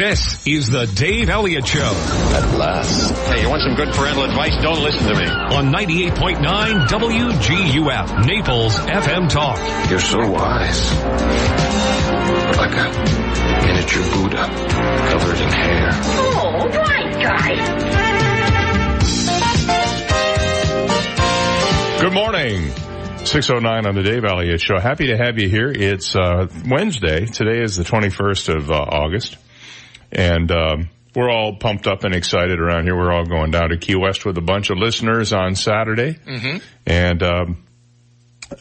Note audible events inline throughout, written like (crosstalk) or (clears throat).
This is the Dave Elliott Show. At last. Hey, you want some good parental advice? Don't listen to me. On 98.9 WGUF, Naples FM Talk. You're so wise. Like a miniature Buddha covered in hair. Oh, right, guy. Good morning. 609 on the Dave Elliott Show. Happy to have you here. It's uh, Wednesday. Today is the 21st of uh, August. And um, we're all pumped up and excited around here. We're all going down to Key West with a bunch of listeners on Saturday. Mm-hmm. And um,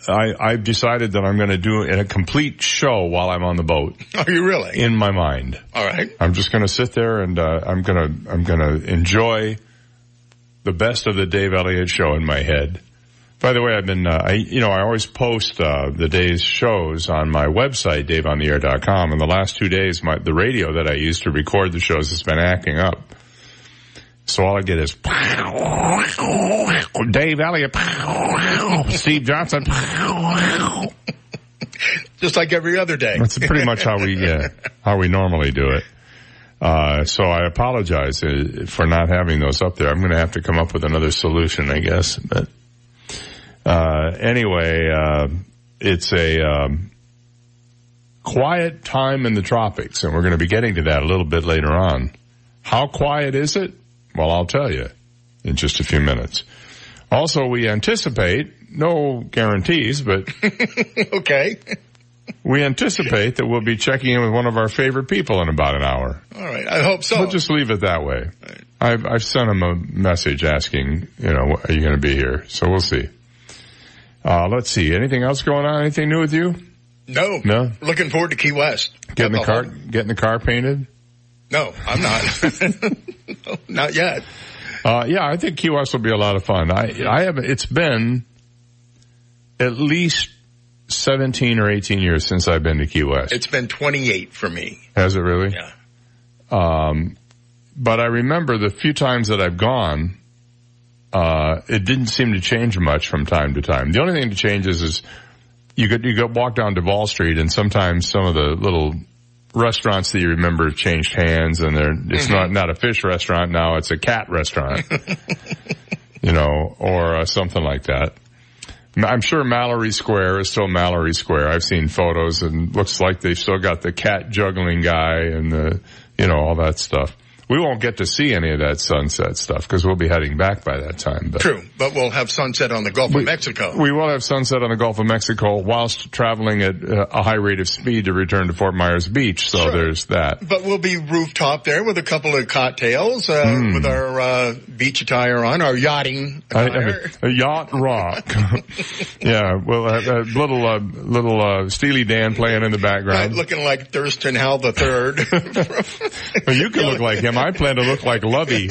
I, I've decided that I'm going to do a complete show while I'm on the boat. (laughs) Are you really? In my mind. All right. I'm just going to sit there and uh, I'm going to I'm going to enjoy the best of the Dave Elliott show in my head. By the way, I've been, uh, I, you know, I always post, uh, the day's shows on my website, daveontheair.com. And the last two days, my, the radio that I use to record the shows has been acting up. So all I get is, Dave Elliott, Steve Johnson. Just like every other day. That's pretty much how we, uh, how we normally do it. Uh, so I apologize uh, for not having those up there. I'm going to have to come up with another solution, I guess. But uh, anyway, uh, it's a um, quiet time in the tropics, and we're going to be getting to that a little bit later on. How quiet is it? Well, I'll tell you in just a few minutes. Also, we anticipate no guarantees, but (laughs) okay. we anticipate that we'll be checking in with one of our favorite people in about an hour. All right. I hope so. We'll just leave it that way. Right. I've, I've sent him a message asking, you know, are you going to be here? So we'll see. Uh, let's see. Anything else going on? Anything new with you? No. No? Looking forward to Key West. Getting the Got car, whole- getting the car painted? No, I'm not. (laughs) (laughs) No, not yet. Uh, yeah, I think Key West will be a lot of fun. I, I have, it's been at least 17 or 18 years since I've been to Key West. It's been 28 for me. Has it really? Yeah. Um, but I remember the few times that I've gone, uh, it didn't seem to change much from time to time. The only thing that changes is you could, you go walk down Duval Street and sometimes some of the little restaurants that you remember changed hands and they're, it's not, not a fish restaurant now, it's a cat restaurant. (laughs) you know, or uh, something like that. I'm sure Mallory Square is still Mallory Square. I've seen photos and looks like they've still got the cat juggling guy and the, you know, all that stuff. We won't get to see any of that sunset stuff because we'll be heading back by that time. But True. But we'll have sunset on the Gulf of Mexico. we will have sunset on the Gulf of Mexico whilst traveling at uh, a high rate of speed to return to Fort Myers Beach. So Sure. there's that. but we'll be rooftop there with a couple of cocktails, uh, Hmm. with our, uh, beach attire on, our yachting attire. I- a yacht rock. (laughs) yeah, well, a, a little, uh, little, uh, Steely Dan playing in the Right, background. looking like Thurston Howell the Third. (laughs) Well, you can look like him. I plan to look like Lovey.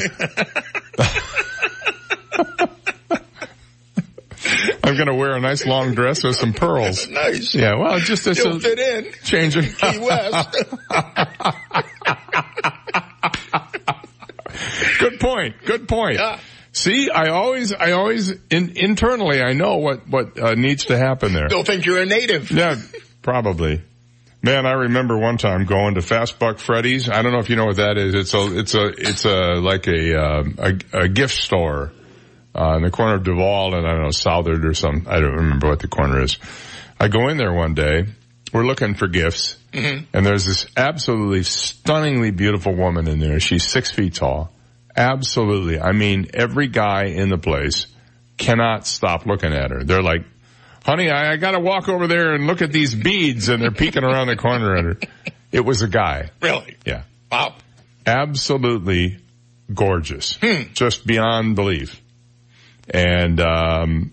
I'm going to wear a nice long dress with some pearls. (laughs) nice. Yeah, well, just You'll a fit in. change of Key West. (laughs) Good point. Good point. Yeah. See, I always, I always, in, internally, I know what, what uh, needs to happen there. They'll think you're a native. Yeah, probably. Man, I remember one time going to Fast Buck Freddie's. I don't know if you know what that is. It's a, it's a, it's a, like a, um, a, a gift store, uh, in the corner of Duval and I don't know, Southard or some, I don't remember what the corner is. I go in there one day. We're looking for gifts and there's this absolutely stunningly beautiful woman in there. She's six feet tall. Absolutely. I mean, every guy in the place cannot stop looking at her. They're like, honey, I, I gotta walk over there and look at these beads and they're peeking around the corner at her. (laughs) It was a guy. Really? Yeah. Wow. Absolutely gorgeous. Just beyond belief. And, um,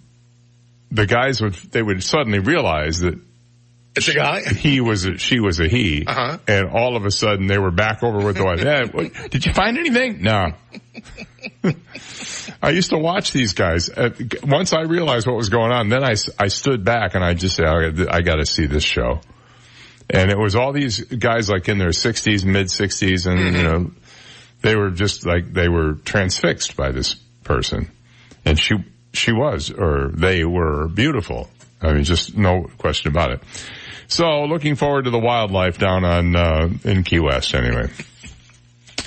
the guys would, they would suddenly realize that It's a guy. he was a, she was a he. Uh-huh. And all of a sudden they were back over with the wife. (laughs) What- did you find anything? No. (laughs) I used to watch these guys. Uh, once I realized what was going on, then I, I stood back and I just said, I, got to see this show. And it was all these guys like in their sixties, mid sixties, and you know, they were just like, they were transfixed by this person. And she, she was, or they were beautiful. I mean, just no question about it. So looking forward to the wildlife down on, uh, in Key West anyway.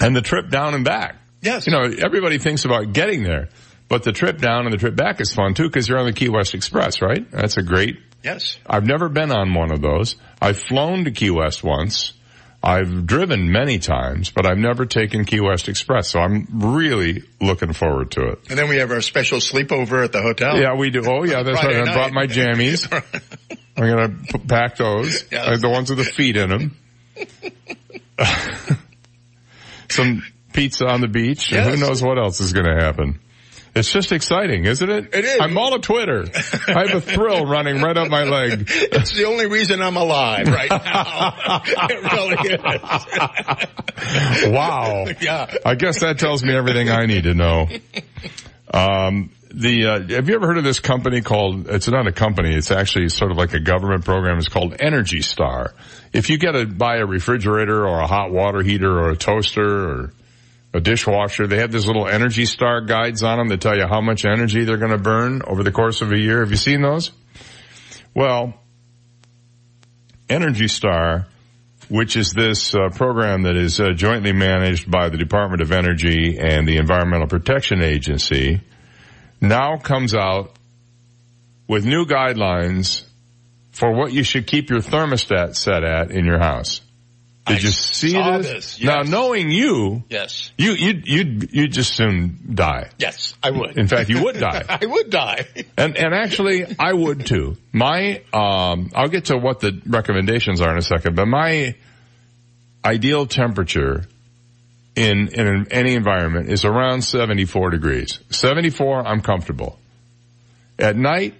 And the trip down and back. Yes. You know, everybody thinks about getting there, but the trip down and the trip back is fun too because you're on the Key West Express, right? That's a great Yes. I've never been on one of those. I've flown to Key West once. I've driven many times, but I've never taken Key West Express, so I'm really looking forward to it. And then we have our special sleepover at the hotel. Yeah, we do. Oh yeah, (laughs) that's right. I brought my jammies. (laughs) I'm gonna p- pack those. (laughs) Yes. The ones with the feet in them. (laughs) Some pizza on the beach. and Who knows what else is gonna happen. It's just exciting, isn't it? It is. I'm all a Twitter. I have a thrill running right up my leg. (laughs) It's the only reason I'm alive right now. it really is. Wow. Yeah. I guess that tells me everything I need to know. Um, the uh, have you ever heard of this company called? It's not a company. It's actually sort of like a government program. It's called Energy Star. If you get to buy a refrigerator or a hot water heater or a toaster or a dishwasher, they have these little Energy Star guides on them that tell you how much energy they're going to burn over the course of a year. Have you seen those? Well, Energy Star which is this uh, program that is uh, jointly managed by the Department of Energy and the Environmental Protection Agency, now comes out with new guidelines for what you should keep your thermostat set at in your house. Did I you see saw this? this, Now, knowing you, Yes. you you you'd you'd just soon die. Yes, I would. In fact, you would die. (laughs) I would die. And and actually, I would too. My um, I'll get to what the recommendations are in a second, but my ideal temperature in in any environment is around 74 degrees. 74, I'm comfortable. At night,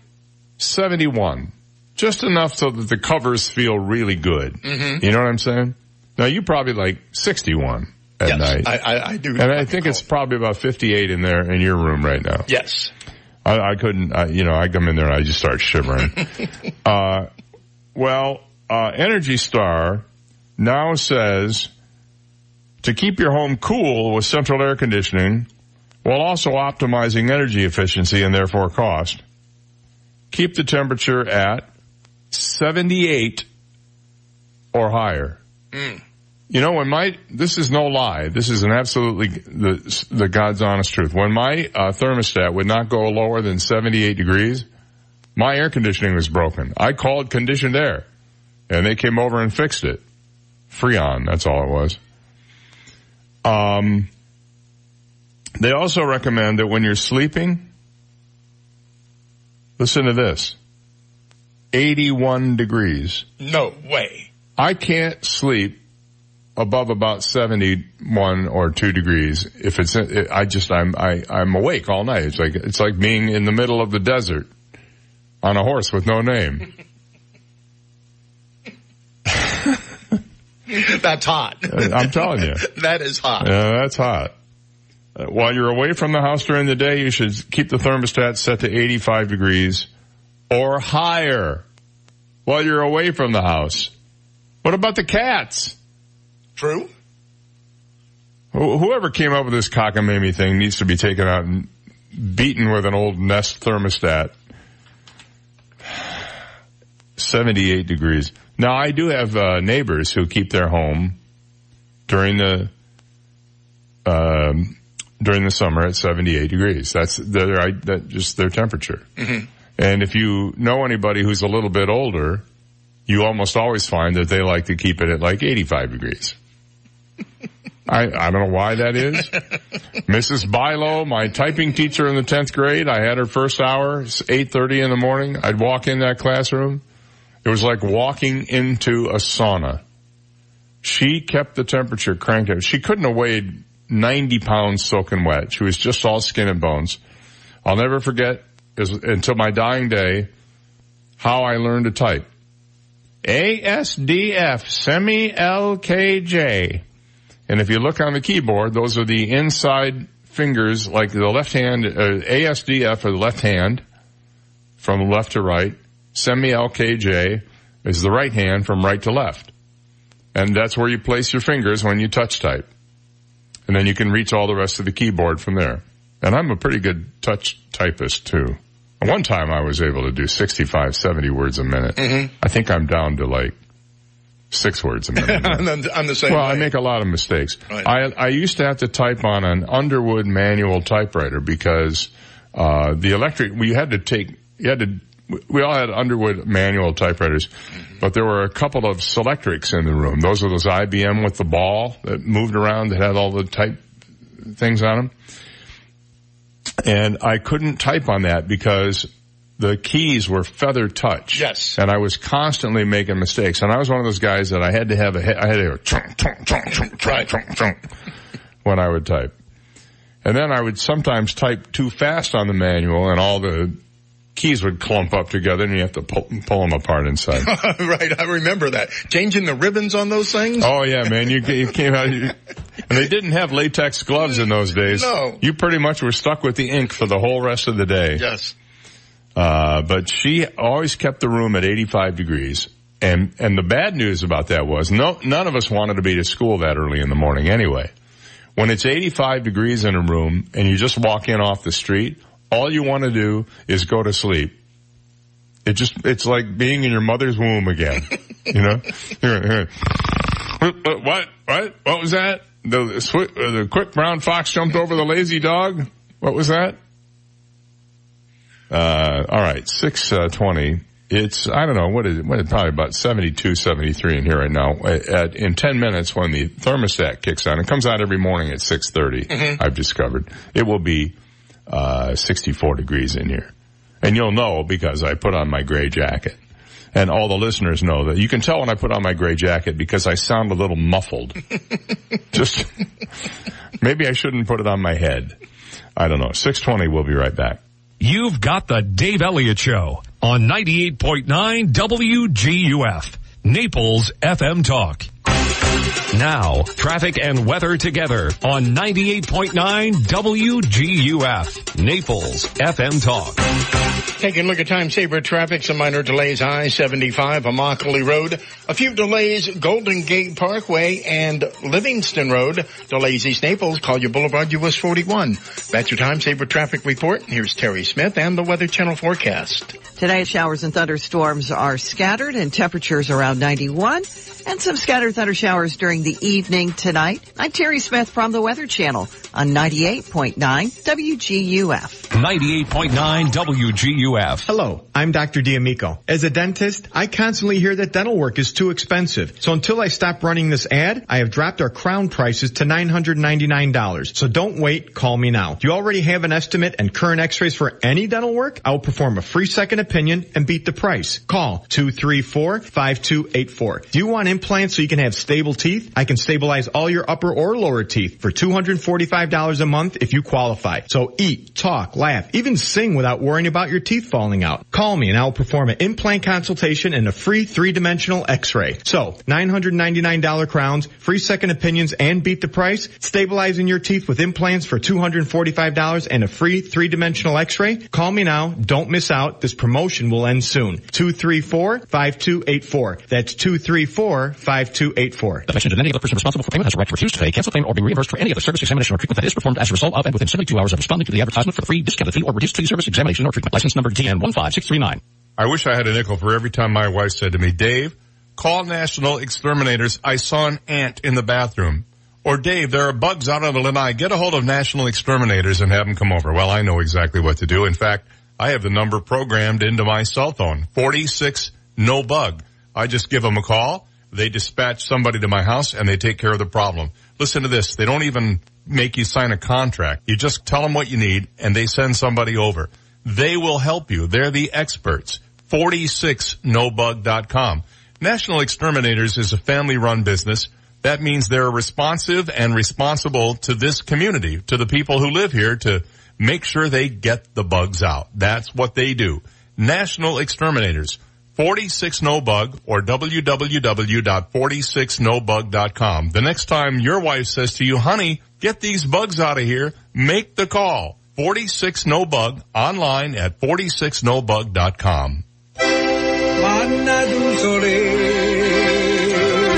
71, just enough so that the covers feel really good. Mm-hmm. You know what I'm saying? Now you probably like 61 at yes, night. I, I, I do. and I think it's probably about 58 in there in your room right now. Yes. I, I couldn't, I, you know, I come in there and I just start shivering. (laughs) uh, well, uh, Energy Star now says to keep your home cool with central air conditioning while also optimizing energy efficiency and therefore cost, keep the temperature at 78 or higher. You know, when my, this is no lie, this is an absolutely the, the God's honest truth. When my uh, thermostat would not go lower than 78 degrees, my air conditioning was broken. I called conditioned air and they came over and fixed it. Freon, that's all it was. Um, they also recommend that when you're sleeping, listen to this, 81 degrees. No way. I can't sleep above about 71 or 2 degrees if it's I just I'm I I'm awake all night. It's like it's like being in the middle of the desert on a horse with no name. (laughs) (laughs) That's hot. I'm telling you. (laughs) that is hot. Yeah, that's hot. Uh, While you're away from the house during the day, you should keep the thermostat set to 85 degrees or higher while you're away from the house. What about the cats? True. Wh- Whoever came up with this cockamamie thing needs to be taken out and beaten with an old Nest thermostat. (sighs) 78 degrees. Now I do have uh, neighbors who keep their home during the um, during the summer at 78 degrees. That's their that just their temperature. And if you know anybody who's a little bit older, you almost always find that they like to keep it at like 85 degrees. (laughs) I, I don't know why that is. Mrs. Bilo, my typing teacher in the 10th grade, I had her first hour, it's 8.30 in the morning. I'd walk in that classroom. It was like walking into a sauna. She kept the temperature cranked up. She couldn't have weighed 90 pounds soaking wet. She was just all skin and bones. I'll never forget until my dying day how I learned to type. ASDF semi LKJ. And if you look on the keyboard, those are the inside fingers, like the left hand, uh, ASDF are the left hand from left to right. Semi LKJ is the right hand from right to left. And that's where you place your fingers when you touch type. And then you can reach all the rest of the keyboard from there. And I'm a pretty good touch typist too. One time I was able to do 65, 70 words a minute. I think I'm down to like six words a minute. (laughs) I'm the same Well, way. I make a lot of mistakes. Right. I I used to have to type on an Underwood manual typewriter because uh, the electric we had to take you had to we all had Underwood manual typewriters, but there were a couple of Selectrics in the room. Those are those IBM with the ball that moved around that had all the type things on them. And I couldn't type on that because the keys were feather touch. Yes. And I was constantly making mistakes. And I was one of those guys that I had to have a, I had to go chunk, chunk, chunk, chunk, chunk, chunk, chunk when I would type. And then I would sometimes type too fast on the manual and all the keys would clump up together and you have to pull, pull them apart inside. (laughs) right, I remember that. Changing the ribbons on those things? Oh yeah, man, you, you came out, you, and they didn't have latex gloves in those days. No. You pretty much were stuck with the ink for the whole rest of the day. Yes. Uh, but she always kept the room at 85 degrees. And, and the bad news about that was no, none of us wanted to be to school that early in the morning anyway. When it's 85 degrees in a room and you just walk in off the street, all you want to do is go to sleep. It just, it's like being in your mother's womb again. (laughs) you know? What, what, what, was that? The, uh, the quick brown fox jumped over the lazy dog? What was that? Uh, all right, six uh. It's I don't know what is it? What is it? Probably about 72, 73 in here right now. At, in ten minutes, when the thermostat kicks on, it comes out every morning at six I've discovered it will be uh, sixty four degrees in here, and you'll know because I put on my gray jacket. And all the listeners know that you can tell when I put on my gray jacket because I sound a little muffled. (laughs) Just maybe I shouldn't put it on my head. I don't know. Six twenty. We'll be right back. You've got the Dave Elliott Show on 98.9 WGUF, Naples FM Talk. Now, traffic and weather together on 98.9 WGUF, Naples FM Talk. Taking a look at time saver traffic, some minor delays I-75, Immokalee Road, a few delays Golden Gate Parkway and Livingston Road, delays East Naples, Collier Boulevard, US 41. That's your time saver traffic report. Here's Terry Smith and the Weather Channel forecast. Today, showers and thunderstorms are scattered and temperatures around 91 and some scattered thunder showers during the evening tonight. I'm Terry Smith from the Weather Channel on 98.9 WGUF. 98.9 WGUF. Hello, I'm Dr. D'Amico. As a dentist, I constantly hear that dental work is too expensive. So until I stop running this ad, I have dropped our crown prices to $999. So don't wait, call me now. Do you already have an estimate and current x-rays for any dental work? I will perform a free second opinion and beat the price. Call 234-5284. Do you want implants so you can have stable teeth? I can stabilize all your upper or lower teeth for $245 a month if you qualify. So eat, talk, laugh, even sing without worrying about your teeth falling out. Call me and I will perform an implant consultation and a free three-dimensional x-ray. So, $999 crowns, free second opinions and beat the price, stabilizing your teeth with implants for $245 and a free three-dimensional x-ray. Call me now. Don't miss out. This promotion will end soon. 234-5284. That's 234-5284. The mentioned that any other person responsible for payment has a right to refuse to pay, cancel claim, or be reimbursed for any other service, examination, or treatment that is performed as a result of and within 72 hours of responding to the advertisement for free, discounted fee, or reduced fee service, examination, or treatment. License number DN15639. I wish I had a nickel for every time my wife said to me, Dave, call National Exterminators. I saw an ant in the bathroom. Or Dave, there are bugs out on the lanai. Get a hold of National Exterminators and have them come over. Well, I know exactly what to do. In fact, I have the number programmed into my cell phone. 46 no bug. I just give them a call. They dispatch somebody to my house and they take care of the problem. Listen to this. They don't even make you sign a contract. You just tell them what you need and they send somebody over. They will help you. They're the experts. 46nobug.com. National Exterminators is a family run business. That means they're responsive and responsible to this community, to the people who live here to make sure they get the bugs out. That's what they do. National Exterminators. 46 no bug or www.46nobug.com. The next time your wife says to you, honey, get these bugs out of here, make the call. 46 no bug online at 46nobug.com.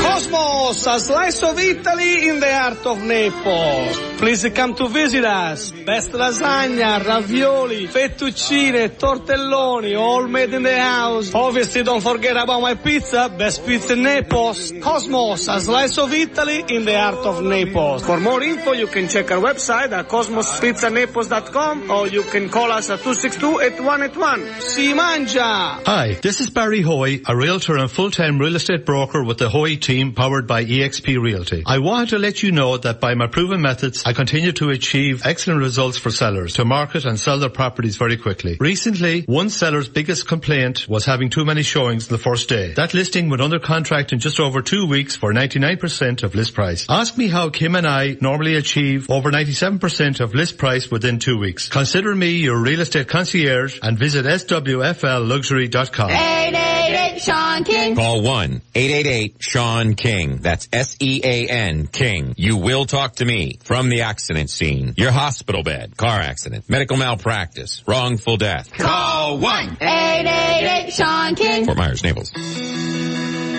Cosmos, a slice of Italy in the heart of Naples. Please come to visit us. Best lasagna, ravioli, fettuccine, tortelloni, all made in the house. Obviously, don't forget about my pizza. Best pizza in Naples. Cosmos, a slice of Italy in the heart of Naples. For more info, you can check our website at cosmospizzanaples.com or you can call us at 262-8181. Si mangia! Hi, this is Barry Hoy, a realtor and full-time real estate broker with the Hoy team powered by eXp Realty. I wanted to let you know that by my proven methods, I continue to achieve excellent results for sellers to market and sell their properties very quickly. Recently, one seller's biggest complaint was having too many showings the first day. That listing went under contract in just over two weeks for 99% of list price. Ask me how Kim and I normally achieve over 97% of list price within two weeks. Consider me your real estate concierge and visit swflluxury.com. 888 Sean King. Call 1-888-SEAN-KING. That's S-E-A-N King. You will talk to me from the accident scene. Your hospital bed, car accident, medical malpractice, wrongful death. Call 1-888 Sean King. Fort Myers, Naples.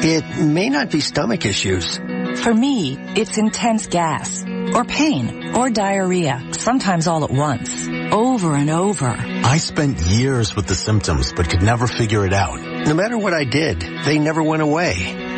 It may not be stomach issues. For me, it's intense gas, or pain, or diarrhea, sometimes all at once, over and over. I spent years with the symptoms, but could never figure it out. No matter what I did, they never went away.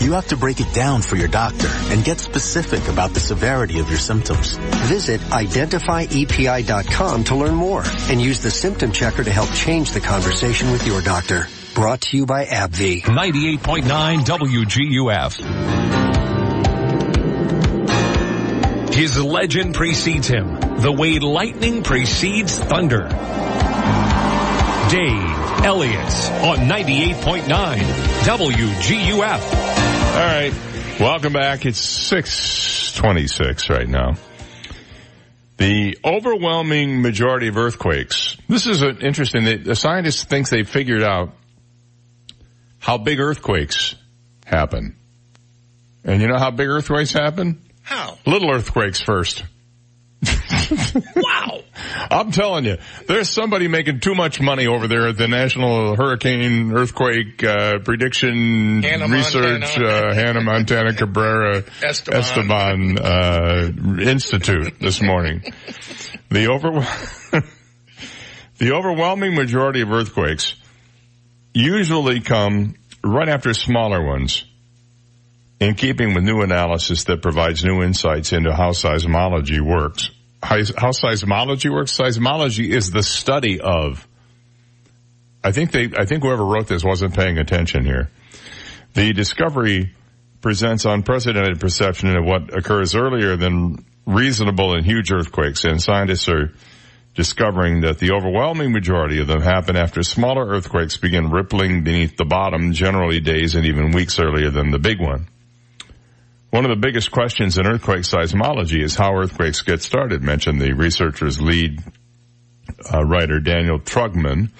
you have to break it down for your doctor and get specific about the severity of your symptoms. Visit identifyepi.com to learn more and use the symptom checker to help change the conversation with your doctor. Brought to you by AbbVie. 98.9 WGUF. His legend precedes him, the way lightning precedes thunder. Dave Elliott on 98.9 WGUF. All right. Welcome back. It's 626 right now. The overwhelming majority of earthquakes. This is an interesting, the scientist thinks they've figured out how big earthquakes happen. And you know how big earthquakes happen? How? Little earthquakes first. Wow. I'm telling you, there's somebody making too much money over there at the National Hurricane Earthquake uh, Prediction Hannah Research Montana. uh, Hannah Montana Cabrera Esteban. Esteban uh, Institute this morning. The over (laughs) the overwhelming majority of earthquakes usually come right after smaller ones. In keeping with new analysis that provides new insights into how seismology works. How, seismology works? Seismology is the study of. I think they, I think whoever wrote this wasn't paying attention here. The discovery presents unprecedented perception of what occurs earlier than reasonable and huge earthquakes, and scientists are discovering that the overwhelming majority of them happen after smaller earthquakes begin rippling beneath the bottom, generally days and even weeks earlier than the big one. One of the biggest questions in earthquake seismology is how earthquakes get started, mentioned the researcher's lead uh, writer Daniel Trugman,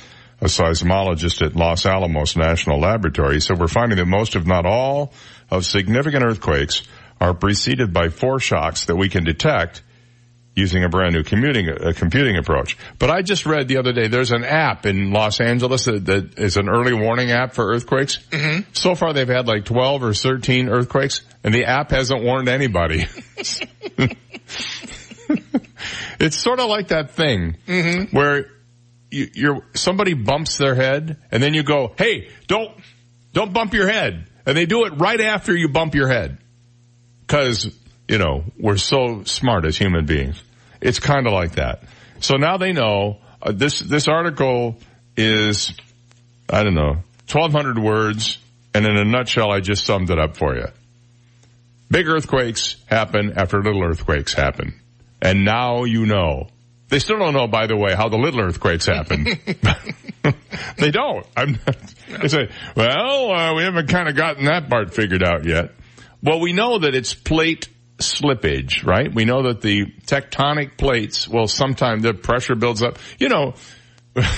a seismologist at Los Alamos National Laboratory. So we're finding that most, if not all, of significant earthquakes are preceded by foreshocks that we can detect using a brand new commuting, uh, computing approach. But I just read the other day, there's an app in Los Angeles that, that is an early warning app for earthquakes. Mm-hmm. So far they've had like 12 or 13 earthquakes and the app hasn't warned anybody. (laughs) it's sort of like that thing Mm-hmm. where you, you're, somebody bumps their head and then you go, hey, don't, don't bump your head. And they do it right after you bump your head. Cause, you know, we're so smart as human beings. It's kind of like that. So now they know, uh, this, this article is, I don't know, 1200 words. And in a nutshell, I just summed it up for you. Big earthquakes happen after little earthquakes happen. And now you know. They still don't know, by the way, how the little earthquakes happen. (laughs) (laughs) they don't. I'm not, they say, well, uh, we haven't kind of gotten that part figured out yet. Well, we know that it's plate slippage, right? We know that the tectonic plates will sometime the pressure builds up. You know, (laughs) this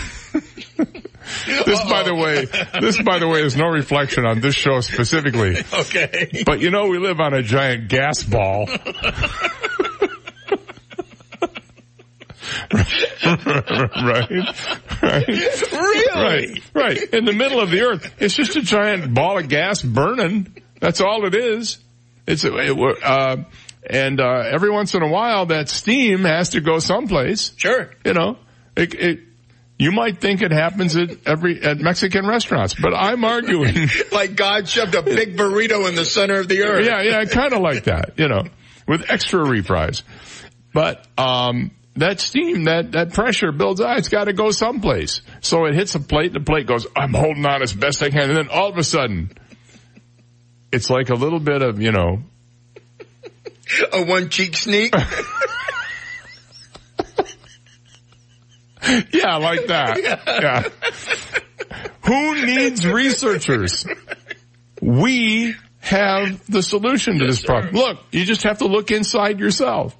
by the way, this by the way is no reflection on this show specifically. (laughs) Okay. But you know we live on a giant gas ball. (laughs) right? Right. Really? Right. Right. In the middle of the earth. It's just a giant ball of gas burning. That's all it is. It's, it, uh, and, uh, every once in a while that steam has to go someplace. Sure. You know, it, it, you might think it happens at every, at Mexican restaurants, but I'm arguing. (laughs) like God shoved a big burrito in the center of the earth. Yeah, yeah, kind of like that, you know, with extra reprise. But, um, that steam, that, that pressure builds up. It's got to go someplace. So it hits a plate. The plate goes, I'm holding on as best I can. And then all of a sudden, it's like a little bit of, you know, (laughs) a one cheek sneak. (laughs) yeah, like that. (laughs) Yeah. Who needs researchers? We have the solution to this problem. Look, you just have to look inside yourself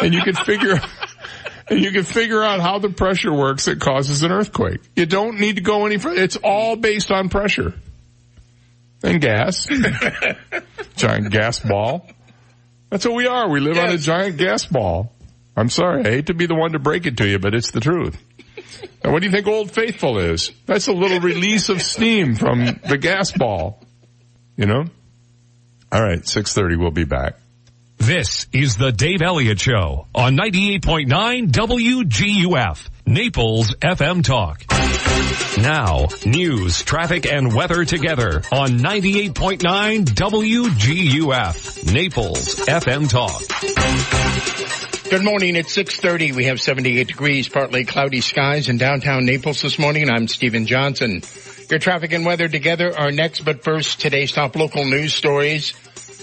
and you can figure and you can figure out how the pressure works that causes an earthquake. You don't need to go any further. It's all based on pressure. And gas. (laughs) giant gas ball. That's what we are. We live yes. on a giant gas ball. I'm sorry. I hate to be the one to break it to you, but it's the truth. And what do you think Old Faithful is? That's a little release of steam from the gas ball. You know? All right, 6.30, we'll be back. This is the Dave Elliott Show on 98.9 WGUF, Naples FM Talk. Now, news, traffic, and weather together on 98.9 WGUF, Naples FM Talk. Good morning. It's 6.30. We have 78 degrees, partly cloudy skies in downtown Naples this morning. I'm Stephen Johnson. Your traffic and weather together are next, but first, today's top local news stories.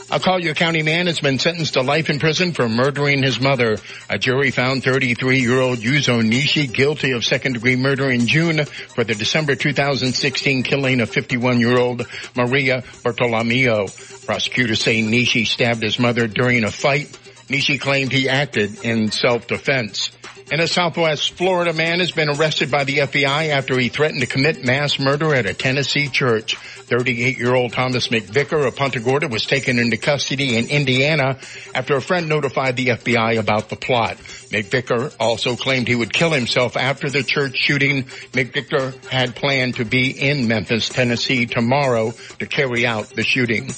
A Collier County man has been sentenced to life in prison for murdering his mother. A jury found 33-year-old Yuzo Nishi guilty of second-degree murder in June for the December 2016 killing of 51-year-old Maria Bartolomeo. Prosecutors say Nishi stabbed his mother during a fight. Nishi claimed he acted in self-defense. And a southwest Florida man has been arrested by the FBI after he threatened to commit mass murder at a Tennessee church. 38-year-old Thomas McVicker of Punta Gorda was taken into custody in Indiana after a friend notified the FBI about the plot. McVicker also claimed he would kill himself after the church shooting. McVicker had planned to be in Memphis, Tennessee tomorrow to carry out the shooting.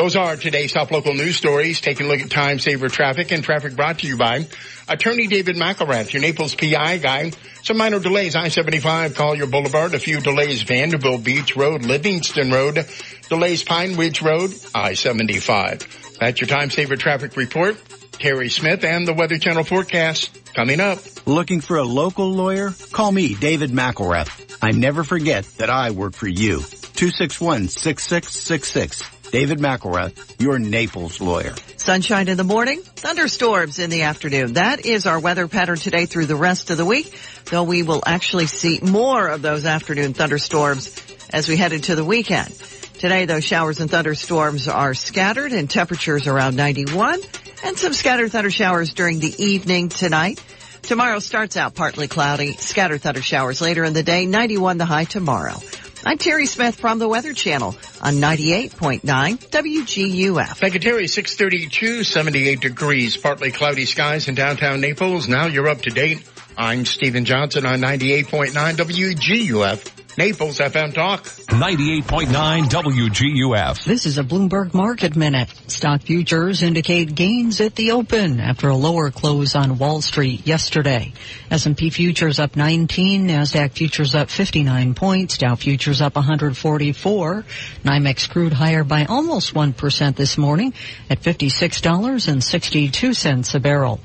Those are today's top local news stories. Taking a look at time saver traffic and traffic brought to you by Attorney David McElrath, your Naples PI guy. Some minor delays, I-75 Collier Boulevard, a few delays Vanderbilt Beach Road, Livingston Road, delays Pine Ridge Road, I-75. That's your time saver traffic report. Terry Smith and the Weather Channel forecast coming up. Looking for a local lawyer? Call me, David McElrath. I never forget that I work for you. 261-6666. David McElrath, your Naples lawyer. Sunshine in the morning, thunderstorms in the afternoon. That is our weather pattern today through the rest of the week, though we will actually see more of those afternoon thunderstorms as we head into the weekend. Today, those showers and thunderstorms are scattered and temperatures around 91 and some scattered thunder showers during the evening tonight. Tomorrow starts out partly cloudy, scattered thunder showers later in the day, 91 the high tomorrow. I'm Terry Smith from the Weather Channel on 98.9 WGUF. Thank you, Terry. 632, 78 degrees, partly cloudy skies in downtown Naples. Now you're up to date. I'm Stephen Johnson on 98.9 WGUF. Naples FM Talk. 98.9 WGUF. This is a Bloomberg Market Minute. Stock futures indicate gains at the open after a lower close on Wall Street yesterday. S&P futures up 19, NASDAQ futures up 59 points, Dow futures up 144, NYMEX crude higher by almost 1% this morning at $56.62 a barrel.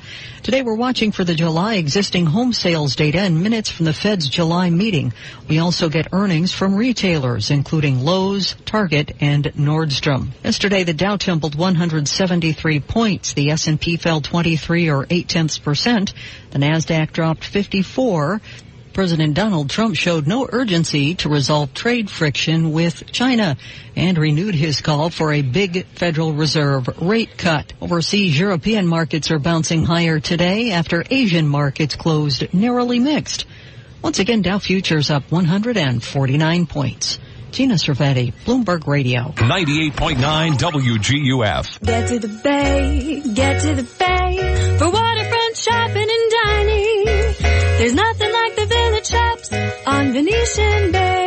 Today we're watching for the July existing home sales data and minutes from the Fed's July meeting. We also get earnings from retailers, including Lowe's, Target, and Nordstrom. Yesterday, the Dow tumbled 173 points. The S&P fell 23 or 8 tenths percent. The Nasdaq dropped 54. President Donald Trump showed no urgency to resolve trade friction with China and renewed his call for a big Federal Reserve rate cut. Overseas European markets are bouncing higher today after Asian markets closed narrowly mixed. Once again, Dow futures up 149 points. Gina Cervetti, Bloomberg Radio. 98.9 WGUF. Get to the bay, get to the bay for waterfront shopping and dining. There's nothing like the village shops on Venetian Bay.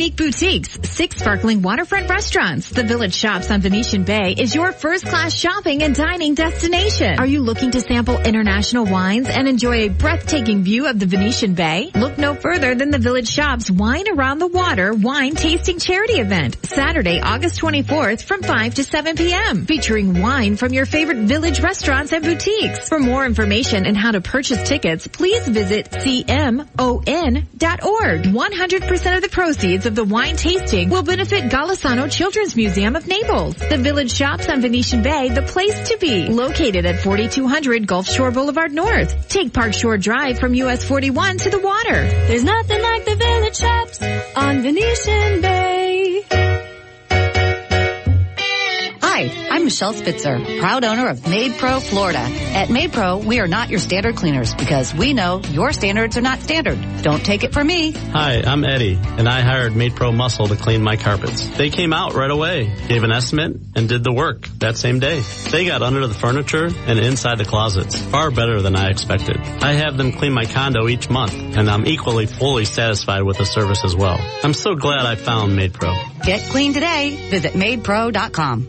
Unique boutiques, six sparkling waterfront restaurants. The Village Shops on Venetian Bay is your first class shopping and dining destination. Are you looking to sample international wines and enjoy a breathtaking view of the Venetian Bay? Look no further than the Village Shops Wine Around the Water wine tasting charity event, Saturday, August 24th from 5 to 7 p.m. featuring wine from your favorite village restaurants and boutiques. For more information and how to purchase tickets, please visit cmon.org. 100% of the proceeds of the wine tasting will benefit Golisano Children's Museum of Naples. The Village Shops on Venetian Bay, the place to be. Located at 4200 Gulf Shore Boulevard North. Take Park Shore Drive from US 41 to the water. There's nothing like the Village Shops on Venetian Bay. I'm Michelle Spitzer, proud owner of MaidPro Florida. At MaidPro, we are not your standard cleaners because we know your standards are not standard. Don't take it from me. Hi, I'm Eddie, and I hired MaidPro Muscle to clean my carpets. They came out right away, gave an estimate, and did the work that same day. They got under the furniture and inside the closets, far better than I expected. I have them clean my condo each month, and I'm equally fully satisfied with the service as well. I'm so glad I found MaidPro. Get clean today. Visit MaidPro.com.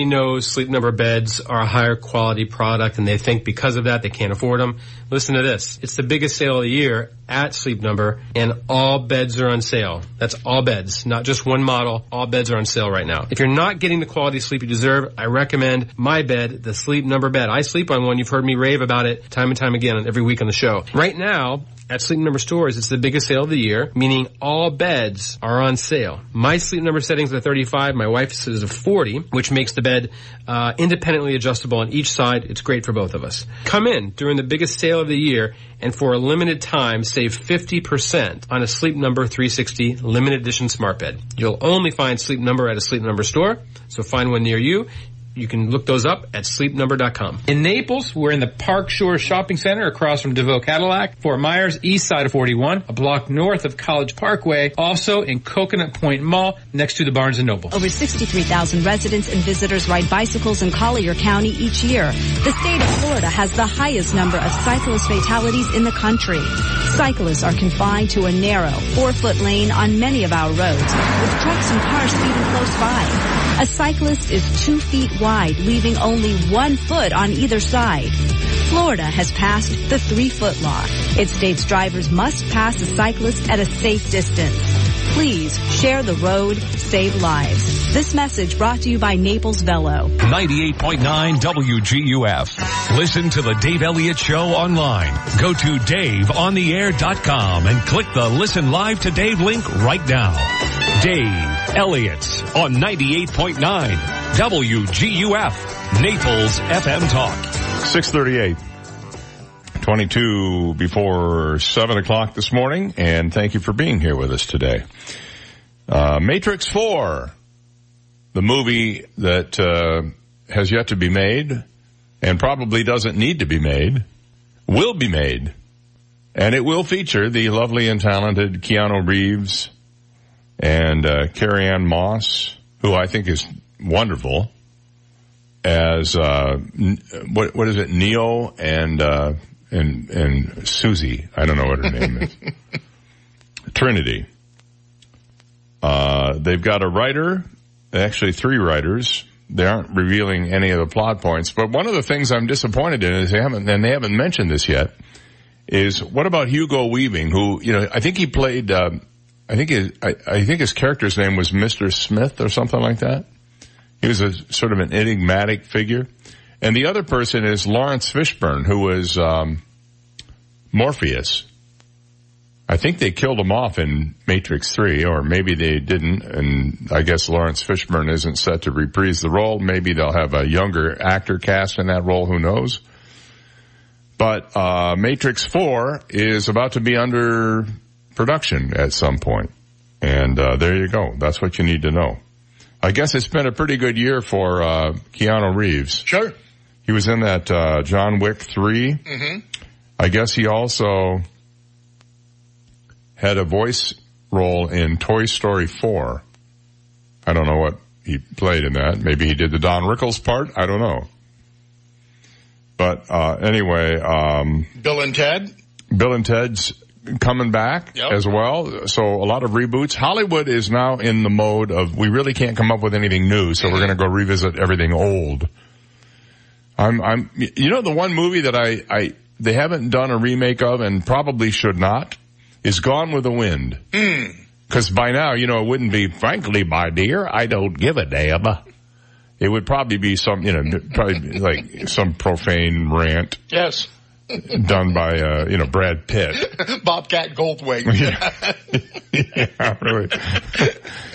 knows Sleep Number beds are a higher quality product and they think because of that they can't afford them. Listen to this. It's the biggest sale of the year at Sleep Number and all beds are on sale. That's all beds, not just one model. All beds are on sale right now. If you're not getting the quality sleep you deserve, I recommend my bed, the Sleep Number bed. I sleep on one. You've heard me rave about it time and time again every week on the show. Right now, at Sleep Number stores, it's the biggest sale of the year, meaning all beds are on sale. My Sleep Number settings are 35, my wife's is a 40, which makes the bed uh, independently adjustable on each side. It's great for both of us. Come in during the biggest sale of the year and for a limited time save 50% on a Sleep Number 360 limited edition smart bed. You'll only find Sleep Number at a Sleep Number store, so find one near you. You can look those up at sleepnumber.com. In Naples, we're in the Park Shore Shopping Center across from DeVoe Cadillac. Fort Myers, east side of 41, a block north of College Parkway. Also in Coconut Point Mall, next to the Barnes & Noble. Over 63,000 residents and visitors ride bicycles in Collier County each year. The state of Florida has the highest number of cyclist fatalities in the country. Cyclists are confined to a narrow, four-foot lane on many of our roads, with trucks and cars speeding close by. A cyclist is two feet wide, leaving only one foot on either side. Florida has passed the three foot law. It states drivers must pass a cyclist at a safe distance. Please share the road, save lives. This message brought to you by Naples Velo. 98.9 WGUF. Listen to the Dave Elliott Show online. Go to daveontheair.com and click the listen live to Dave link right now. Dave Elliott on 98.9 WGUF, Naples FM Talk. 638. 22 before 7 o'clock this morning, and thank you for being here with us today. Uh, Matrix 4, the movie that uh, has yet to be made, and probably doesn't need to be made, will be made. And it will feature the lovely and talented Keanu Reeves and uh, Carrie-Anne Moss, who I think is wonderful, as uh, what what is it, Neo and uh, and and Susie. I don't know what her name is. (laughs) Trinity. Uh, they've got a writer, actually three writers. They aren't revealing any of the plot points, but one of the things I'm disappointed in is they haven't, and they haven't mentioned this yet, is what about Hugo Weaving, who you know I think he played. Uh, I think his I, I think his character's name was Mister Smith or something like that. He was a sort of an enigmatic figure, and the other person is Laurence Fishburne, who was um, Morpheus. I think they killed him off in Matrix 3, or maybe they didn't, and I guess Laurence Fishburne isn't set to reprise the role. Maybe they'll have a younger actor cast in that role, who knows. But, uh, Matrix 4 is about to be under production at some point. And, uh, there you go. That's what you need to know. I guess it's been a pretty good year for, uh, Keanu Reeves. Sure. He was in that, uh, John Wick 3. Mm-hmm. I guess he also had a voice role in Toy Story 4. I don't know what he played in that. Maybe he did the Don Rickles part. I don't know. But, uh, anyway, um, Bill and Ted. Bill and Ted's coming back Yep. as well. So a lot of reboots. Hollywood is now in the mode of we really can't come up with anything new, so we're going to go revisit everything old. I'm, I'm, you know, the one movie that I, I, they haven't done a remake of and probably should not is Gone with the Wind. Hmm. Cause by now, you know, it wouldn't be, frankly, my dear, I don't give a damn. It would probably be some, you know, probably like some profane rant Yes. Done by, uh, you know, Brad Pitt. (laughs) Bobcat Goldthwait. (laughs) yeah, really.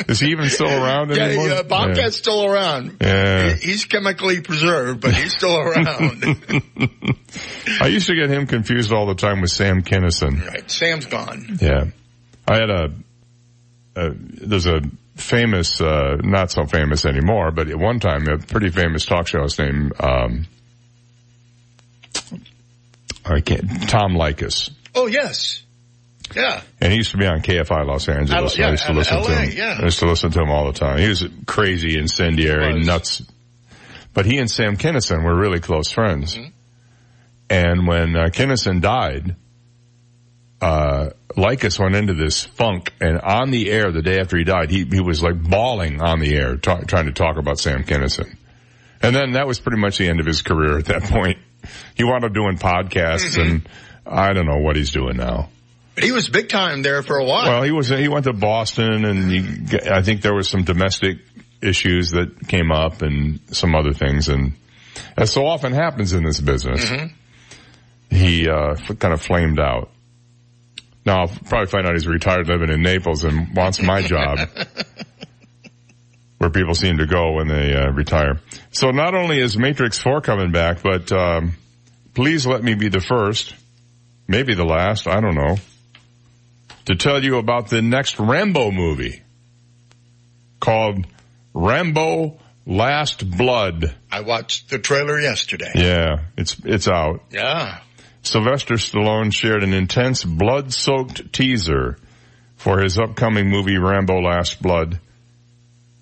Is he even still around Yeah, anymore? yeah, Bobcat's still around. Yeah. He's chemically preserved, but he's still around. (laughs) I used to get him confused all the time with Sam Kinison. right. Sam's gone. Yeah. I had a, a there's a famous, uh, not so famous anymore, but at one time a pretty famous talk show host named, um, I can't, Tom Leykis. Oh, yes. Yeah. And he used to be on KFI Los Angeles. Out- yeah, I used to listen to him. yeah. I used to listen to him all the time. He was crazy, incendiary, nuts. But he and Sam Kinison were really close friends. Mm-hmm. And when uh, Kinison died, uh, Leykis went into this funk and on the air the day after he died, he, he was like bawling on the air talk, trying to talk about Sam Kinison. And then that was pretty much the end of his career at that (laughs) point. He wound up doing podcasts Mm-hmm. and I don't know what he's doing now. But he was big time there for a while. Well, he was, he went to Boston and he, I think there was some domestic issues that came up and some other things. And as so often happens in this business, Mm-hmm. he, uh, kind of flamed out. Now I'll probably find out he's retired living in Naples and wants my job. (laughs) Where people seem to go when they uh, retire. So not only is Matrix 4 coming back, but um, please let me be the first, maybe the last, I don't know, to tell you about the next Rambo movie called Rambo Last Blood. I watched the trailer yesterday. Yeah, it's, it's out. Yeah. Sylvester Stallone shared an intense blood-soaked teaser for his upcoming movie Rambo Last Blood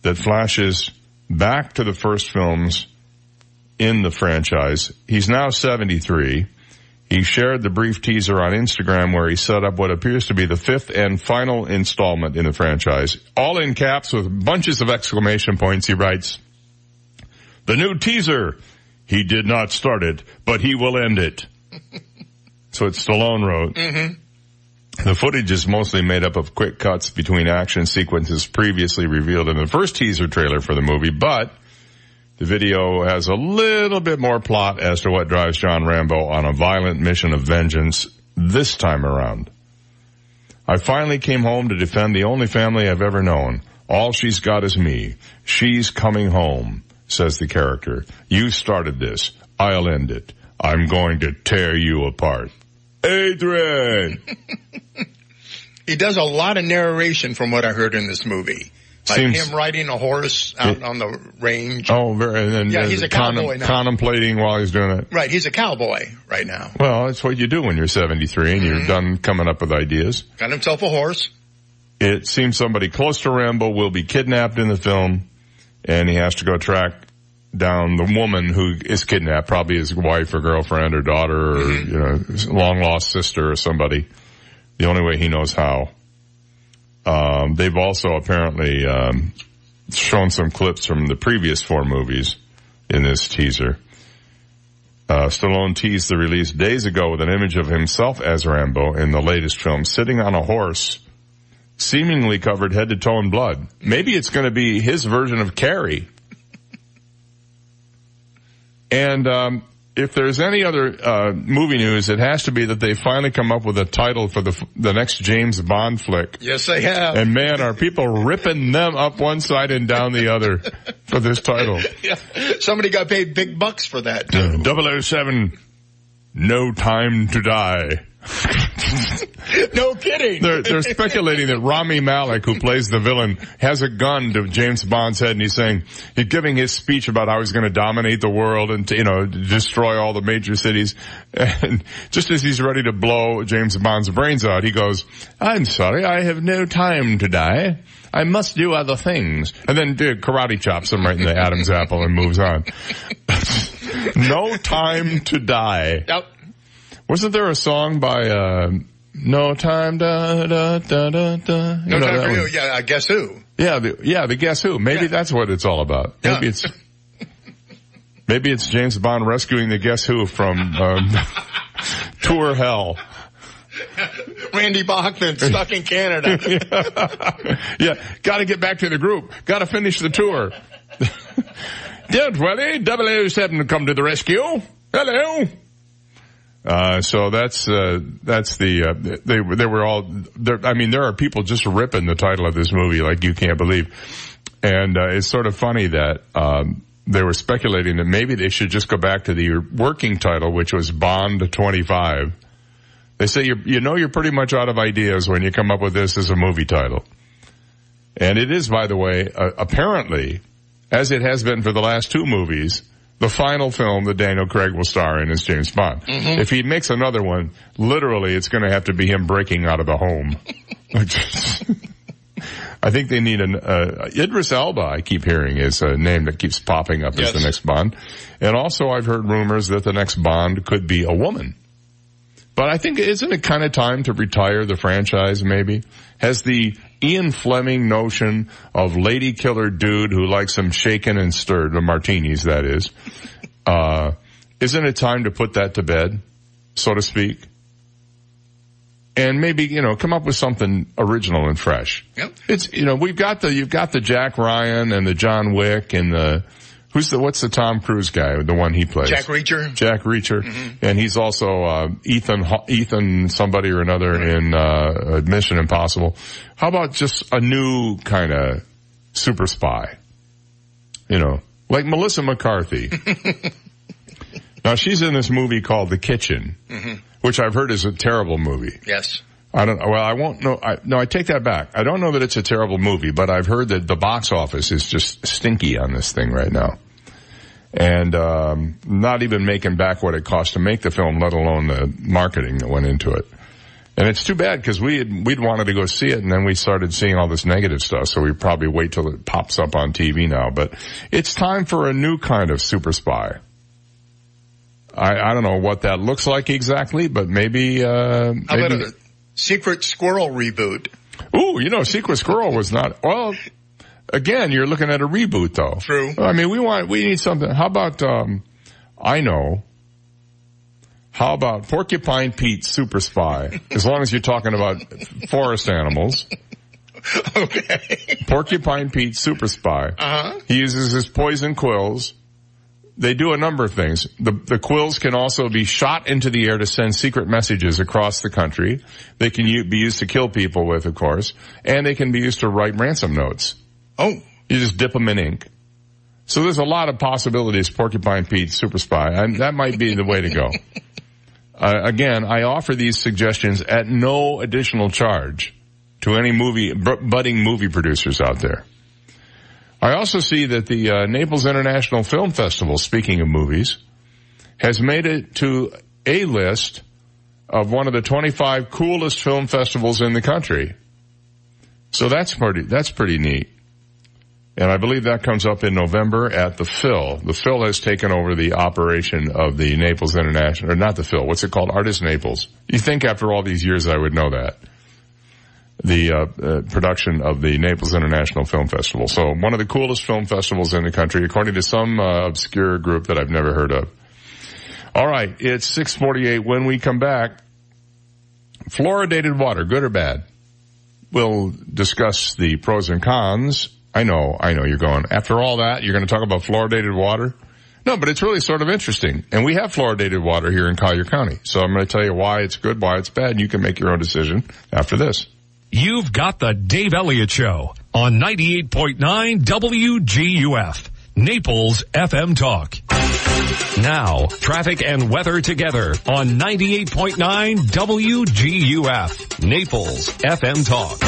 that flashes back to the first films in the franchise. He's now 73. He shared the brief teaser on Instagram where he set up what appears to be the fifth and final installment in the franchise. All in caps with bunches of exclamation points. He writes, the new teaser. He did not start it, but he will end it. (laughs) So it's Stallone wrote. Mm-hmm. The footage is mostly made up of quick cuts between action sequences previously revealed in the first teaser trailer for the movie, but the video has a little bit more plot as to what drives John Rambo on a violent mission of vengeance this time around. I finally came home to defend the only family I've ever known. All she's got is me. She's coming home, says the character. You started this. I'll end it. I'm going to tear you apart. Adrian! (laughs) He does a lot of narration from what I heard in this movie. Like Seems- him riding a horse out on the range. Oh, very, and then Yeah, he's a contem- cowboy now. contemplating while he's doing it. Right, he's a cowboy right now. Well, that's what you do when you're 73 and Mm-hmm. you're done coming up with ideas. Got himself a horse. It seems somebody close to Rambo will be kidnapped in the film and he has to go track down the woman who is kidnapped, probably his wife or girlfriend or daughter or, Mm-hmm. you know, long lost sister or somebody. The only way he knows how. Um, they've also apparently, um, shown some clips from the previous four movies in this teaser. Uh, Stallone teased the release days ago with an image of himself as Rambo in the latest film, sitting on a horse, seemingly covered head to toe in blood. Maybe it's going to be his version of Carrie. And um, if there's any other uh, movie news, it has to be that they finally come up with a title for the the next James Bond flick. Yes, they have. And man, are people ripping them up one side and down the other for this title. (laughs) Yeah. Somebody got paid big bucks for that. Uh, 007, No Time to Die. No kidding. They're, they're speculating that Rami Malek, who plays the villain, has a gun to James Bond's head and he's saying, he's giving his speech about how he's going to dominate the world and, to, you know, destroy all the major cities. And just as he's ready to blow James Bond's brains out, he goes, I'm sorry, I have no time to die. I must do other things. And then uh, karate chops him right in the Adam's apple and moves on. (laughs) no time to die. Yep. Wasn't there a song by, uh, No Time da da da da da? No You know time for one? you. Yeah, I guess who? Yeah, the, yeah, the Guess Who. Maybe that's what it's all about. Maybe it's, (laughs) maybe it's James Bond rescuing the Guess Who from, um, (laughs) tour hell. (laughs) Randy Bachman stuck in Canada. yeah, gotta get back to the group. Gotta finish the tour. Don't worry, 007 to come to the rescue. Hello. Uh, so that's, uh, that's the, uh, they, they were all, there, I mean, there are people just ripping the title of this movie like you can't believe. And, uh, it's sort of funny that, um, they were speculating that maybe they should just go back to the working title, which was Bond 25. They say you you know you're pretty much out of ideas when you come up with this as a movie title. And it is, by the way, uh, apparently, as it has been for the last two movies, the final film that Daniel Craig will star in is James Bond. Mhm. If he makes another one, literally it's going to have to be him breaking out of the home. (laughs) I think they need an, uh, Idris Elba, I keep hearing is a name that keeps popping up as the next Bond. And also I've heard rumors that the next Bond could be a woman. But I think, isn't it kind of time to retire the franchise maybe? Has the Ian Fleming notion of lady killer dude who likes them shaken and stirred, the martinis that is, (laughs) uh, isn't it time to put that to bed, so to speak? And maybe, you know, come up with something original and fresh. Yep. It's, you know, we've got the, you've got the Jack Ryan and the John Wick and the, who's the, what's the Tom Cruise guy, the one he plays? Jack Reacher. Jack Reacher, and he's also uh, Ethan Ethan somebody or another in uh, Mission Impossible. How about just a new kind of super spy? You know, like Melissa McCarthy. (laughs) now she's in this movie called The Kitchen, Mhm. which I've heard is a terrible movie. Yes. I don't. Well, I won't know. I, no, I take that back. I don't know that it's a terrible movie, but I've heard that the box office is just stinky on this thing right now, and um, not even making back what it cost to make the film, let alone the marketing that went into it. And it's too bad because we had, we'd wanted to go see it, and then we started seeing all this negative stuff. So we probably wait till it pops up on TV now. But it's time for a new kind of super spy. I, I don't know what that looks like exactly, but maybe. Uh, How about maybe a Secret Squirrel reboot? Ooh, you know, Secret Squirrel was not, well, again, you're looking at a reboot though. True. I mean, we want, we need something. How about, um, I know. How about Porcupine Pete Super Spy? As long as you're talking about (laughs) forest animals. Okay. Porcupine Pete Super Spy. Uh-huh. He uses his poison quills. They do a number of things. The, the quills can also be shot into the air to send secret messages across the country. They can u- be used to kill people with, of course, and they can be used to write ransom notes. Oh. You just dip them in ink. So there's a lot of possibilities, Porcupine Pete, Super Spy, and that might be the way to go. (laughs) Uh, again, I offer these suggestions at no additional charge to any movie, b- budding movie producers out there. I also see that the uh, Naples International Film Festival, speaking of movies, has made it to a list of one of the 25 coolest film festivals in the country. So that's pretty, that's pretty neat. And I believe that comes up in November at the Phil. The Phil has taken over the operation of the Naples International, or not the Phil, what's it called? Artis Naples. You think after all these years I would know that. The uh, uh, production of the Naples International Film Festival. So one of the coolest film festivals in the country, according to some uh, obscure group that I've never heard of. All right, it's 648. When we come back, fluoridated water, good or bad? We'll discuss the pros and cons. I know, I know you're going, after all that, you're going to talk about fluoridated water? No, but it's really sort of interesting. And we have fluoridated water here in Collier County. So I'm going to tell you why it's good, why it's bad, and you can make your own decision after this. You've got the Dave Elliott Show on 98.9 WGUF, Naples FM Talk. Now, traffic and weather together on 98.9 WGUF, Naples FM Talk.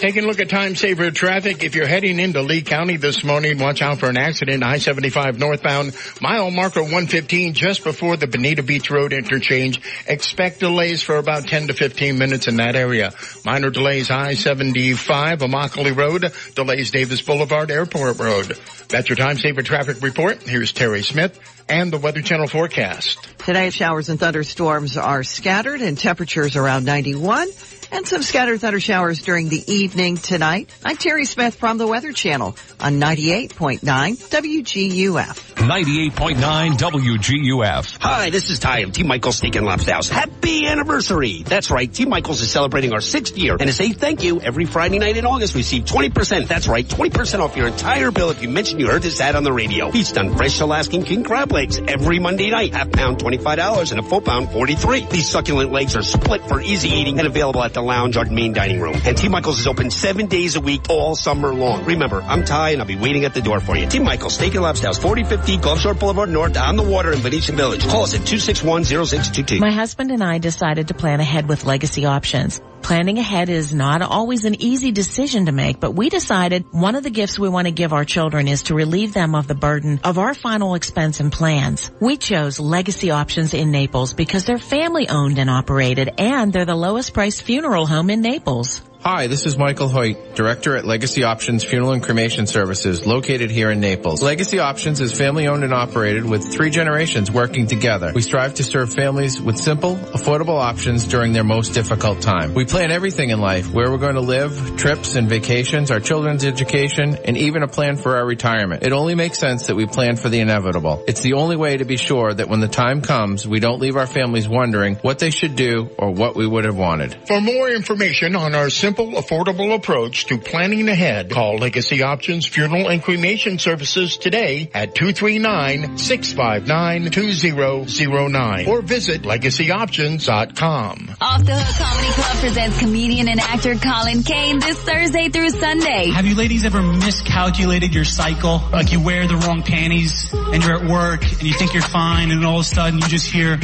Taking a look at time saver traffic. If you're heading into Lee County this morning, watch out for an accident. I-75 northbound, mile marker 115 just before the Bonita Beach Road interchange. Expect delays for about 10 to 15 minutes in that area. Minor delays I-75, Immokalee Road, delays Davis Boulevard, Airport Road. That's your time saver traffic report. Here's Terry Smith and the Weather Channel forecast. Today, showers and thunderstorms are scattered and temperatures around 91 and some scattered thunder showers during the evening tonight. I'm Terry Smith from the Weather Channel on 98.9 WGUF. 98.9 WGUF. Hi, this is Ty of T. Michael's Steak and Lobster House. Happy anniversary! That's right, T. Michael's is celebrating our sixth year, and as a thank you, every Friday night in August, we receive 20%. That's right, 20% off your entire bill if you mention you heard this ad on the radio. Feast on fresh Alaskan king crab legs every Monday night. Half pound, $25, and a full pound, 43 These succulent legs are split for easy eating and available at the lounge or main dining room. And T. Michael's is open seven days a week all summer long. Remember, I'm Ty, and I'll be waiting at the door for you. T. Michael's Steak and Lobster House, 4050 Gulf Shore Boulevard North on the water in Venetian Village. Call us at 261-0622. My husband and I decided to plan ahead with legacy options. Planning ahead is not always an easy decision to make, but we decided one of the gifts we want to give our children is to relieve them of the burden of our final expense and plans. We chose legacy options in Naples because they're family owned and operated and they're the lowest priced funeral home in Naples. Hi, this is Michael Hoyt, Director at Legacy Options Funeral and Cremation Services, located here in Naples. Legacy Options is family owned and operated with three generations working together. We strive to serve families with simple, affordable options during their most difficult time. We plan everything in life, where we're going to live, trips and vacations, our children's education, and even a plan for our retirement. It only makes sense that we plan for the inevitable. It's the only way to be sure that when the time comes, we don't leave our families wondering what they should do or what we would have wanted. For more information on our simple, affordable approach to planning ahead, call Legacy Options Funeral and Cremation Services today at 239-659-2009 or visit legacyoptions.com. Off the Hook Comedy Club presents comedian and actor Colin Kane this Thursday through Sunday. Have you ladies ever miscalculated your cycle? Like you wear the wrong panties and you're at work and you think you're fine and all of a sudden you just hear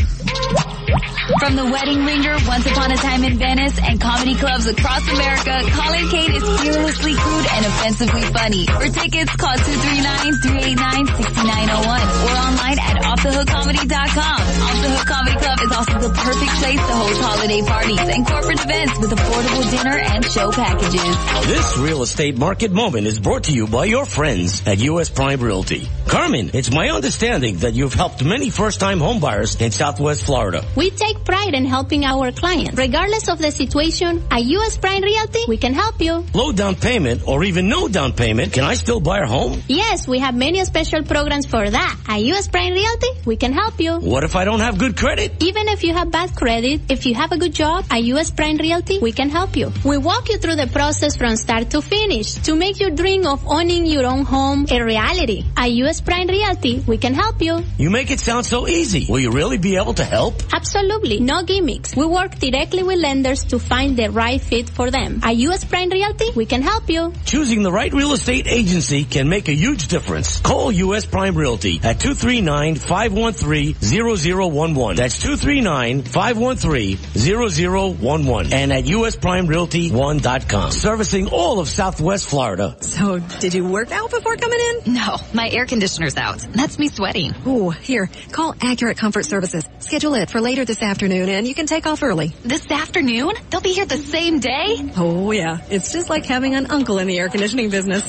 From the Wedding Ringer, Once Upon a Time in Venice, and comedy clubs across America, Colin Kane is fearlessly crude and offensively funny. For tickets, call 239-389-6901 or online at offthehookcomedy.com. Off the Hook Comedy Club is also the perfect place to host holiday parties and corporate events with affordable dinner and show packages. This real estate market moment is brought to you by your friends at U.S. Prime Realty. Carmen, it's my understanding that you've helped many first-time homebuyers in Southwest Florida. We take pride in helping our clients. Regardless of the situation, at U.S. Prime Realty, we can help you. Low down payment or even no down payment, can I still buy a home? Yes, we have many special programs for that. At U.S. Prime Realty, we can help you. What if I don't have good credit? Even if you have bad credit, if you have a good job, at U.S. Prime Realty, we can help you. We walk you through the process from start to finish to make your dream of owning your own home a reality. At U.S. Prime Realty, we can help you. You make it sound so easy. Will you really be able to help? Absolutely, no gimmicks. We work directly with lenders to find the right fit for them. At U.S. Prime Realty, we can help you. Choosing the right real estate agency can make a huge difference. Call U.S. Prime Realty at 239-513-0011. That's 239-513-0011. And at USPrimeRealty1.com. Servicing all of Southwest Florida. So, did you work out before coming in? No, my air conditioner's out. That's me sweating. Ooh, here, call Accurate Comfort Services. Schedule it for later this afternoon and you can take off early. This afternoon? They'll be here the same day? Oh yeah, it's just like having an uncle in the air conditioning business.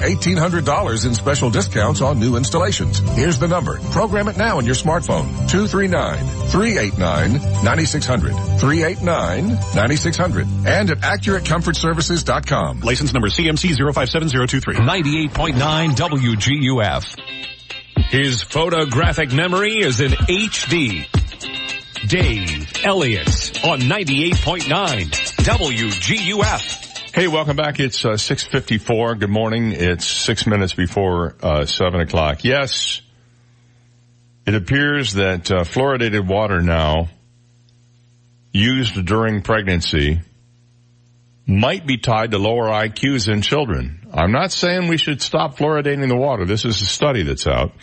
$1,800 in special discounts on new installations. Here's the number. Program it now on your smartphone. 239-389-9600. 389-9600. And at AccurateComfortServices.com. License number CMC 057023. 98.9 WGUF. His photographic memory is in HD. Dave Elliott on 98.9 WGUF. Hey, welcome back. It's uh, 6.54. Good morning. It's six minutes before uh, 7 o'clock. Yes, it appears that uh, fluoridated water now used during pregnancy might be tied to lower IQs in children. I'm not saying we should stop fluoridating the water. This is a study that's out.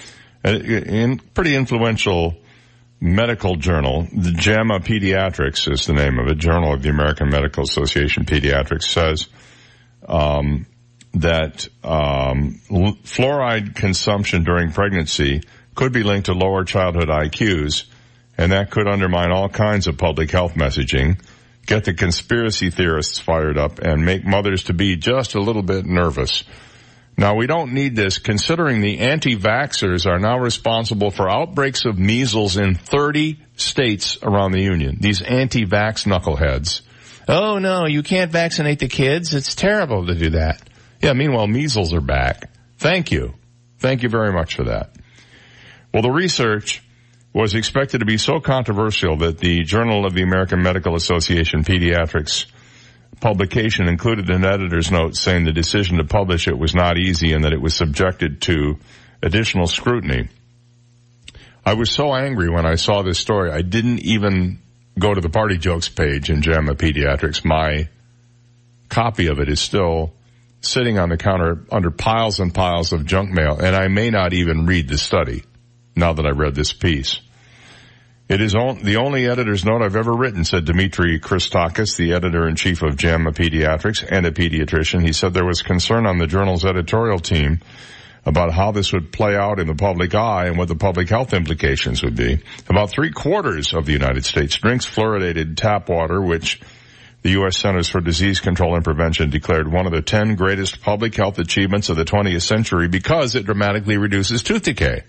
In pretty influential medical journal, the JAMA Pediatrics is the name of it, Journal of the American Medical Association Pediatrics says um, that um, fluoride consumption during pregnancy could be linked to lower childhood IQs, and that could undermine all kinds of public health messaging, get the conspiracy theorists fired up, and make mothers to be just a little bit nervous. Now we don't need this considering the anti-vaxxers are now responsible for outbreaks of measles in 30 states around the union. These anti-vax knuckleheads. Oh no, you can't vaccinate the kids. It's terrible to do that. Yeah, meanwhile measles are back. Thank you. Thank you very much for that. Well, the research was expected to be so controversial that the Journal of the American Medical Association Pediatrics publication included an editor's note saying the decision to publish it was not easy and that it was subjected to additional scrutiny. I was so angry when I saw this story, I didn't even go to the party jokes page in JAMA Pediatrics. My copy of it is still sitting on the counter under piles and piles of junk mail, and I may not even read the study now that I read this piece. It is on, the only editor's note I've ever written, said Dimitri Christakis, the editor-in-chief of JAMA Pediatrics and a pediatrician. He said there was concern on the journal's editorial team about how this would play out in the public eye and what the public health implications would be. About three quarters of the United States drinks fluoridated tap water, which the U.S. Centers for Disease Control and Prevention declared one of the 10 greatest public health achievements of the 20th century because it dramatically reduces tooth decay.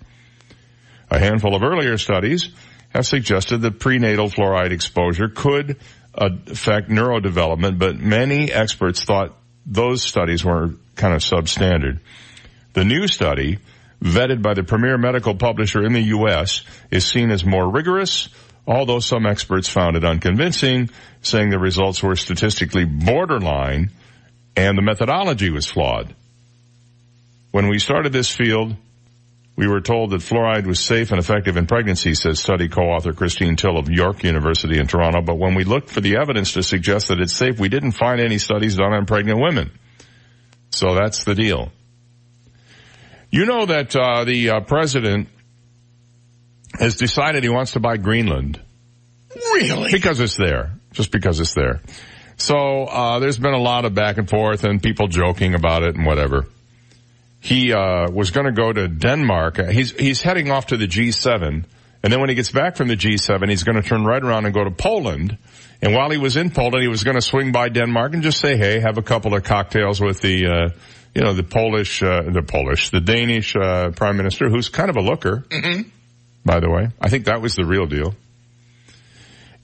A handful of earlier studies have suggested that prenatal fluoride exposure could affect neurodevelopment, but many experts thought those studies were kind of substandard. The new study, vetted by the premier medical publisher in the U.S., is seen as more rigorous, although some experts found it unconvincing, saying the results were statistically borderline and the methodology was flawed. When we started this field, we were told that fluoride was safe and effective in pregnancy, says study co-author Christine Till of York University in Toronto. But when we looked for the evidence to suggest that it's safe, we didn't find any studies done on pregnant women. So that's the deal. You know that uh, the uh, president has decided he wants to buy Greenland. Really? Because it's there. Just because it's there. So uh, there's been a lot of back and forth and people joking about it and whatever he uh, was going to go to Denmark. He's he's heading off to the G7, and then when he gets back from the G7, he's going to turn right around and go to Poland. And while he was in Poland, he was going to swing by Denmark and just say, "Hey, have a couple of cocktails with the, uh, you know, the Polish, uh, the Polish, the Danish uh, prime minister, who's kind of a looker, mm-hmm. by the way. I think that was the real deal."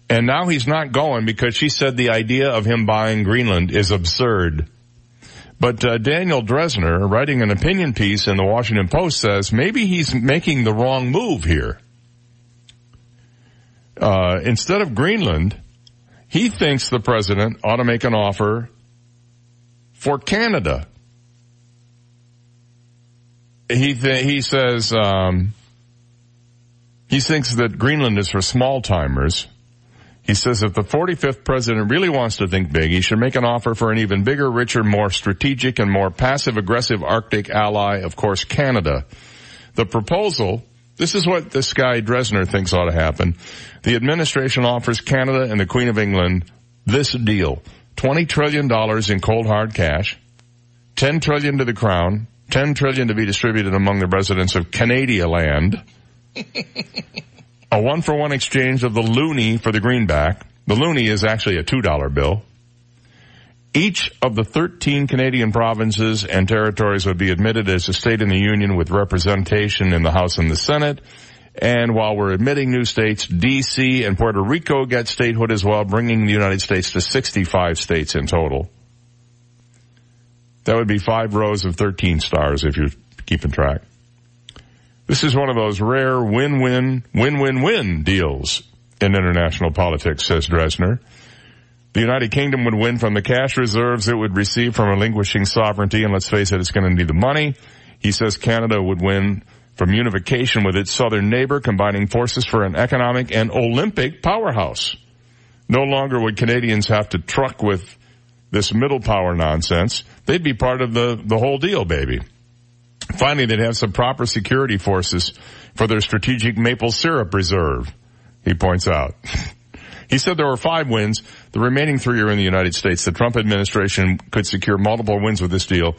And now he's not going because she said the idea of him buying Greenland is absurd. But uh, Daniel Drezner, writing an opinion piece in the Washington Post, says maybe he's making the wrong move here. Uh, instead of Greenland, he thinks the president ought to make an offer for Canada. He th- he says um, he thinks that Greenland is for small timers. He says if the 45th president really wants to think big, he should make an offer for an even bigger, richer, more strategic, and more passive aggressive Arctic ally, of course, Canada. The proposal, this is what this guy Drezner thinks ought to happen. The administration offers Canada and the Queen of England this deal. $20 trillion in cold hard cash, 10 trillion to the crown, 10 trillion to be distributed among the residents of Canada land, (laughs) a one for one exchange of the loonie for the greenback. The loonie is actually a $2 bill. Each of the 13 Canadian provinces and territories would be admitted as a state in the Union with representation in the House and the Senate. And while we're admitting new states, DC and Puerto Rico get statehood as well, bringing the United States to 65 states in total. That would be five rows of 13 stars if you're keeping track. This is one of those rare win-win, win-win-win deals in international politics, says Drezner. The United Kingdom would win from the cash reserves it would receive from relinquishing sovereignty, and let's face it, it's going to need the money. He says Canada would win from unification with its southern neighbor, combining forces for an economic and Olympic powerhouse. No longer would Canadians have to truck with this middle power nonsense. They'd be part of the, the whole deal, baby. Finally, they'd have some proper security forces for their strategic maple syrup reserve, he points out. (laughs) he said there were five wins. The remaining three are in the United States. The Trump administration could secure multiple wins with this deal.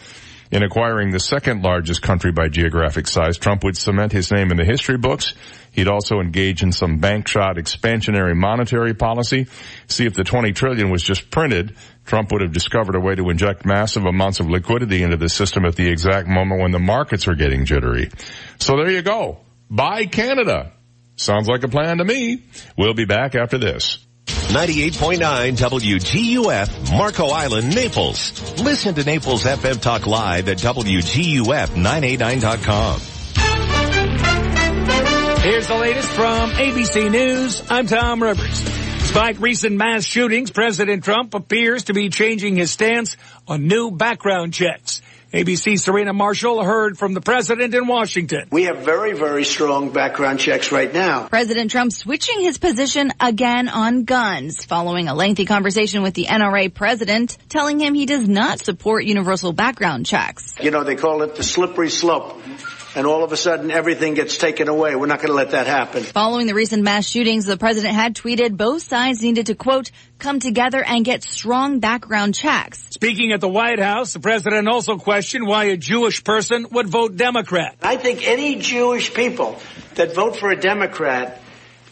In acquiring the second largest country by geographic size, Trump would cement his name in the history books. He'd also engage in some bank shot expansionary monetary policy. See if the 20 trillion was just printed, Trump would have discovered a way to inject massive amounts of liquidity into the system at the exact moment when the markets were getting jittery. So there you go. Buy Canada. Sounds like a plan to me. We'll be back after this. 98.9 WGUF, Marco Island, Naples. Listen to Naples FM Talk Live at WGUF989.com. Here's the latest from ABC News. I'm Tom Rivers. Despite recent mass shootings, President Trump appears to be changing his stance on new background checks. ABC Serena Marshall heard from the president in Washington. We have very, very strong background checks right now. President Trump switching his position again on guns following a lengthy conversation with the NRA president telling him he does not support universal background checks. You know, they call it the slippery slope and all of a sudden everything gets taken away. We're not going to let that happen. Following the recent mass shootings, the president had tweeted both sides needed to quote, come together and get strong background checks. Speaking at the White House, the president also questioned why a Jewish person would vote Democrat. I think any Jewish people that vote for a Democrat,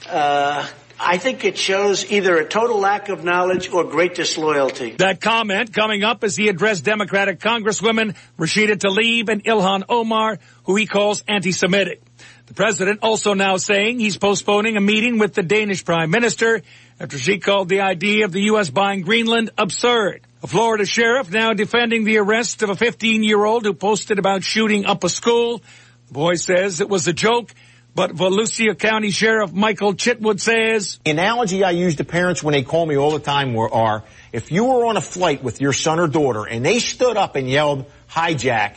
uh, I think it shows either a total lack of knowledge or great disloyalty. That comment coming up as he addressed Democratic Congresswomen Rashida Tlaib and Ilhan Omar, who he calls anti-Semitic. The president also now saying he's postponing a meeting with the Danish prime minister after she called the idea of the U.S. buying Greenland absurd. A Florida sheriff now defending the arrest of a 15-year-old who posted about shooting up a school. The boy says it was a joke but Volusia County Sheriff Michael Chitwood says, The analogy I use to parents when they call me all the time were, are, if you were on a flight with your son or daughter and they stood up and yelled hijack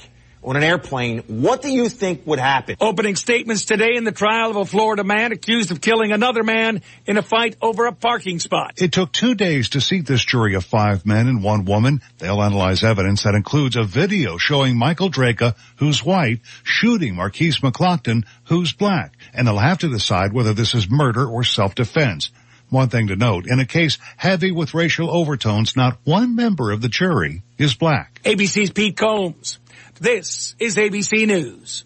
on an airplane, what do you think would happen? Opening statements today in the trial of a Florida man accused of killing another man in a fight over a parking spot. It took two days to seat this jury of five men and one woman. They'll analyze evidence that includes a video showing Michael Drejka, who's white, shooting Markeis McGlockton, who's black. And they'll have to decide whether this is murder or self-defense. One thing to note, in a case heavy with racial overtones, not one member of the jury is black. ABC's Pete Combs. This is ABC News.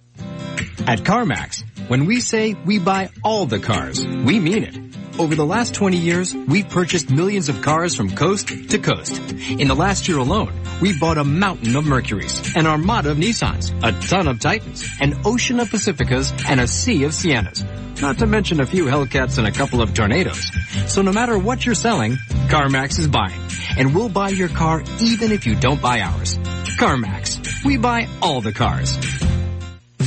At CarMax, when we say we buy all the cars, we mean it. Over the last 20 years, we've purchased millions of cars from coast to coast. In the last year alone, we bought a mountain of Mercuries, an armada of Nissans, a ton of Titans, an ocean of Pacificas, and a sea of Siennas. Not to mention a few Hellcats and a couple of Tornadoes. So no matter what you're selling, CarMax is buying. And we'll buy your car even if you don't buy ours. CarMax. We buy all the cars.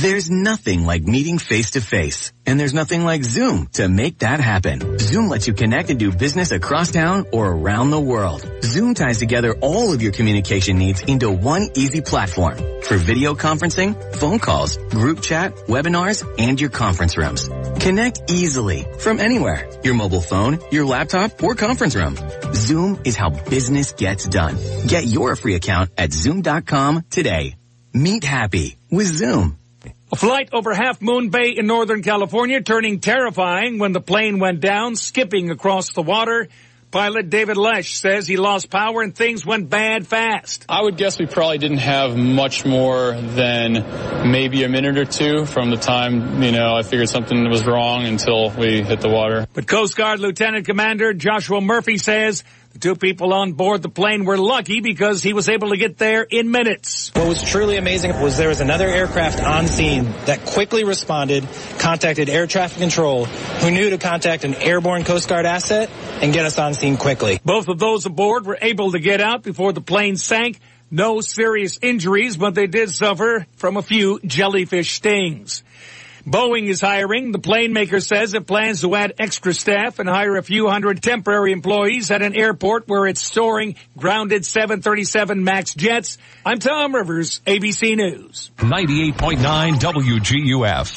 There's nothing like meeting face to face. And there's nothing like Zoom to make that happen. Zoom lets you connect and do business across town or around the world. Zoom ties together all of your communication needs into one easy platform. for video conferencing, phone calls, group chat, webinars, and your conference rooms. Connect easily from anywhere, your mobile phone, your laptop, or conference room. Zoom is how business gets done. Get your free account at zoom.com today. Meet happy with Zoom. A flight over Half Moon Bay in Northern California turning terrifying when the plane went down, skipping across the water. Pilot David Lesh says he lost power and things went bad fast. I would guess we probably didn't have much more than maybe a minute or two from the time, you know, I figured something was wrong until we hit the water. But Coast Guard Lieutenant Commander Joshua Murphy says the two people on board the plane were lucky because he was able to get there in minutes. What was truly amazing was there was another aircraft on scene that quickly responded, contacted air traffic control, who knew to contact an airborne Coast Guard asset and get us on scene quickly. Both of those aboard were able to get out before the plane sank. No serious injuries, but they did suffer from a few jellyfish stings. Boeing is hiring. The plane maker says it plans to add extra staff and hire a few hundred temporary employees at an airport where it's storing grounded 737 MAX jets. I'm Tom Rivers, ABC News. 98.9 WGUF.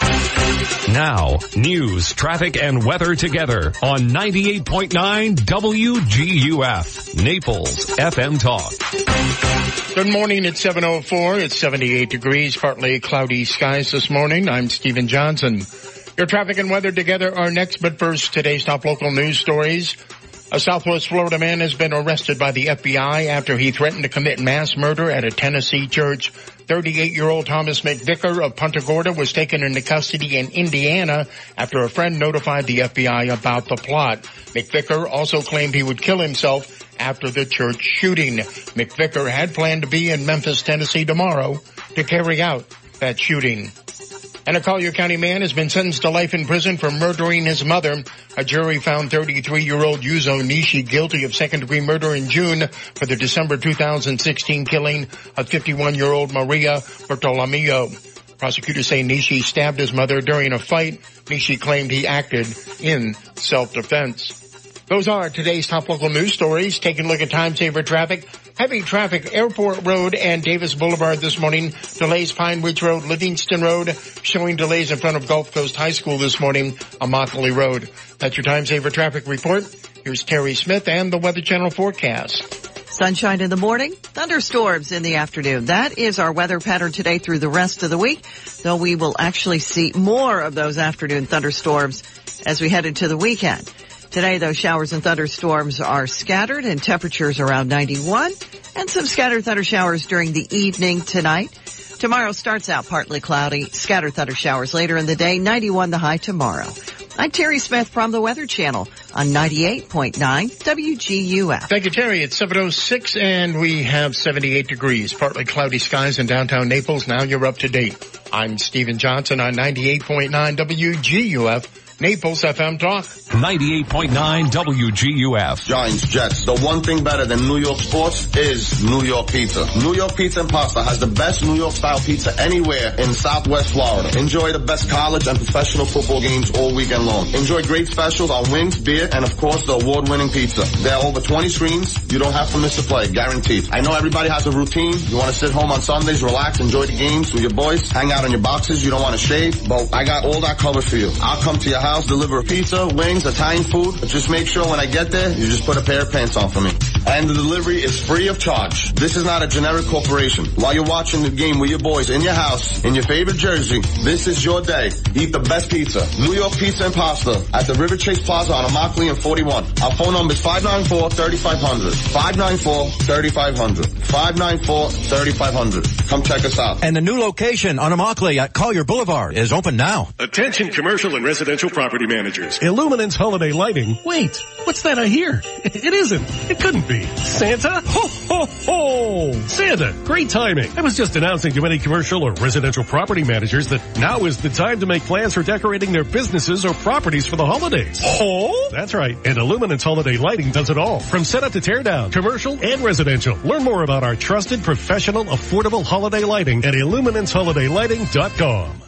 Now, news, traffic, and weather together on 98.9 WGUF. Naples FM Talk. Good morning. It's 7.04. It's 78 degrees, partly cloudy skies this morning. I'm Stephen Johnson. Your traffic and weather together are next, but first, today's top local news stories. A Southwest Florida man has been arrested by the FBI after he threatened to commit mass murder at a Tennessee church. 38-year-old Thomas McVicker of Punta Gorda was taken into custody in Indiana after a friend notified the FBI about the plot. McVicker also claimed he would kill himself after the church shooting. McVicker had planned to be in Memphis, Tennessee tomorrow to carry out that shooting. And a Collier County man has been sentenced to life in prison for murdering his mother. A jury found 33-year-old Yuzo Nishi guilty of second-degree murder in June for the December 2016 killing of 51-year-old Maria Bartolomeo. Prosecutors say Nishi stabbed his mother during a fight. Nishi claimed he acted in self-defense. Those are today's top local news stories. Taking a look at time saver traffic. Heavy traffic, Airport Road and Davis Boulevard this morning. Delays Pine Ridge Road, Livingston Road, showing delays in front of Gulf Coast High School this morning Immokalee Road. That's your time saver traffic report. Here's Terry Smith and the Weather Channel forecast. Sunshine in the morning, thunderstorms in the afternoon. That is our weather pattern today through the rest of the week, though we will actually see more of those afternoon thunderstorms as we head into the weekend. Today, those showers and thunderstorms are scattered and temperatures around 91 and some scattered thunder showers during the evening tonight. Tomorrow starts out partly cloudy, scattered thunder showers later in the day, 91 the high tomorrow. I'm Terry Smith from the Weather Channel on 98.9 WGUF. Thank you, Terry. It's 706 and we have 78 degrees, partly cloudy skies in downtown Naples. Now you're up to date. I'm Stephen Johnson on 98.9 WGUF. Naples FM Talk. 98.9 WGUF. Giants, Jets. The one thing better than New York sports is New York pizza. New York Pizza and Pasta has the best New York style pizza anywhere in Southwest Florida. Enjoy the best college and professional football games all weekend long. Enjoy great specials on wings, beer, and of course the award-winning pizza. There are over 20 screens. You don't have to miss a play, guaranteed. I know everybody has a routine. You want to sit home on Sundays, relax, enjoy the games with your boys, hang out on your boxes. You don't want to shave, but I got all that covered for you. I'll come to your house, deliver a pizza, wings, Italian food. Just make sure when I get there, you just put a pair of pants on for me. And the delivery is free of charge. This is not a generic corporation. While you're watching the game with your boys in your house, in your favorite jersey, this is your day. Eat the best pizza. New York Pizza and Pasta at the River Chase Plaza on Immokalee and 41. Our phone number is 594-3500. 594-3500. 594-3500. Come check us out. And the new location on Immokalee at Collier Boulevard is open now. Attention commercial and residential property managers. Illuminance holiday lighting. Wait, what's that I hear? It isn't. It couldn't be. Santa? Ho, ho, ho! Santa, great timing. I was just announcing to many commercial or residential property managers that now is the time to make plans for decorating their businesses or properties for the holidays. Oh? That's right. And Illuminance holiday lighting does it all. From setup to tear down, commercial and residential. Learn more about our trusted, professional, affordable holiday lighting at illuminanceholiday.lighting.com.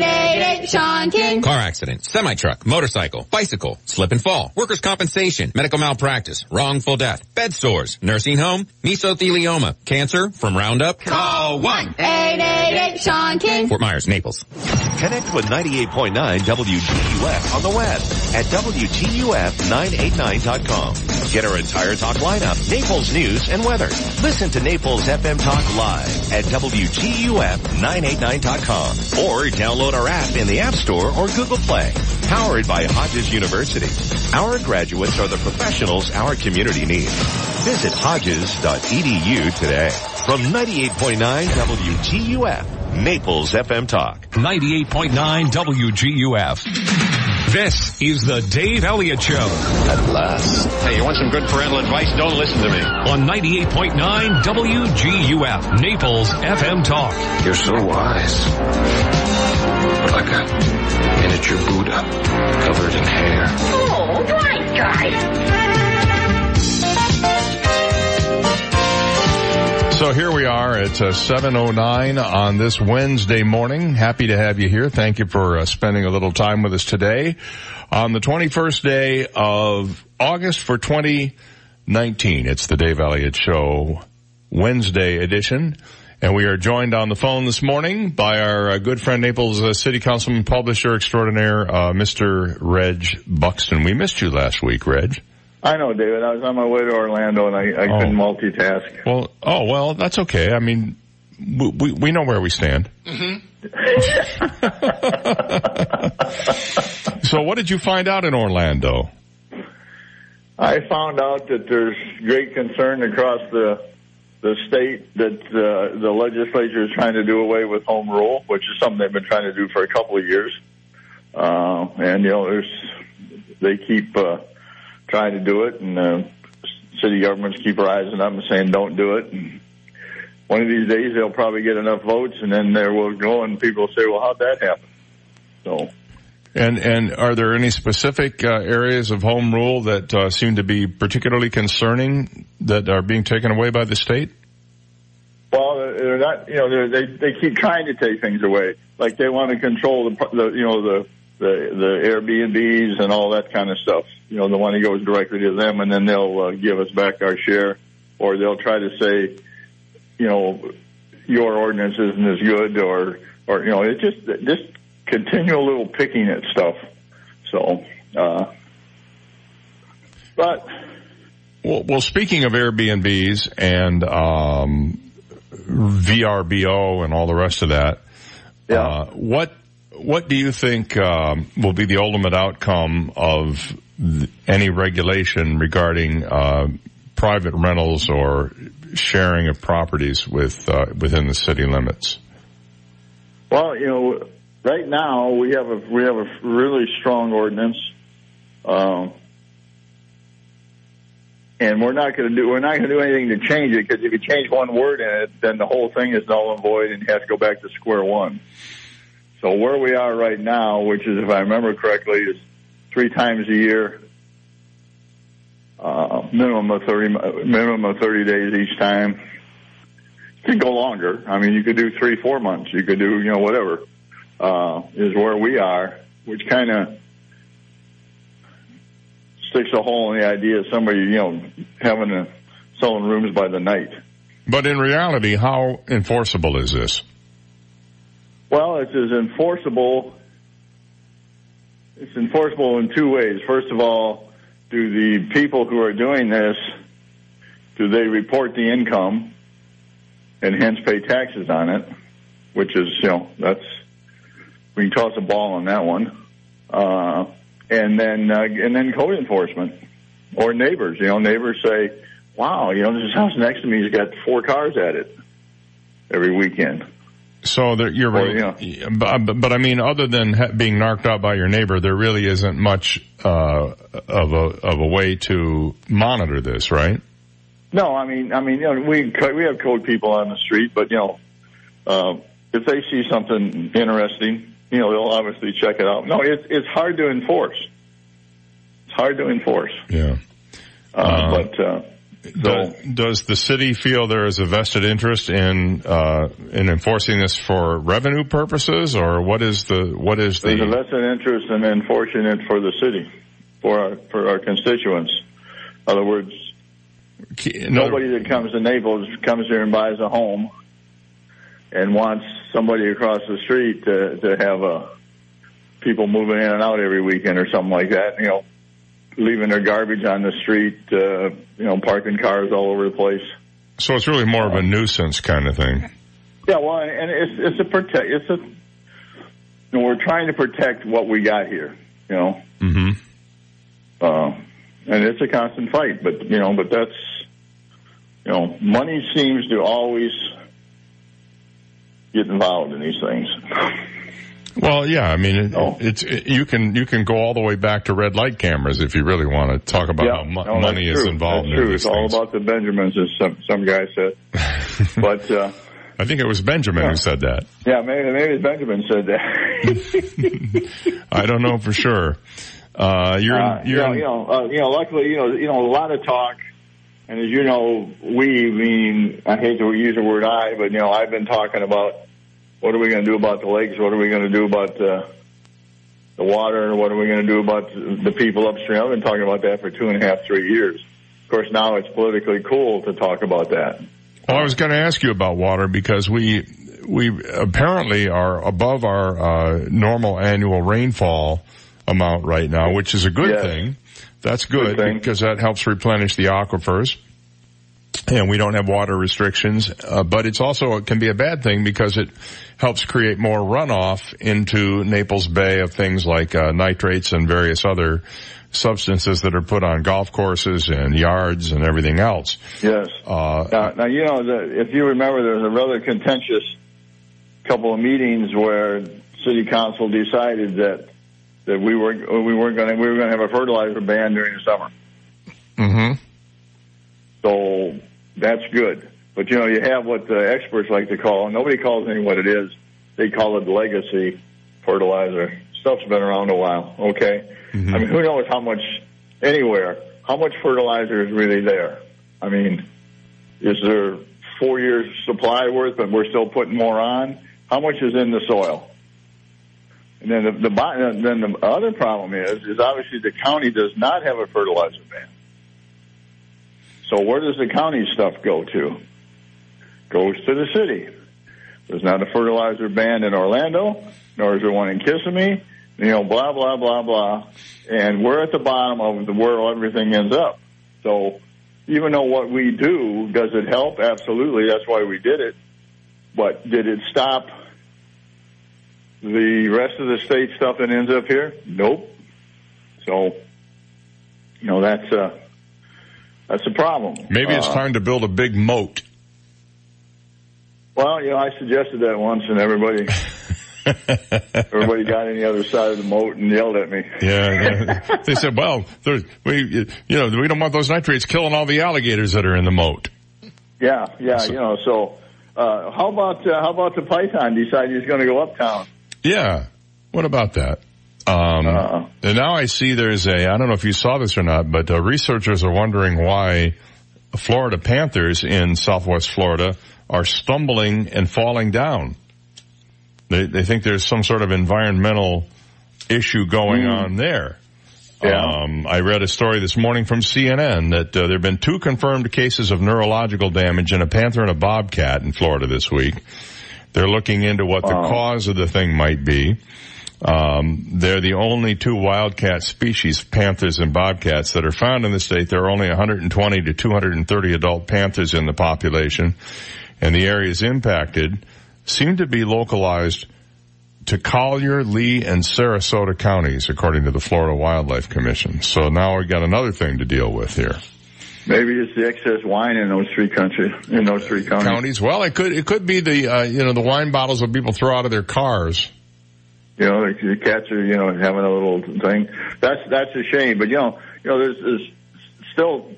888 Sean King. Car accident, semi-truck, motorcycle, bicycle, slip and fall, workers' compensation, medical malpractice, wrongful death, bed sores, nursing home, mesothelioma, cancer from Roundup. Call 1-888 Sean King. Fort Myers, Naples. Connect with 98.9 WGUF on the web at WGUF989.com. Get our entire talk lineup, Naples news and weather. Listen to Naples FM Talk live at WGUF989.com or download our app in the App Store or Google Play. Powered by Hodges University. Our graduates are the professionals our community needs. Visit hodges.edu today. From 98.9 WGUF, Naples FM Talk. 98.9 WGUF. This is the Dave Elliott Show. At last. Hey, you want some good parental advice? Don't listen to me. On 98.9 WGUF, Naples FM Talk. You're so wise. Like a miniature Buddha covered in hair. Oh, right, guys. So here we are at uh, 7.09 on this Wednesday morning. Happy to have you here. Thank you for uh, spending a little time with us today on the 21st day of August for 2019. It's the Dave Elliott Show Wednesday edition. And we are joined on the phone this morning by our uh, good friend Naples uh, City Councilman publisher extraordinaire, uh, Mr. Reg Buxton. We missed you last week, Reg. I know, David. I was on my way to Orlando and I, I Oh. couldn't multitask. Well, oh well, that's okay. I mean, we we, we know where we stand. (laughs) so, what did you find out in Orlando? I found out that there's great concern across the the state that uh, the legislature is trying to do away with home rule, which is something they've been trying to do for a couple of years. Uh, and you know, there's they keep uh, trying to do it, and uh, city governments keep rising up and saying don't do it. And one of these days they'll probably get enough votes, and then there will go, and people will say, "Well, how'd that happen?" So. And and are there any specific uh, areas of home rule that uh, seem to be particularly concerning that are being taken away by the state? Well, they're not. You know, they they keep trying to take things away. Like they want to control the, the you know the the the Airbnbs and all that kind of stuff. You know, the money goes directly to them, and then they'll uh, give us back our share, or they'll try to say, you know, your ordinance isn't as good, or or you know, it just just continual little picking at stuff. So, uh, but Well, well, speaking of Airbnbs and um, VRBO and all the rest of that, uh, what what do you think um, will be the ultimate outcome of th- any regulation regarding uh, private rentals or sharing of properties with uh, within the city limits? Well, you know, right now we have a we have a really strong ordinance, um, and we're not going to do we're not going to do anything to change it because if you change one word in it, then the whole thing is null and void, and you have to go back to square one. So where we are right now, which is if I remember correctly, is three times a year, uh, minimum of thirty minimum of thirty days each time. It could go longer. I mean, you could do three, four months. You could do, you know, whatever, uh, is where we are, which kind of sticks a hole in the idea of somebody, you know, having to selling rooms by the night. But in reality, how enforceable is this? Well, it's as enforceable. It's enforceable in two ways. First of all, do the people who are doing this, do they report the income and hence pay taxes on it? Which is, you know, that's, we can toss a ball on that one. Uh, and then, uh, and then code enforcement or neighbors, you know, neighbors say, wow, you know, this house next to me has got four cars at it every weekend. So there, you're right. Or, but, but I mean, other than ha- being knocked out by your neighbor, there really isn't much uh, of a of a way to monitor this, right? No, I mean, I mean, you know, we we have code people on the street, but you know, uh, if they see something interesting, you know, they'll obviously check it out. No, it's it's hard to enforce. It's hard to enforce. Yeah. Uh, but uh, does, does the city feel there is a vested interest in uh, in enforcing this for revenue purposes, or what is the what is there's a the? vested interest in enforcing it for the city, for our for our constituents. In other words, nobody that comes to Naples comes here and buys a home and wants somebody across the street to to have a people moving in and out every weekend or something like that. You know, leaving their garbage on the street. Uh, you know, parking cars all over the place. So it's really more of a nuisance kind of thing. Yeah, well, and it's it's a protect. It's a you know, we're trying to protect what we got here. You know, Mm-hmm. uh, and it's a constant fight. But you know, but that's you know, money seems to always get involved in these things. Well, yeah, I mean, it, it's it, you can you can go all the way back to red light cameras if you really want to talk about how mo- no, money that's is involved That's in true. It's all things. about the Benjamins, as some some guy said. (laughs) but uh, I think it was Benjamin who said that. yeah, maybe maybe Benjamin said that. (laughs) I don't know for sure. Uh, you're Uh, you you're know, you know, uh, you know, luckily, you know, you know, a lot of talk, and as you know, we mean I hate to use the word I, but you know, I've been talking about what are we going to do about the lakes? What are we going to do about uh, the water? What are we going to do about the people upstream? I've been talking about that for two and a half, three years. Of course, now it's politically cool to talk about that. Well, I was going to ask you about water because we we apparently are above our uh, normal annual rainfall amount right now, which is a good Yes. thing. That's good, because that helps replenish the aquifers. And we don't have water restrictions, uh, but it's also it can be a bad thing because it helps create more runoff into Naples Bay of things like uh, nitrates and various other substances that are put on golf courses and yards and everything else. Yes. Uh, Now, now you know, the, if you remember, there was a rather contentious couple of meetings where city council decided that that we were we weren't going we were going to have a fertilizer ban during the summer. Mm-hmm. So that's good. But you know, you have what the experts like to call, nobody calls it what it is. They call it legacy fertilizer. Stuff's been around a while. Okay. I mean, who knows how much anywhere? How much fertilizer is really there? I mean, is there four years supply worth, but we're still putting more on? How much is in the soil? And then the, the then the other problem is is obviously the county does not have a fertilizer ban. So where does the county stuff go to? Goes to the city. There's not a fertilizer ban in Orlando, nor is there one in Kissimmee. You know, blah blah blah blah, and we're at the bottom of the where everything ends up. So even though what we do does it help? Absolutely, that's why we did it. But did it stop the rest of the state stuff that ends up here? Nope. So, you know, that's a, that's a problem. Maybe it's Uh, time to build a big moat. Well, you know, I suggested that once, and everybody (laughs) everybody got on the other side of the moat and yelled at me. Yeah, yeah. they said, "Well, there's, we, you know, we don't want those nitrates killing all the alligators that are in the moat." Yeah, yeah, you know. So, uh, how about uh, how about the python decide he's going to go uptown? Yeah. What about that? Um, Uh-huh. and now I see there's a, I don't know if you saw this or not, but uh, researchers are wondering why Florida Panthers in Southwest Florida are stumbling and falling down. They, they think there's some sort of environmental issue going on there. Um, I read a story this morning from CNN that uh, there have been two confirmed cases of neurological damage in a panther and a bobcat in Florida this week. They're looking into what the cause of the thing might be. Um, they're the only two wildcat species, panthers and bobcats, that are found in the state. There are only 120 to 230 adult panthers in the population, and the areas impacted seem to be localized to Collier, Lee, and Sarasota counties, according to the Florida Wildlife Commission. So now we've got another thing to deal with here. Maybe it's the excess wine in those three countries, in those three counties. Counties. Well, it could it could be the uh, you know the wine bottles that people throw out of their cars. You know, the, cats are you know having a little thing. That's that's a shame. But you know, you know, there's, there's still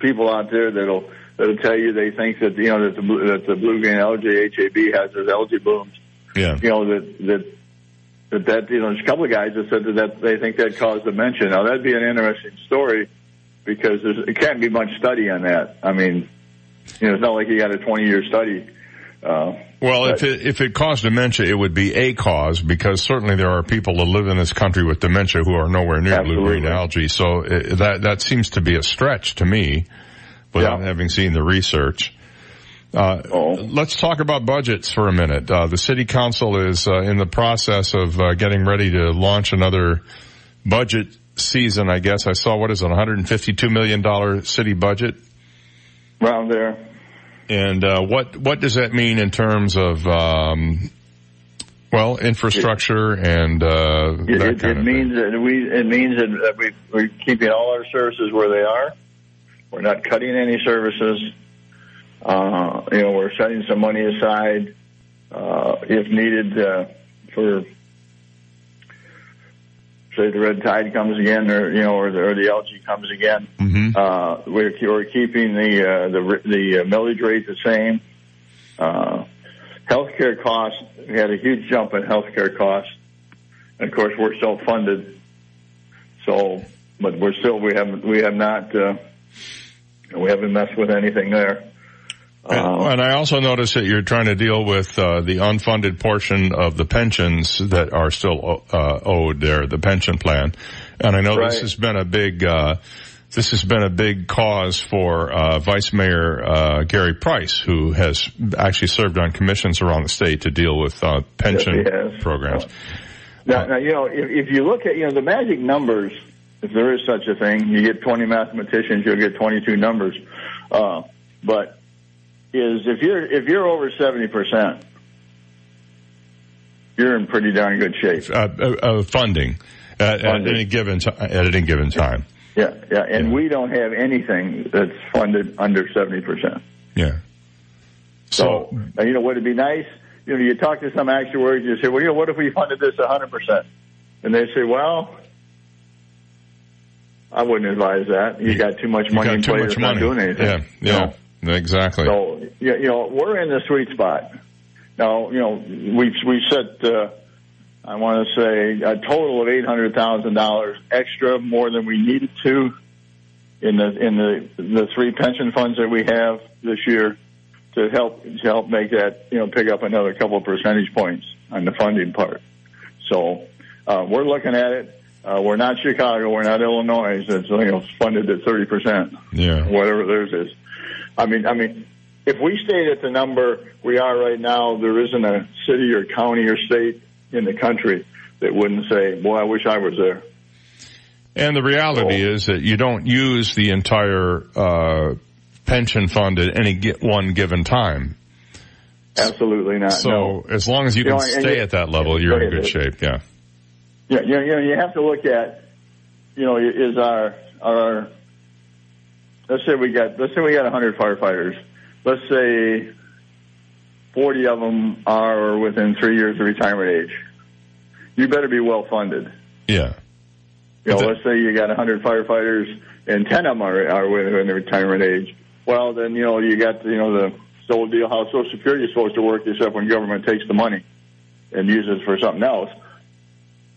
people out there that'll that'll tell you they think that you know that the blue- that the blue green algae HAB has those algae blooms. Yeah. You know that that that that you know there's a couple of guys that said that, that they think that caused dementia. Now that'd be an interesting story because there's, it can't be much study on that. I mean, you know, it's not like you got a 20 year study. Uh, Well, if it, if it caused dementia, it would be a cause because certainly there are people that live in this country with dementia who are nowhere near blue green algae. So uh that that seems to be a stretch to me, without having seen the research. Uh, let's talk about budgets for a minute. Uh, the city council is uh, in the process of uh, getting ready to launch another budget season. I guess I saw what is it, 152 million dollar city budget around there. And uh, what what does that mean in terms of um, well infrastructure and uh, It, that it, kind it of means that we it means that we we're keeping all our services where they are. We're not cutting any services. Uh, you know, we're setting some money aside uh, if needed uh, for say the red tide comes again, or you know, or the, or the algae comes again. Uh, we're, we're keeping the uh, the the uh, millage rate the same. Uh, healthcare costs we had a huge jump in healthcare costs. And of course, we're self funded, so but we're still we haven't we have not uh, we haven't messed with anything there. And, and I also noticed that you're trying to deal with uh, the unfunded portion of the pensions that are still uh, owed there, the pension plan. And I know this has been a big, uh, this has been a big cause for uh, Vice Mayor uh, Gary Price, who has actually served on commissions around the state to deal with uh, pension Yes, programs. Now, now you know if, if you look at you know the magic numbers, if there is such a thing, you get 20 mathematicians, you'll get 22 numbers. Uh, but is if you're if you're over 70 percent, you're in pretty darn good shape. Uh, uh, uh, funding at, at any given ti at any given time. Yeah, yeah, and we don't have anything that's funded under 70 percent. Yeah. So, now, you know, would it be nice? You know, you talk to some actuaries, you say, well, you know, what if we funded this 100%? And they say, well, I wouldn't advise that. You got too much You money got in too much that's not doing anything. Yeah, yeah, exactly. So, you know, we're in the sweet spot. Now, you know, we've, we've set, uh, I want to say a total of $800,000 extra more than we needed to in the, in the, the three pension funds that we have this year to help, to help make that, you know, pick up another couple of percentage points on the funding part. So, uh, we're looking at it. Uh, we're not Chicago. We're not Illinois. That's, you know, funded at 30% Yeah. whatever theirs is. I mean, I mean, if we stayed at the number we are right now, there isn't a city or county or state in the country that wouldn't say, "Boy, I wish I was there." And the reality is that you don't use the entire uh, pension fund at any one given time. Absolutely not. So no. as long as you, You can know, stay you- at that level, you're in good shape. Yeah. Yeah, you you know, you have to look at, you know, is our our let's say we got let's say we got 100 firefighters. Let's say 40 of them are within three years of retirement age. You better be well funded. Yeah. You know, let's say you got 100 firefighters and 10 of them are, are within the retirement age. Well, then, you know, you got, you know, the whole deal how Social Security is supposed to work, except when government takes the money and uses it for something else.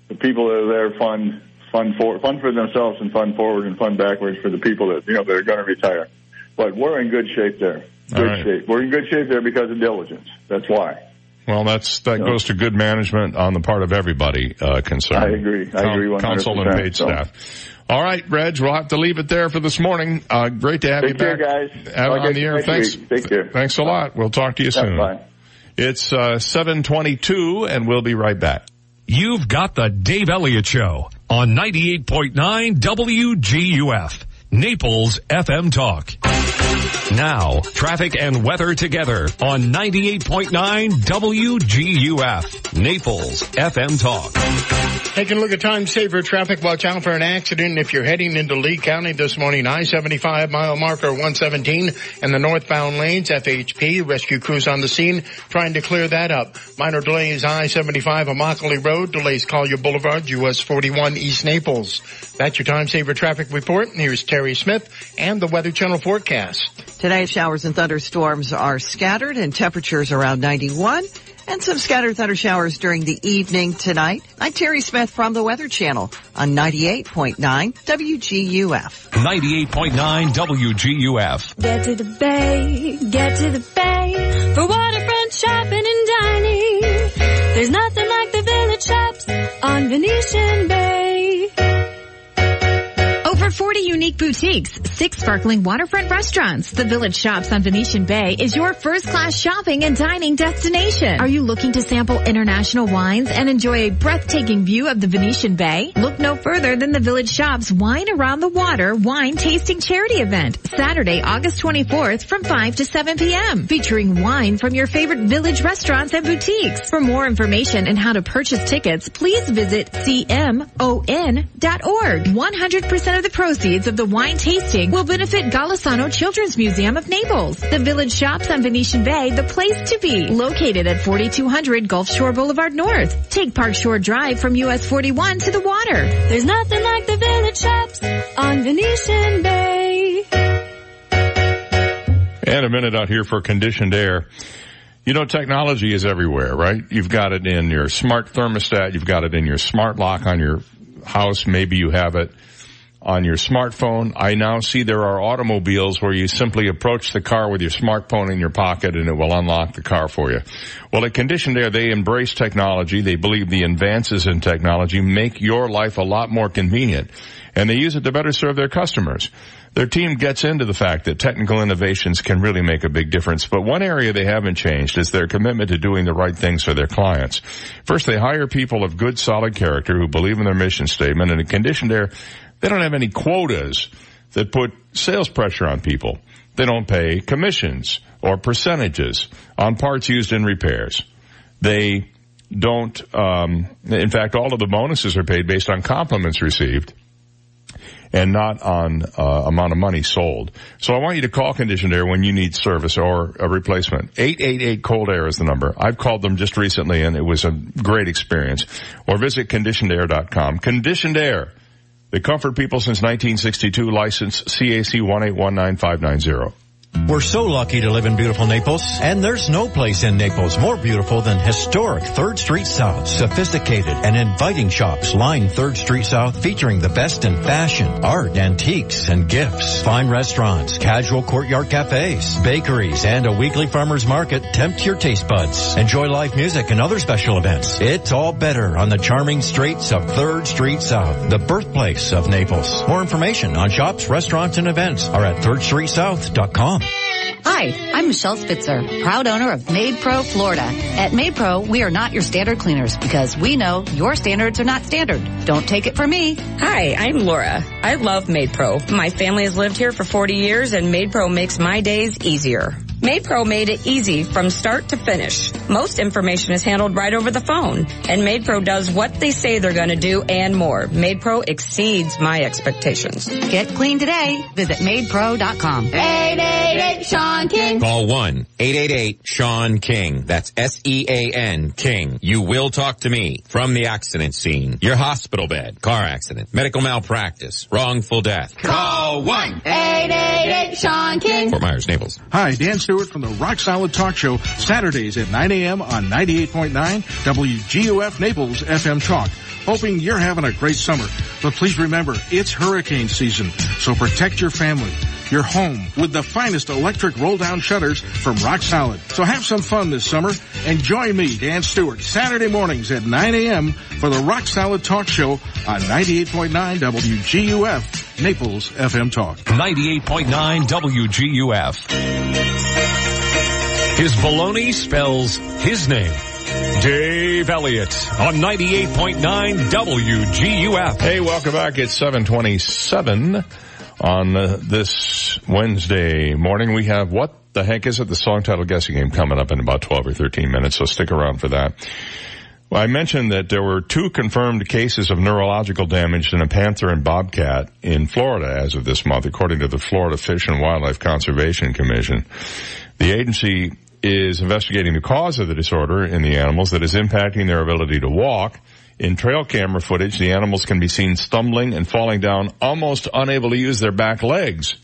The people that are there fund, fund for, fund for themselves and fund forward and fund backwards for the people that, you know, that are going to retire. But we're in good shape there. Good right. shape. We're in good shape there because of diligence. That's why. Well, that's that goes to good management on the part of everybody uh, concerned. I agree. I agree 100%, Council and paid so. staff. All right, Reg, we'll have to leave it there for this morning. Uh, great to have Take you care, back. guys. Have I'll on the air. Thanks. week. Take care. Thanks a lot. We'll talk to you soon. bye. It's uh, 722 and we'll be right back. You've got the Dave Elliott Show on 98.9 WGUF, Naples FM Talk. Now, traffic and weather together on 98.9 WGUF, Naples FM Talk. Taking a look at time saver traffic. Watch out for an accident if you're heading into Lee County this morning. I-75 mile marker 117 and the northbound lanes. FHP rescue crews on the scene trying to clear that up. Minor delays I-75 Immokalee Road. Delays Collier Boulevard, US 41 East Naples. That's your time saver traffic report. Here's Terry Smith and the Weather Channel forecast. Today, showers and thunderstorms are scattered and temperatures around 91 and some scattered thunder showers during the evening tonight. I'm Terry Smith from the Weather Channel on 98.9 WGUF. 98.9 WGUF. Get to the bay, get to the bay for waterfront shopping and dining. There's nothing like the village shops on Venetian Bay. Over 40 unique boutiques, six sparkling waterfront restaurants. The Village Shops on Venetian Bay is your first class shopping and dining destination. Are you looking to sample international wines and enjoy a breathtaking view of the Venetian Bay? Look no further than the Village Shops Wine Around the Water wine tasting charity event, Saturday, August 24th from 5 to 7 p.m. featuring wine from your favorite village restaurants and boutiques. For more information and how to purchase tickets, please visit cmon.org. 100% of the proceeds of the wine tasting will benefit Golisano Children's Museum of Naples. The Village Shops on Venetian Bay, the place to be. Located at 4200 Gulf Shore Boulevard North. Take Park Shore Drive from US 41 to the water. There's nothing like the village shops on Venetian Bay. And a minute out here for conditioned air. You know, technology is everywhere, right? You've got it in your smart thermostat. You've got it in your smart lock on your house. Maybe you have it on your smartphone. I now see there are automobiles where you simply approach the car with your smartphone in your pocket and it will unlock the car for you. Well, at Conditioned Air, they embrace technology. They believe the advances in technology make your life a lot more convenient and they use it to better serve their customers. Their team gets into the fact that technical innovations can really make a big difference, but one area they haven't changed is their commitment to doing the right things for their clients. First, they hire people of good, solid character who believe in their mission statement, and in Conditioned Air, they don't have any quotas that put sales pressure on people. They don't pay commissions or percentages on parts used in repairs. They don't, um, in fact, all of the bonuses are paid based on compliments received and not on uh, amount of money sold. So I want you to call Conditioned Air when you need service or a replacement. 888 Cold Air is the number. I've called them just recently and it was a great experience. Or visit conditionedair.com. Conditioned Air. They comfort people since 1962, license CAC 1819590. We're so lucky to live in beautiful Naples, and there's no place in Naples more beautiful than historic 3rd Street South. Sophisticated and inviting shops line 3rd Street South featuring the best in fashion, art, antiques, and gifts. Fine restaurants, casual courtyard cafes, bakeries, and a weekly farmer's market tempt your taste buds. Enjoy live music and other special events. It's all better on the charming streets of 3rd Street South, the birthplace of Naples. More information on shops, restaurants, and events are at 3rdstreetsouth.com. Hi, I'm Michelle Spitzer, proud owner of MaidPro Florida. At MaidPro, we are not your standard cleaners because we know your standards are not standard. Don't take it from me. Hi, I'm Laura. I love MaidPro. My family has lived here for 40 years and MaidPro makes my days easier. MaidPro made it easy from start to finish. Most information is handled right over the phone, and MaidPro does what they say they're going to do and more. MaidPro exceeds my expectations. Get clean today. Visit MaidPro.com. 888 Sean King. Call 1-888-SEAN-KING. That's S-E-A-N King. You will talk to me from the accident scene. Your hospital bed, car accident, medical malpractice, wrongful death. Call 1 888 Sean King. Fort Myers, Naples. Hi, Dan Stewart from the Rock Solid Talk Show, Saturdays at 9 a.m. on 98.9 WGUF Naples FM Talk. Hoping you're having a great summer. But please remember, it's hurricane season, so protect your family, your home with the finest electric roll down shutters from Rock Solid. So have some fun this summer and join me, Dan Stewart, Saturday mornings at 9 a.m. for the Rock Solid Talk Show on 98.9 WGUF Naples FM Talk. 98.9 WGUF. His baloney spells his name. Dave Elliott on 98.9 WGUF. Hey, welcome back. It's 727 on uh, this Wednesday morning. We have What the Heck Is It? The song title guessing game coming up in about 12 or 13 minutes, so stick around for that. I mentioned that there were two confirmed cases of neurological damage in a panther and bobcat in Florida as of this month, according to the Florida Fish and Wildlife Conservation Commission. The agency is investigating the cause of the disorder in the animals that is impacting their ability to walk. In trail camera footage, the animals can be seen stumbling and falling down, almost unable to use their back legs.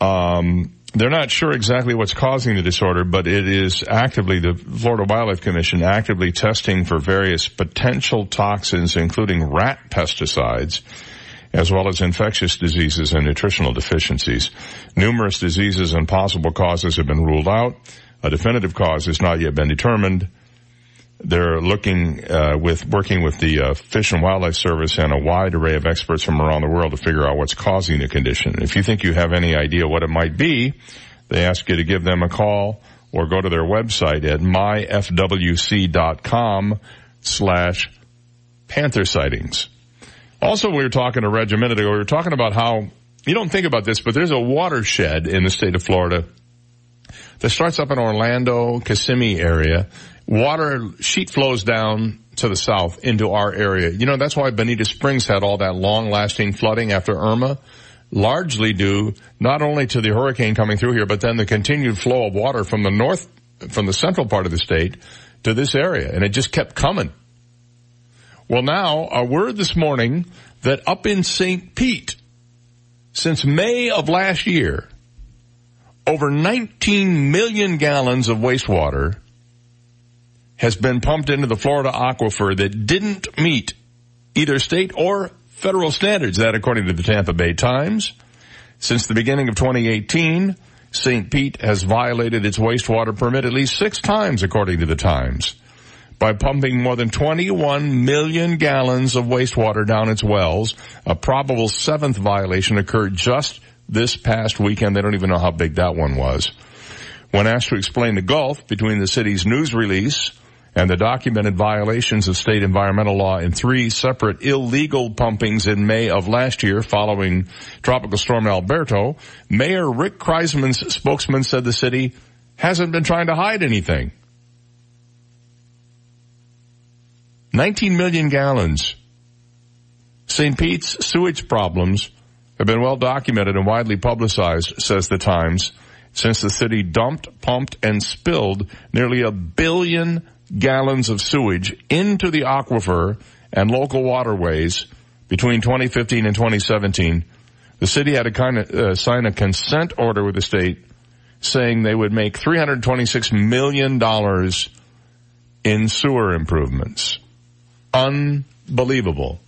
Um, they're not sure exactly what's causing the disorder, but it is actively, the Florida Wildlife Commission actively testing for various potential toxins, including rat pesticides, as well as infectious diseases and nutritional deficiencies. Numerous diseases and possible causes have been ruled out. A definitive cause has not yet been determined. They're looking uh, with working with the uh, Fish and Wildlife Service and a wide array of experts from around the world to figure out what's causing the condition. If you think you have any idea what it might be, they ask you to give them a call or go to their website at myfwc.com slash panther sightings. Also, we were talking to Reg a minute ago. We were talking about how you don't think about this, but there's a watershed in the state of Florida that starts up in Orlando, Kissimmee area water sheet flows down to the south into our area. You know, that's why Bonita Springs had all that long lasting flooding after Irma, largely due not only to the hurricane coming through here, but then the continued flow of water from the north, from the central part of the state to this area. And it just kept coming. Well now, a word this morning that up in St. Pete, since May of last year, over 19 million gallons of wastewater has been pumped into the Florida aquifer that didn't meet either state or federal standards. That according to the Tampa Bay Times. Since the beginning of 2018, St. Pete has violated its wastewater permit at least six times according to the Times by pumping more than 21 million gallons of wastewater down its wells. A probable seventh violation occurred just this past weekend. They don't even know how big that one was. When asked to explain the gulf between the city's news release and the documented violations of state environmental law in three separate illegal pumpings in May of last year following Tropical Storm Alberto, Mayor Rick Kriseman's spokesman said the city hasn't been trying to hide anything. 19 million gallons. St. Pete's sewage problems have been well documented and widely publicized, says the Times, since the city dumped, pumped, and spilled nearly a billion gallons of sewage into the aquifer and local waterways between 2015 and 2017. The city had to kind of uh, sign a consent order with the state saying they would make $326 million in sewer improvements. Unbelievable.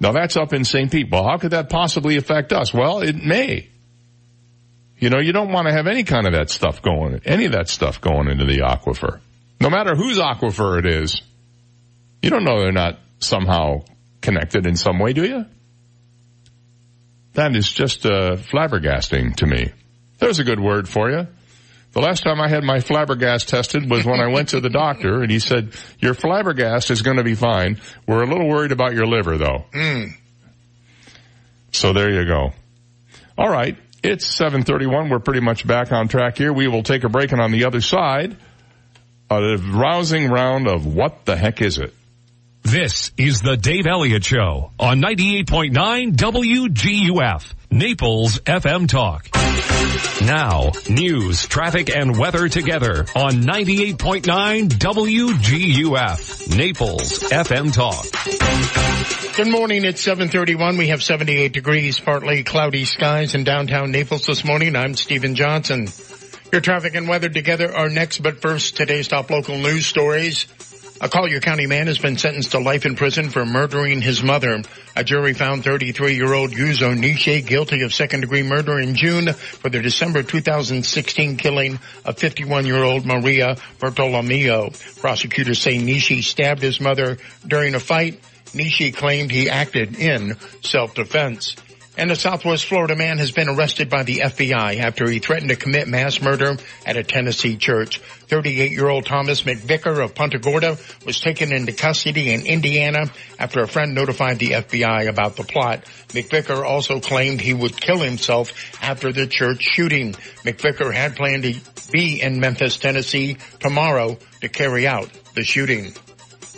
Now that's up in St. Pete. Well, how could that possibly affect us? Well, it may. You know, you don't want to have any kind of that stuff going, any of that stuff going into the aquifer. No matter whose aquifer it is, you don't know they're not somehow connected in some way, do you? That is just uh, flabbergasting to me. There's a good word for you. The last time I had my flabbergast tested was when I went to the doctor and he said, your flabbergast is going to be fine. We're a little worried about your liver though. Mm. So there you go. All right. It's 731. We're pretty much back on track here. We will take a break and on the other side, a rousing round of what the heck is it? This is the Dave Elliott Show on 98.9 WGUF, Naples FM Talk. Now, news, traffic, and weather together on 98.9 WGUF, Naples FM Talk. Good morning. It's 731. We have 78 degrees, partly cloudy skies in downtown Naples this morning. I'm Stephen Johnson. Your traffic and weather together are next, but first, today's top local news stories. A Collier County man has been sentenced to life in prison for murdering his mother. A jury found 33-year-old Yuzo Nishi guilty of second-degree murder in June for the December 2016 killing of 51-year-old Maria Bartolomeo. Prosecutors say Nishi stabbed his mother during a fight. Nishi claimed he acted in self-defense. And a Southwest Florida man has been arrested by the FBI after he threatened to commit mass murder at a Tennessee church. 38-year-old Thomas McVicker of Punta Gorda was taken into custody in Indiana after a friend notified the FBI about the plot. McVicker also claimed he would kill himself after the church shooting. McVicker had planned to be in Memphis, Tennessee tomorrow to carry out the shooting.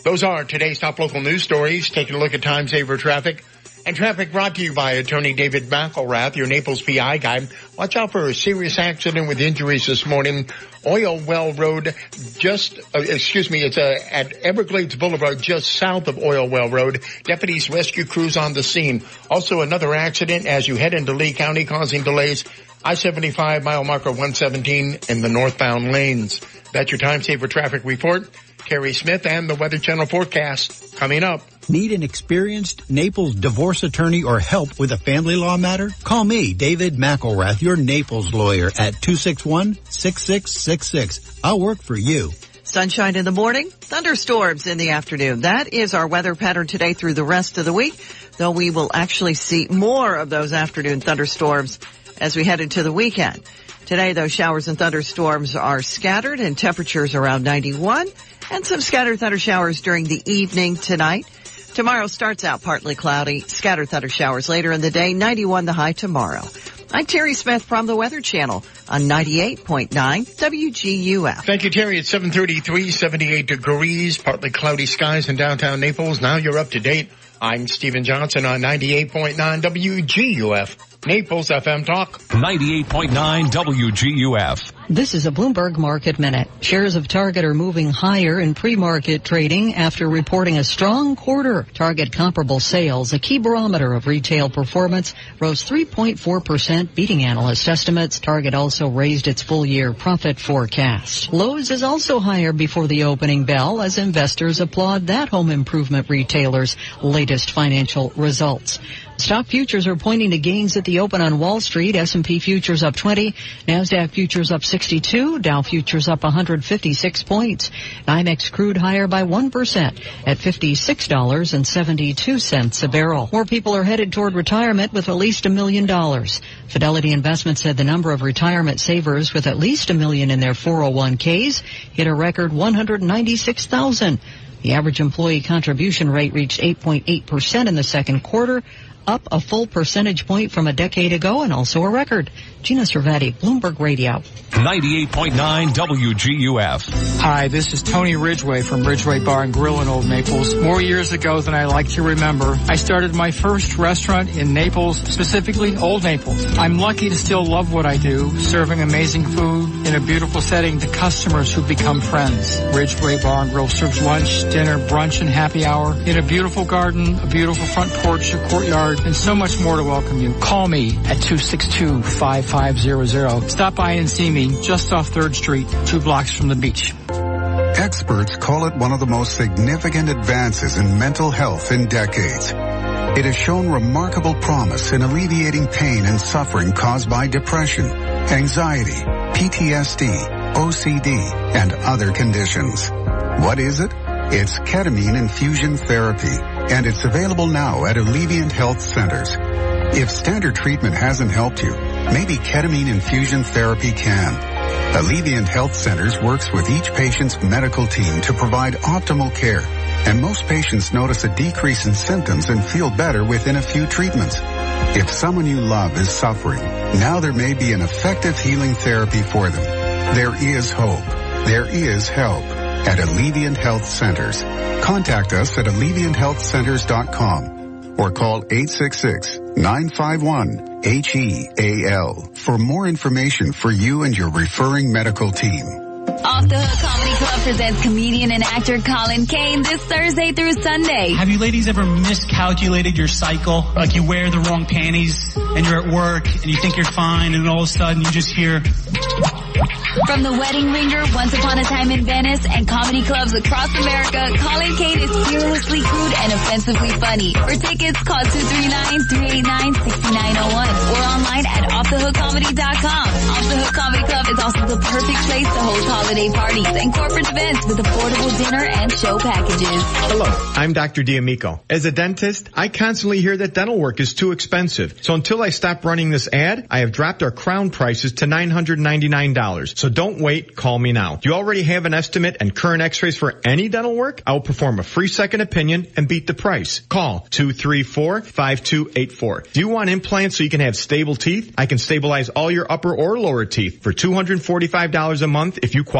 Those are today's top local news stories. Taking a look at time saver traffic And traffic brought to you by attorney David McElrath, your Naples PI guy. Watch out for a serious accident with injuries this morning. Oil Well Road, just, uh, excuse me, it's uh, at Everglades Boulevard, just south of Oil Well Road. Deputies rescue crews on the scene. Also another accident as you head into Lee County causing delays. I-75 mile marker 117 in the northbound lanes. That's your time saver traffic report. Terry Smith and the Weather Channel forecast coming up. Need an experienced Naples divorce attorney or help with a family law matter? Call me, David McElrath, your Naples lawyer at 261-6666. I'll work for you. Sunshine in the morning, thunderstorms in the afternoon. That is our weather pattern today through the rest of the week, though we will actually see more of those afternoon thunderstorms as we head into the weekend. Today, those showers and thunderstorms are scattered and temperatures around 91 and some scattered thunder showers during the evening tonight. Tomorrow starts out partly cloudy, scattered thunder showers later in the day, 91 the high tomorrow. I'm Terry Smith from the Weather Channel on 98.9 WGUF. Thank you, Terry. It's 733, 78 degrees, partly cloudy skies in downtown Naples. Now you're up to date. I'm Stephen Johnson on 98.9 WGUF. Naples FM Talk. 98.9 WGUF. This is a Bloomberg Market Minute. Shares of Target are moving higher in pre-market trading after reporting a strong quarter. Target comparable sales, a key barometer of retail performance, rose 3.4%, beating analyst estimates. Target also raised its full year profit forecast. Lowe's is also higher before the opening bell as investors applaud that home improvement retailer's latest financial results. Stock futures are pointing to gains at the open on Wall Street. S&P futures up 20, Nasdaq futures up 62, Dow futures up 156 points. NYMEX crude higher by 1% at $56.72 a barrel. More people are headed toward retirement with at least a million dollars. Fidelity Investments said the number of retirement savers with at least a million in their 401ks hit a record 196,000. The average employee contribution rate reached 8.8% in the second quarter, up a full percentage point from a decade ago and also a record. Gina Cervetti, Bloomberg Radio. 98.9 WGUF. Hi, this is Tony Ridgway from Ridgway Bar and Grill in Old Naples. More years ago than I like to remember, I started my first restaurant in Naples, specifically Old Naples. I'm lucky to still love what I do, serving amazing food in a beautiful setting to customers who become friends. Ridgway Bar and Grill serves lunch, dinner, brunch, and happy hour in a beautiful garden, a beautiful front porch, a courtyard, and so much more to welcome you. Call me at 262 5500. Stop by and see me just off 3rd Street, two blocks from the beach. Experts call it one of the most significant advances in mental health in decades. It has shown remarkable promise in alleviating pain and suffering caused by depression, anxiety, PTSD, OCD, and other conditions. What is it? It's ketamine infusion therapy, and it's available now at Alleviant Health Centers. If standard treatment hasn't helped you, maybe ketamine infusion therapy can. Alleviant Health Centers works with each patient's medical team to provide optimal care, and most patients notice a decrease in symptoms and feel better within a few treatments. If someone you love is suffering, now there may be an effective healing therapy for them. There is hope. There is help at Alleviant Health Centers. Contact us at AlleviantHealthCenters.com or call 866-951-HEAL for more information for you and your referring medical team. Off the Hook Comedy Club presents comedian and actor Colin Kane this Thursday through Sunday. Have you ladies ever miscalculated your cycle? Like you wear the wrong panties and you're at work and you think you're fine and all of a sudden you just hear From the Wedding Ringer, Once Upon a Time in Venice, and comedy clubs across America, Colin Kane is fearlessly crude and offensively funny. For tickets, call 239-389-6901 or online at offthehookcomedy.com. Off the Hook Comedy Club is also the perfect place to host holiday parties and corporate events with affordable dinner and show packages. Hello, I'm Dr. D'Amico. As a dentist, I constantly hear that dental work is too expensive. So until I stop running this ad, I have dropped our crown prices to $999. So don't wait, call me now. Do you already have an estimate and current x-rays for any dental work? I will perform a free second opinion and beat the price. Call 234-5284. Do you want implants so you can have stable teeth? I can stabilize all your upper or lower teeth for $245 a month if you qualify.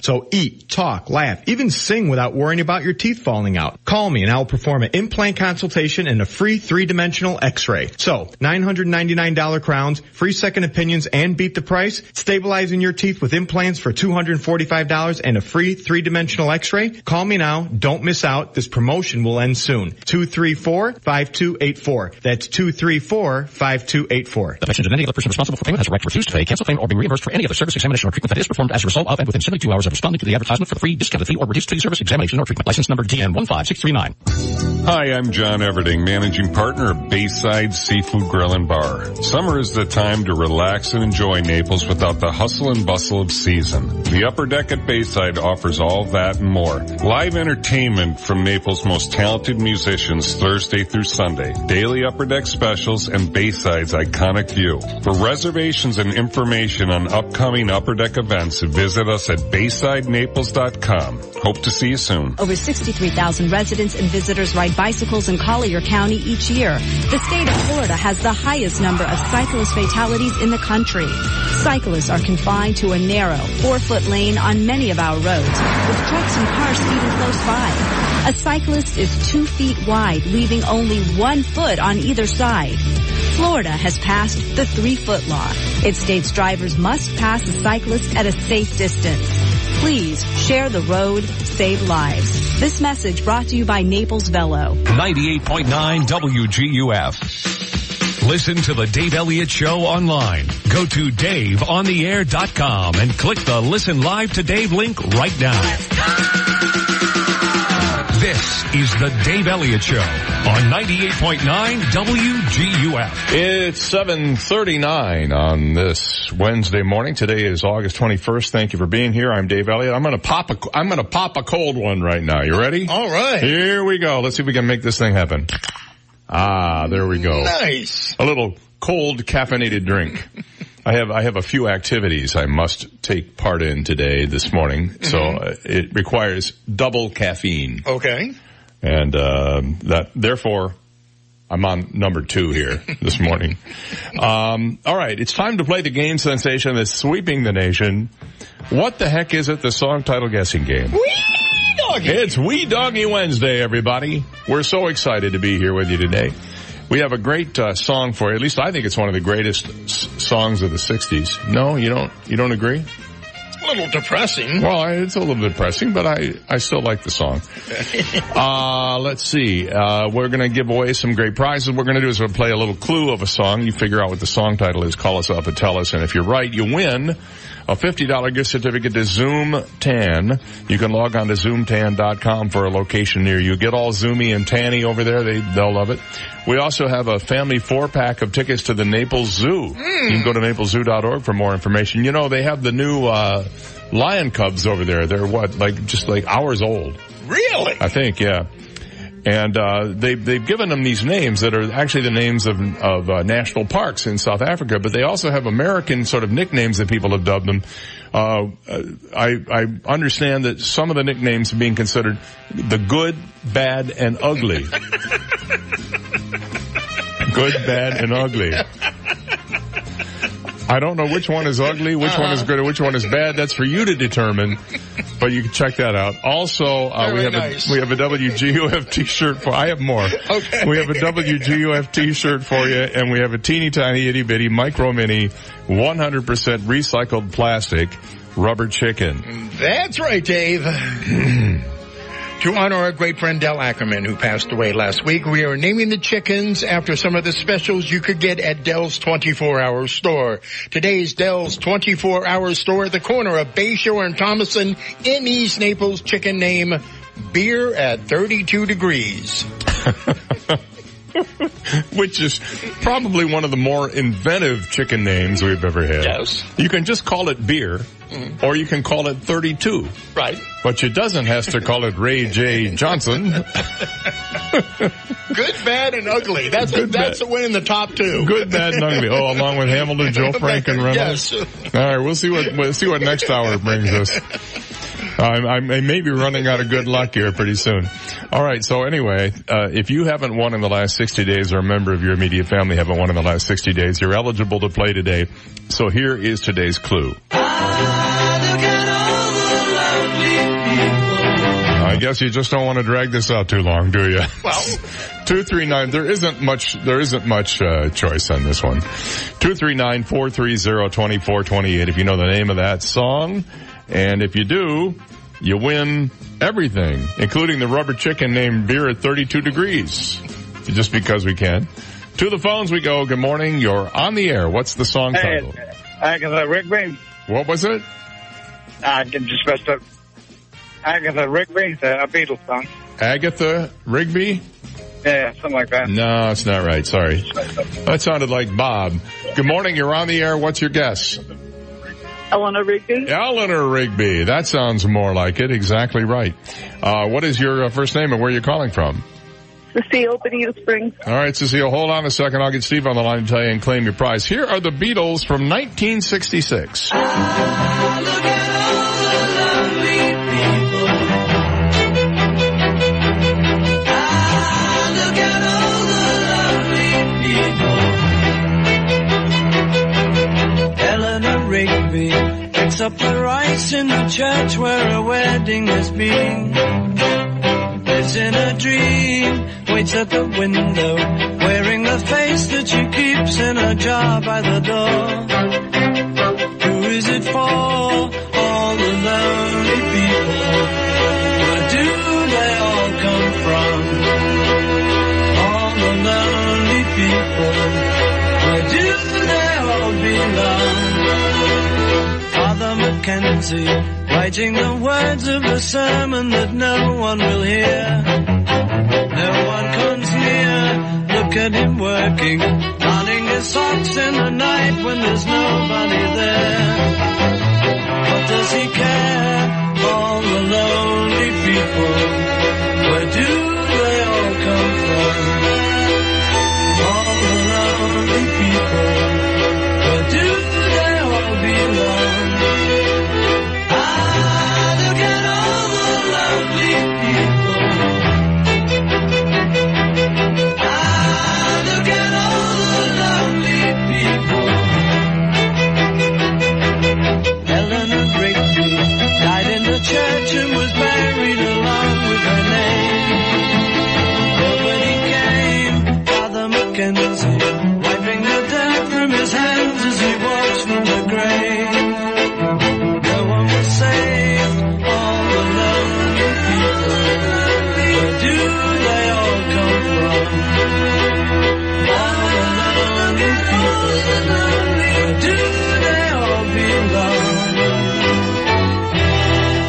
So eat, talk, laugh, even sing without worrying about your teeth falling out. Call me and I will perform an implant consultation and a free three-dimensional x-ray. So $999 crowns, free second opinions and beat the price, stabilizing your teeth with implants for $245 and a free three-dimensional x-ray. Call me now. Don't miss out. This promotion will end soon. 234-5284. That's 234-5284. The mentioned and any other person responsible for payment has a right to refuse to pay, cancel claim, or be reimbursed for any other service, examination, or treatment that is performed as a result of and within 72 hours of responding to the advertisement for free discounted fee or reduced fee service, examination, or treatment. License number DN15639. Hi, I'm John Everding, managing partner of Bayside Seafood Grill and Bar. Summer is the time to relax and enjoy Naples without the hustle and bustle of season. The upper deck at Bayside offers all that and more. Live entertainment from Naples' most talented musicians Thursday through Sunday. Daily upper deck specials and Bayside's iconic view. For reservations and information on upcoming upper deck events, visit us at BaysideNaples.com. Hope to see you soon. Over 63,000 residents and visitors ride bicycles in Collier County each year. The state of Florida has the highest number of cyclist fatalities in the country. Cyclists are confined to a narrow, four-foot lane on many of our roads, with trucks and cars speeding close by. A cyclist is two feet wide, leaving only one foot on either side. Florida has passed the three-foot law. It states drivers must pass a cyclist at a safe distance. Please share the road, save lives. This message brought to you by Naples Velo. 98.9 WGUF. Listen to the Dave Elliott Show online. Go to DaveOnTheAir.com and click the Listen Live to Dave link right now. This is the Dave Elliott Show on 98.9 WGUF. It's 7:39 on this Wednesday morning. Today is August 21st. Thank you for being here. I'm Dave Elliott. I'm going to pop a I'm going to pop a cold one right now. You ready? All right. Here we go. Let's see if we can make this thing happen. Ah, there we go. Nice. A little cold caffeinated drink. (laughs) I have I have a few activities I must take part in today this morning, so Mm-hmm. uh, it requires double caffeine, Okay. and uh, that therefore I'm on number two here (laughs) this morning. Um, all right, it's time to play the game sensation that's sweeping the nation. What the heck is it? The song title guessing game. Wee doggy. It's Wee Doggy Wednesday, everybody. We're so excited to be here with you today. We have a great uh, song for you. At least I think it's one of the greatest s- songs of the '60s. No, you don't. You don't agree? A little depressing. Well, I- it's a little depressing, but I I still like the song. (laughs) Uh, let's see. Uh, we're going to give away some great prizes. What we're going to do is we'll play a little clue of a song. You figure out what the song title is. Call us up and tell us. And if you're right, you win a $50 gift certificate to Zoom Tan. You can log on to zoomtan.com for a location near you. Get all zoomy and tanny over there. They, they'll love it. We also have a family four pack of tickets to the Naples Zoo. You can go to napleszoo.org for more information. You know, they have the new, uh, lion cubs over there. They're what, like, just like hours old. Really? I think, yeah. And uh, they they've given them these names that are actually the names of of uh, national parks in South Africa, but they also have American sort of nicknames that people have dubbed them. Uh, uh, I I understand that some of the nicknames are being considered the good, bad, and ugly. (laughs) good, bad, and ugly. I don't know which one is ugly, which one is good, and which one is bad. That's for you to determine. But you can check that out. Also, uh, we have nice. a we have a WGUF T-shirt for. I have more. Okay. We have a WGUF T-shirt for you, and we have a teeny tiny itty bitty micro mini, 100% recycled plastic rubber chicken. That's right, Dave. (clears throat) to honor our great friend Del Ackerman who passed away last week, we are naming the chickens after some of the specials you could get at Del's 24-hour store. Today's Del's 24-hour store at the corner of Bayshore and Thomasson in East Naples. Chicken name, beer at 32 degrees. (laughs) Which is probably one of the more inventive chicken names we've ever had. Yes. You can just call it beer, Mm-hmm. or you can call it 32. Right. But you doesn't have to call it Ray J. Johnson. (laughs) Good, bad, and ugly. That's a, that's a win in the top two. Good, bad, and ugly. Oh, along with Hamilton, Joe (laughs) Frank, and Reynolds. Yes. All right, we'll see what we'll see what next hour brings us. (laughs) I'm, I may be running out of good luck here pretty soon. All right. So anyway, uh, if you haven't won in the last 60 days, or a member of your immediate family haven't won in the last 60 days, you're eligible to play today. So here is today's clue. I guess you just don't want to drag this out too long, do you? Well, (laughs) two three nine. There isn't much. There isn't much uh, choice on this one. Two three nine four three zero twenty four twenty eight. If you know the name of that song, and if you do, you win everything, including the rubber chicken named beer at thirty two degrees. Just because we can. To the phones we go. Good morning. You're on the air. What's the song Hey, title? Agatha Rigby. What was it? Ah, I can just messed up. Agatha Rigby, the, a Beatles song. Agatha Rigby? Yeah, something like that. No, it's not right. Sorry. That sounded like Bob. Good morning. You're on the air. What's your guess? Eleanor Rigby. Eleanor Rigby. That sounds more like it. Exactly right. Uh, what is your uh, first name and where are you calling from? Cecile Bonita Springs. All right, Cecile, hold on a second. I'll get Steve on the line to tell you and claim your prize. Here are the Beatles from 1966. Up the rice in the church where a wedding has been. Lives in a dream, waits at the window, wearing the face that she keeps in a jar by the door. Who is it for? All the lonely people. Where do they all come from? All the lonely people. Mackenzie, writing the words of a sermon that no one will hear. No one comes near, look at him working, darning his socks in the night when there's nobody there. What does he care? All the lonely people,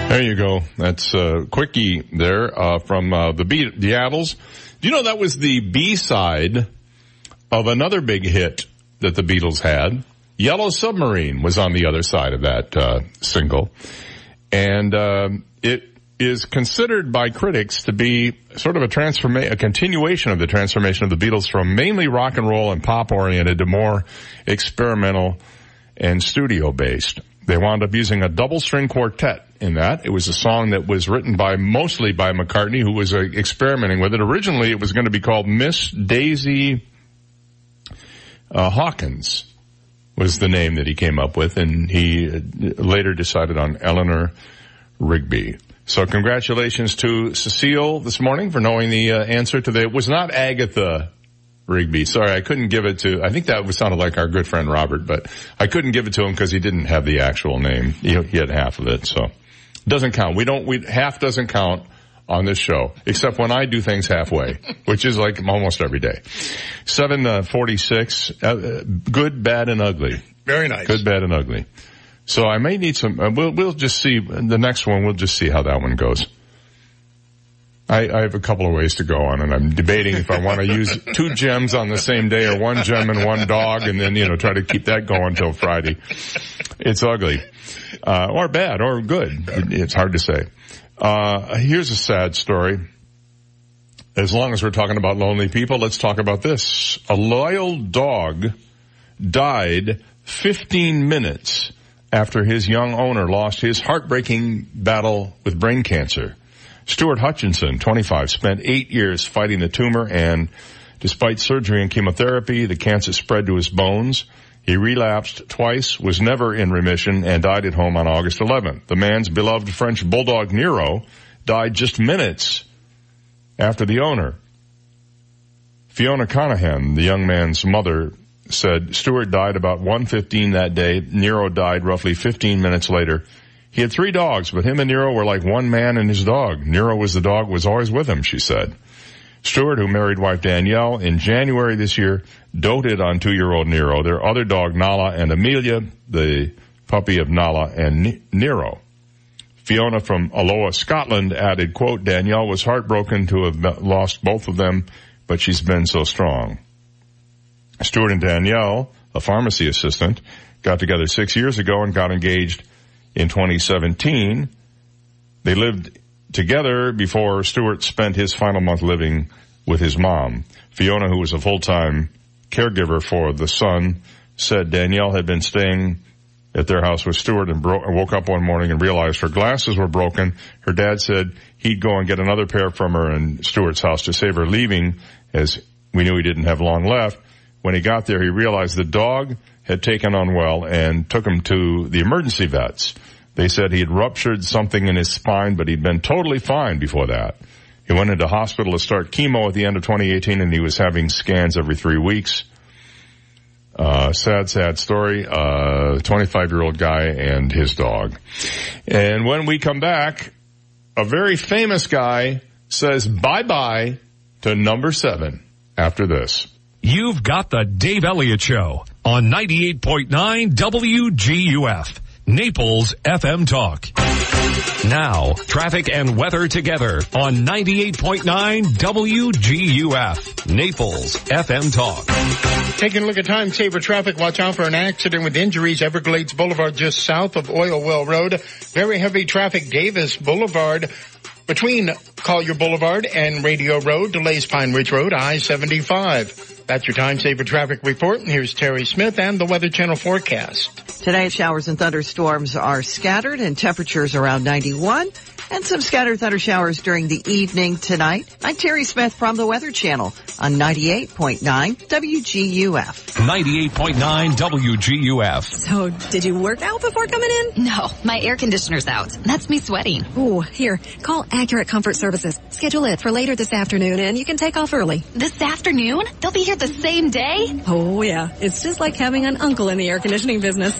There you go. That's uh, quickie there uh, from uh, the Be- the Beatles. Do you know that was the B side of another big hit that the Beatles had? Yellow Submarine was on the other side of that uh, single, and um it is considered by critics to be sort of a transforma- a continuation of the transformation of the Beatles from mainly rock and roll and pop oriented to more experimental and studio based. They wound up using a double string quartet in that. It was a song that was written by mostly by McCartney, who was uh, experimenting with it. Originally, it was going to be called Miss Daisy uh, Hawkins was the name that he came up with, and he uh, later decided on Eleanor Rigby. So congratulations to Cecile this morning for knowing the uh, answer to the, it was not Agatha Rigby. Sorry, I couldn't give it to, I think that was sounded like our good friend Robert, but I couldn't give it to him because he didn't have the actual name. He, he had half of it, so. Doesn't count. We don't, we, half doesn't count on this show, except when I do things halfway, (laughs) which is like almost every day. 746, uh, good, bad, and ugly. Very nice. Good, bad, and ugly. So I may need some, uh, we'll, we'll just see, the next one, we'll just see how that one goes. I, I have a couple of ways to go on and I'm debating if I want to use (laughs) two gems on the same day or one gem and one dog and then, you know, try to keep that going till Friday. It's ugly. Uh, or bad or good. It- It's hard to say. Uh, here's a sad story. as long as we're talking about lonely people, let's talk about this. A loyal dog died 15 minutes after his young owner lost his heartbreaking battle with brain cancer. Stuart Hutchinson, 25, spent eight years fighting the tumor and despite surgery and chemotherapy, the cancer spread to his bones. He relapsed twice, was never in remission, and died at home on August 11th. The man's beloved French bulldog Nero died just minutes after the owner. Fiona Conahan, the young man's mother, said Stewart died about 1.15 that day. Nero died roughly 15 minutes later. He had three dogs, but him and Nero were like one man and his dog. Nero was the dog, was always with him, she said. Stewart, who married wife Danielle in January this year, doted on two-year-old Nero, their other dog Nala and Amelia, the puppy of Nala and Nero. Fiona from Alloa, Scotland added, quote, Danielle was heartbroken to have lost both of them, but she's been so strong. Stuart and Danielle, a pharmacy assistant, got together six years ago and got engaged in 2017. They lived together before Stuart spent his final month living with his mom. Fiona, who was a full-time caregiver for the son, said Danielle had been staying at their house with Stuart and bro- woke up one morning and realized her glasses were broken. Her dad said he'd go and get another pair from her in Stuart's house to save her leaving as we knew he didn't have long left. When he got there, he realized the dog had taken on well and took him to the emergency vets. They said he had ruptured something in his spine, but he'd been totally fine before that. He went into hospital to start chemo at the end of 2018 and he was having scans every three weeks. Uh, sad, sad story. Uh, 25 year old guy and his dog. And when we come back, a very famous guy says bye bye to number seven after this. You've got the Dave Elliott Show on 98.9 WGUF, Naples FM Talk. Now, traffic and weather together on 98.9 WGUF, Naples FM Talk. Taking a look at time saver traffic. Watch out for an accident with injuries. Everglades Boulevard just south of Oil Well Road. Very heavy traffic. Davis Boulevard between Collier Boulevard and Radio Road. Delays Pine Ridge Road. I-75. That's your time saver traffic report. Here's Terry Smith and the Weather Channel forecast. Today, showers and thunderstorms are scattered and temperatures around 91 and some scattered thunder showers during the evening tonight. I'm Terry Smith from the Weather Channel on 98.9 WGUF. 98.9 WGUF. So, did you work out before coming in? No, my air conditioner's out. That's me sweating. Ooh, here, call Accurate Comfort Services. Schedule it for later this afternoon and you can take off early. This afternoon? They'll be here the same day? Oh yeah, it's just like having an uncle in the air conditioning business.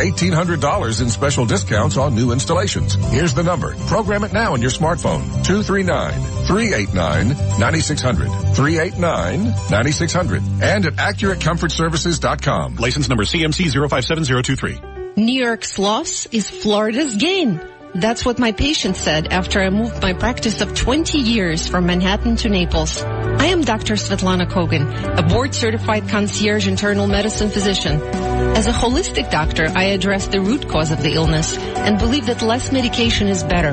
$1,800 in special discounts on new installations. Here's the number. Program it now on your smartphone. 239-389-9600. 389-9600. And at AccurateComfortServices.com. License number CMC 057023. New York's loss is Florida's gain. That's what my patient said after I moved my practice of 20 years from Manhattan to Naples. I am Dr. Svetlana Kogan, a board certified concierge internal medicine physician. As a holistic doctor, I address the root cause of the illness and believe that less medication is better.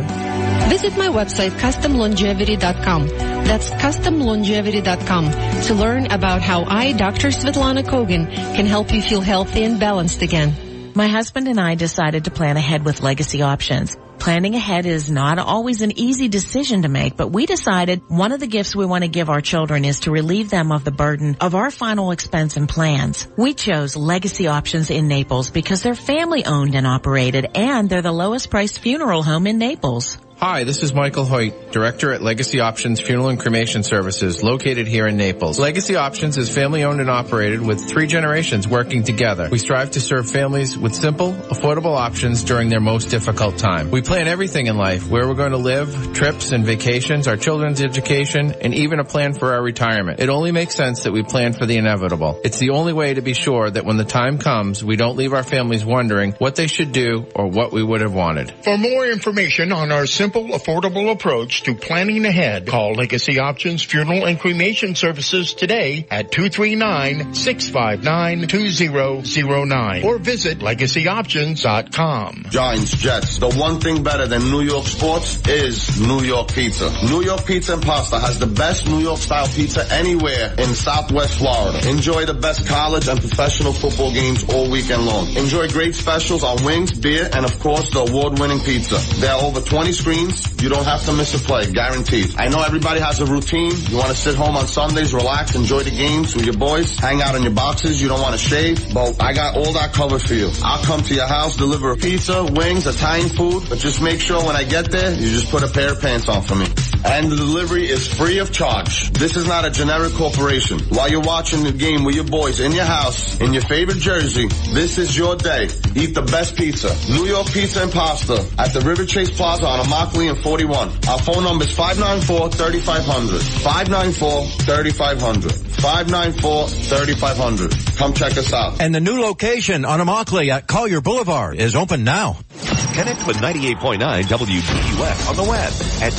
Visit my website, customlongevity.com. That's customlongevity.com to learn about how I, Dr. Svetlana Kogan, can help you feel healthy and balanced again. My husband and I decided to plan ahead with legacy options. Planning ahead is not always an easy decision to make, but we decided one of the gifts we want to give our children is to relieve them of the burden of our final expense and plans. We chose Legacy Options in Naples because they're family owned and operated and they're the lowest priced funeral home in Naples. Hi, this is Michael Hoyt, Director at Legacy Options Funeral and Cremation Services, located here in Naples. Legacy Options is family owned and operated with three generations working together. We strive to serve families with simple, affordable options during their most difficult time. We plan everything in life, where we're going to live, trips and vacations, our children's education, and even a plan for our retirement. It only makes sense that we plan for the inevitable. It's the only way to be sure that when the time comes, we don't leave our families wondering what they should do or what we would have wanted. For more information on our simple, affordable approach to planning ahead, call Legacy Options Funeral and Cremation Services today at 239-659-2009 or visit legacyoptions.com. Giants, Jets. The one thing better than New York sports is New York pizza. New York Pizza and Pasta has the best New York style pizza anywhere in Southwest Florida. Enjoy the best college and professional football games all weekend long. Enjoy great specials on wings, beer, and of course the award-winning pizza. There are over 20 screens. You don't have to miss a play, guaranteed. I know everybody has a routine. You want to sit home on Sundays, relax, enjoy the games with your boys, hang out in your boxes. You don't want to shave. But I got all that covered for you. I'll come to your house, deliver a pizza, wings, Italian food, but just make sure when I get there, you just put a pair of pants on for me. And the delivery is free of charge. This is not a generic corporation. While you're watching the game with your boys in your house, in your favorite jersey, this is your day. Eat the best pizza. New York Pizza and Pasta at the River Chase Plaza on Immokalee and 41. Our phone number is 594-3500. 594-3500. 594-3500. Come check us out. And the new location on Immokalee at Collier Boulevard is open now. Connect with 98.9 WGUF on the web at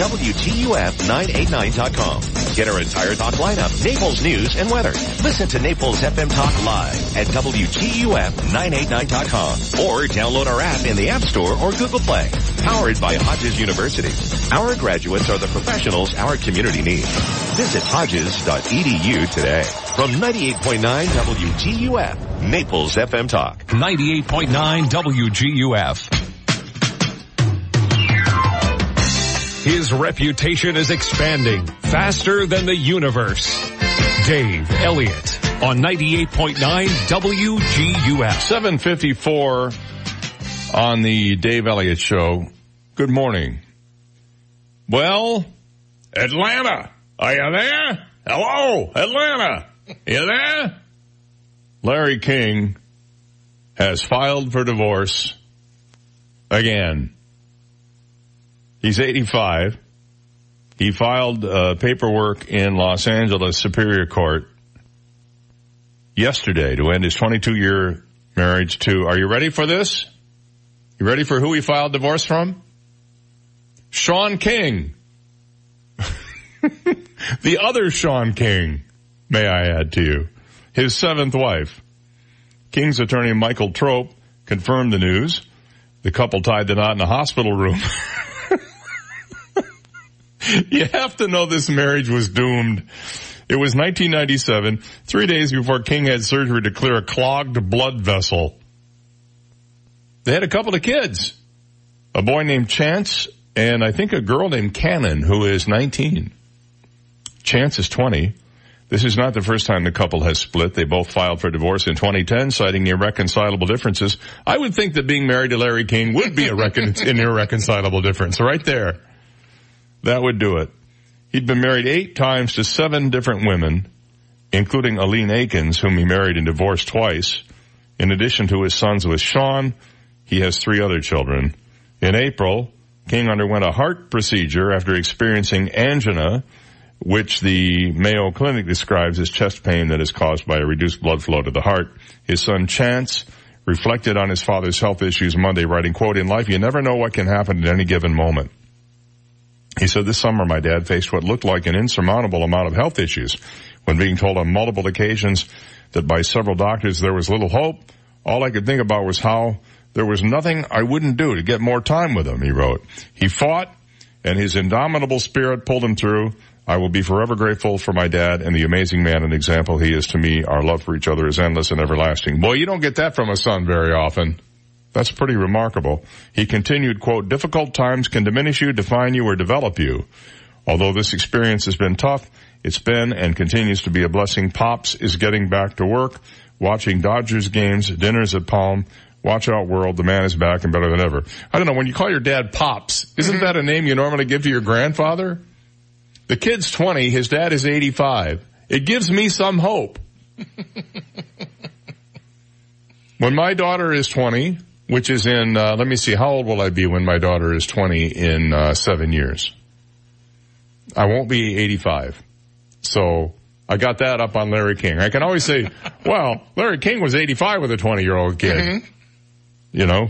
WGUF989.com. Get our entire talk lineup, Naples news and weather. Listen to Naples FM Talk live at WGUF989.com or download our app in the App Store or Google Play. Powered by Hodges University. Our graduates are the professionals our community needs. Visit hodges.edu today. From 98.9 WGUF, Naples FM Talk. 98.9 WGUF. His reputation is expanding faster than the universe. Dave Elliott on 98.9 WGUF. 754 on the Dave Elliott Show. Good morning. Well, Atlanta, are you there? Hello, Atlanta, you there? Larry King has filed for divorce again. He's 85. He filed uh, paperwork in Los Angeles Superior Court yesterday to end his 22 year marriage to, are you ready for this? You ready for who he filed divorce from? Shawn King. (laughs) the other Shawn King, may I add to you. His seventh wife. King's attorney Michael Trope confirmed the news. The couple tied the knot in a hospital room. (laughs) (laughs) you have to know this marriage was doomed. It was 1997, three days before King had surgery to clear a clogged blood vessel. They had a couple of kids. A boy named Chance and I think a girl named Cannon who is 19. Chance is 20. This is not the first time the couple has split. They both filed for divorce in 2010, citing irreconcilable differences. I would think that being married to Larry King would be a recon- (laughs) an irreconcilable difference right there. That would do it. He'd been married eight times to seven different women, including Alene Akins, whom he married and divorced twice. In addition to his sons with Shawn, he has three other children. In April, King underwent a heart procedure after experiencing angina, which the Mayo Clinic describes as chest pain that is caused by a reduced blood flow to the heart. His son Chance reflected on his father's health issues Monday, writing, quote, in life you never know what can happen at any given moment. He said, this summer my dad faced what looked like an insurmountable amount of health issues. When being told on multiple occasions that by several doctors there was little hope, all I could think about was how there was nothing I wouldn't do to get more time with him, he wrote. He fought and his indomitable spirit pulled him through. I will be forever grateful for my dad and the amazing man and example he is to me. Our love for each other is endless and everlasting. Boy, you don't get that from a son very often. That's pretty remarkable. He continued, quote, difficult times can diminish you, define you, or develop you. Although this experience has been tough, it's been and continues to be a blessing. Pops is getting back to work, watching Dodgers games, dinners at Palm, Watch out world, the man is back and better than ever. I don't know, when you call your dad Pops, isn't Mm-hmm. that a name you normally give to your grandfather? The kid's 20, his dad is 85. It gives me some hope. (laughs) when my daughter is 20, which is in, uh, let me see, how old will I be when my daughter is 20 in, uh, seven years? I won't be 85. So I got that up on Larry King. I can always say, (laughs) well, Larry King was 85 with a 20 year old kid. Mhm. You know,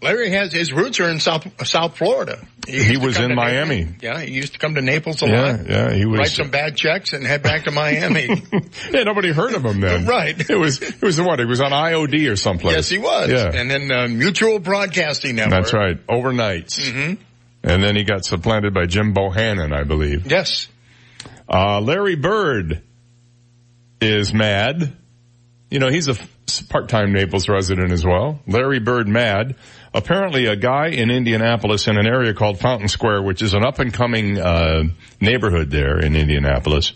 Larry has his roots are in South South Florida. He to was in Miami. Naples. Yeah, he used to come to Naples a Yeah, lot. yeah, he was- write some bad checks and head back to (laughs) Miami. yeah, nobody heard of him then. Right. It was, it was what? It was on IOD or someplace. yes, he was. Yeah. And then uh, Mutual Broadcasting Network. That's right. Overnights. hmm And then he got supplanted by Jim Bohannon, I believe. Yes. Uh, Larry Bird is mad. You know, he's a part-time Naples resident as well. Larry Bird mad. Apparently a guy in Indianapolis in an area called Fountain Square, which is an up-and-coming, uh, neighborhood there in Indianapolis,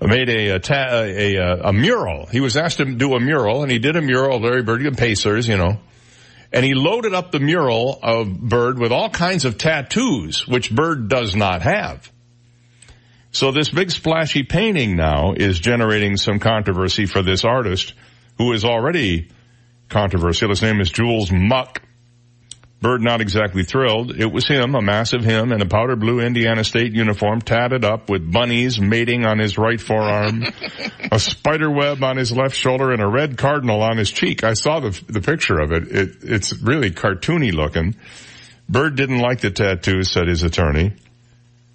made a, a, ta- a, a, a mural. He was asked to do a mural and he did a mural, of Larry Bird, and Pacers, you know. And he loaded up the mural of Bird with all kinds of tattoos, which Bird does not have. So this big splashy painting now is generating some controversy for this artist who is already controversial. His name is Jules Muck. Bird not exactly thrilled. It was him, a massive him in a powder blue Indiana State uniform, tatted up with bunnies mating on his right forearm, (laughs) a spider web on his left shoulder, and a red cardinal on his cheek. I saw the the picture of it. It it's really cartoony looking. Bird didn't like the tattoos, said his attorney.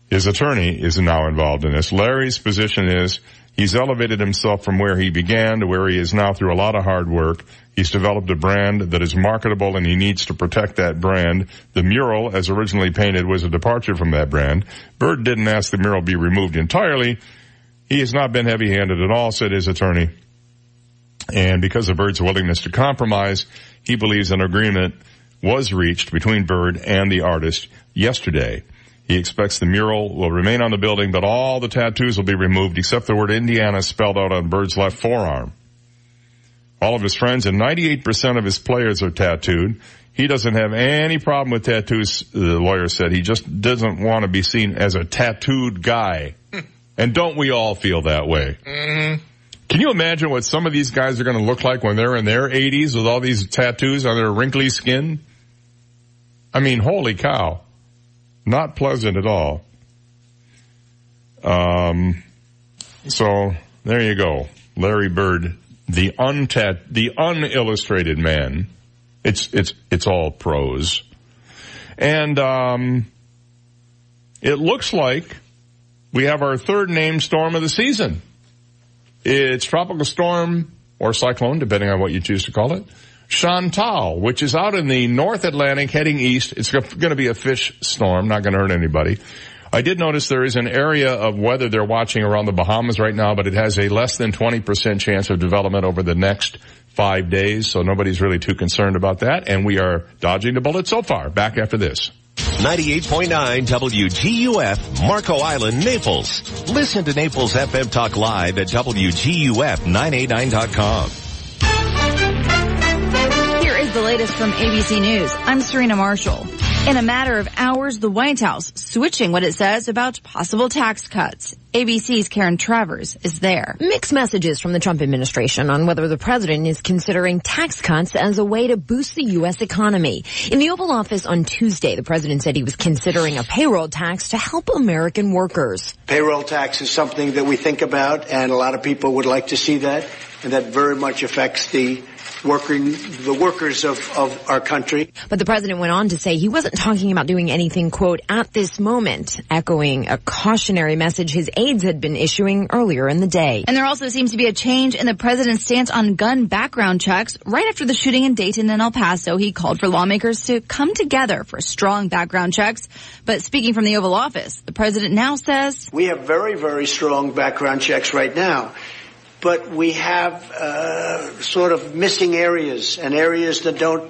His attorney is now involved in this. Larry's position is he's elevated himself from where he began to where he is now through a lot of hard work. He's developed a brand that is marketable and he needs to protect that brand. The mural, as originally painted, was a departure from that brand. Bird didn't ask the mural be removed entirely. He has not been heavy-handed at all, said his attorney. And because of Bird's willingness to compromise, he believes an agreement was reached between Bird and the artist yesterday. He expects the mural will remain on the building, but all the tattoos will be removed except the word Indiana spelled out on Bird's left forearm. All of his friends and 98% of his players are tattooed. He doesn't have any problem with tattoos, the lawyer said. He just doesn't want to be seen as a tattooed guy. and don't we all feel that way? Mm-hmm. Can you imagine what some of these guys are going to look like when they're in their 80s with all these tattoos on their wrinkly skin? I mean, holy cow. Not pleasant at all. Um, so there you go. Larry Bird, the untat, the unillustrated man. It's, it's, it's all prose. And, um, it looks like we have our third named storm of the season. It's tropical storm or cyclone, depending on what you choose to call it. Chantal, which is out in the North Atlantic heading east. It's going to be a fish storm, not going to hurt anybody. I did notice there is an area of weather they're watching around the Bahamas right now, but it has a less than 20% chance of development over the next five days, so nobody's really too concerned about that, and we are dodging the bullet so far. Back after this. 98.9 WGUF, Marco Island, Naples. Listen to Naples FM Talk Live at WGUF989.com. Here is the latest from ABC News. I'm Serena Marshall. In a matter of hours, the White House switching what it says about possible tax cuts. ABC's Karen Travers is there. Mixed messages from the Trump administration on whether the president is considering tax cuts as a way to boost the U.S. economy. In the Oval Office on Tuesday, the president said he was considering a payroll tax to help American workers. Payroll tax is something that we think about, and a lot of people would like to see that, and that very much affects the working the workers of, of our country. But the president went on to say he wasn't talking about doing anything, quote, at this moment, echoing a cautionary message his aides had been issuing earlier in the day. And there also seems to be a change in the president's stance on gun background checks. Right after the shooting in Dayton and El Paso, he called for lawmakers to come together for strong background checks. But speaking from the Oval Office, the president now says, We have very, very strong background checks right now. But we have uh, sort of missing areas and areas that don't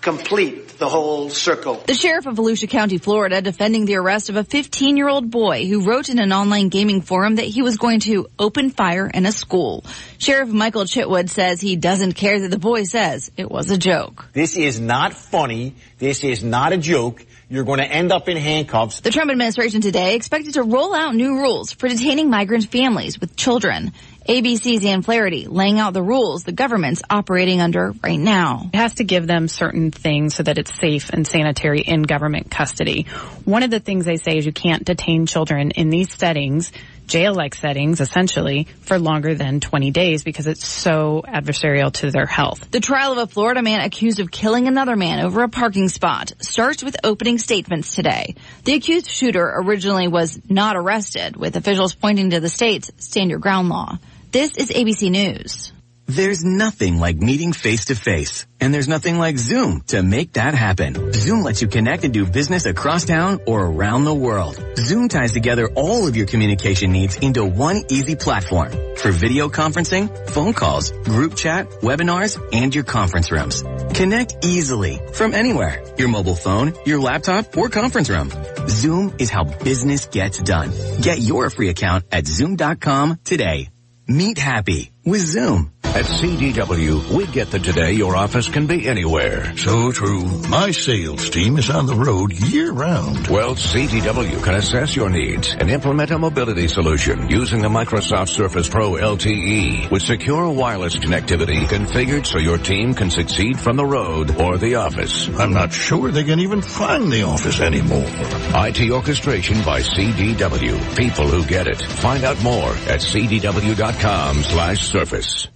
complete the whole circle. The sheriff of Volusia County, Florida, defending the arrest of a 15-year-old boy who wrote in an online gaming forum that he was going to open fire in a school. Sheriff Michael Chitwood says he doesn't care that the boy says it was a joke. This is not funny. This is not a joke. You're going to end up in handcuffs. The Trump administration today expected to roll out new rules for detaining migrant families with children. ABC's Anne Flaherty laying out the rules the government's operating under right now. It has to give them certain things so that it's safe and sanitary in government custody. One of the things they say is you can't detain children in these settings jail-like settings, essentially, for longer than 20 days because it's so adversarial to their health. The trial of a Florida man accused of killing another man over a parking spot starts with opening statements today. The accused shooter originally was not arrested, with officials pointing to the state's stand your ground law. This is ABC News. There's nothing like meeting face to face. And there's nothing like Zoom to make that happen. Zoom lets you connect and do business across town or around the world. Zoom ties together all of your communication needs into one easy platform for video conferencing, phone calls, group chat, webinars, and your conference rooms. Connect easily from anywhere. Your mobile phone, your laptop, or conference room. Zoom is how business gets done. Get your free account at zoom.com today. Meet happy with Zoom. At CDW, we get that today your office can be anywhere. So true. My sales team is on the road year round. Well, CDW can assess your needs and implement a mobility solution using the Microsoft Surface Pro LTE with secure wireless connectivity configured so your team can succeed from the road or the office. I'm not sure they can even find the office anymore. IT orchestration by CDW. People who get it. Find out more at cdw.com slash surface.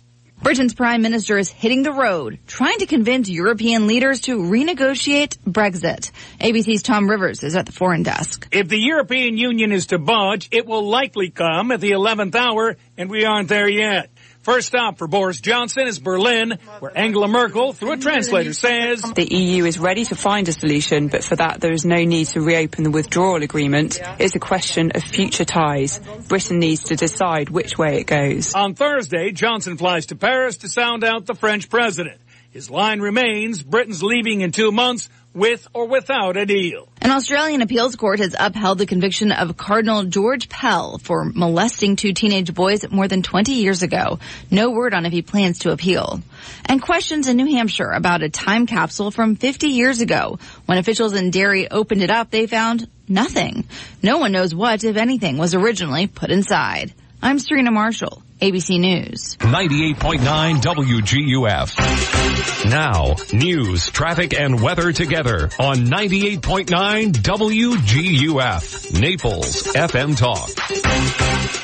Britain's prime minister is hitting the road, trying to convince European leaders to renegotiate Brexit. ABC's Tom Rivers is at the foreign desk. If the European Union is to budge, it will likely come at the 11th hour, and we aren't there yet. First stop for Boris Johnson is Berlin, where Angela Merkel, through a translator, says The EU is ready to find a solution, but for that there is no need to reopen the withdrawal agreement. It's a question of future ties. Britain needs to decide which way it goes. On Thursday, Johnson flies to Paris to sound out the French president. His line remains Britain's leaving in two months with or without a deal. An Australian appeals court has upheld the conviction of Cardinal George Pell for molesting two teenage boys more than 20 years ago. No word on if he plans to appeal. And questions in New Hampshire about a time capsule from 50 years ago. When officials in Derry opened it up, they found nothing. No one knows what, if anything, was originally put inside. I'm Serena Marshall, ABC News. 98.9 WGUF. Now, news, traffic, and weather together on 98.9 WGUF. Naples FM Talk.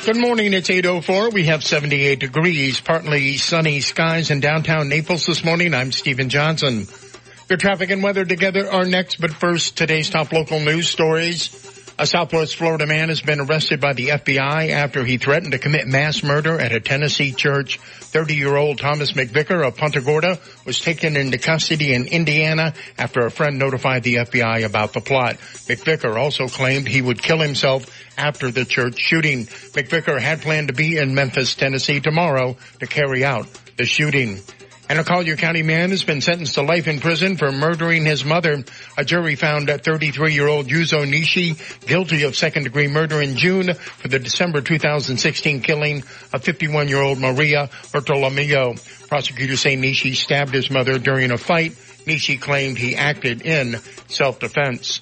Good morning. It's 804. We have 78 degrees, partly sunny skies in downtown Naples this morning. I'm Stephen Johnson. Your traffic and weather together are next, but first, today's top local news stories. A Southwest Florida man has been arrested by the FBI after he threatened to commit mass murder at a Tennessee church. 30-year-old Thomas McVicker of Punta Gorda was taken into custody in Indiana after a friend notified the FBI about the plot. McVicker also claimed he would kill himself after the church shooting. McVicker had planned to be in Memphis, Tennessee tomorrow to carry out the shooting. And a Collier County man has been sentenced to life in prison for murdering his mother. A jury found 33-year-old Yuzo Nishi guilty of second-degree murder in June for the December 2016 killing of 51-year-old Maria Bartolomeo. Prosecutors say Nishi stabbed his mother during a fight. Nishi claimed he acted in self-defense.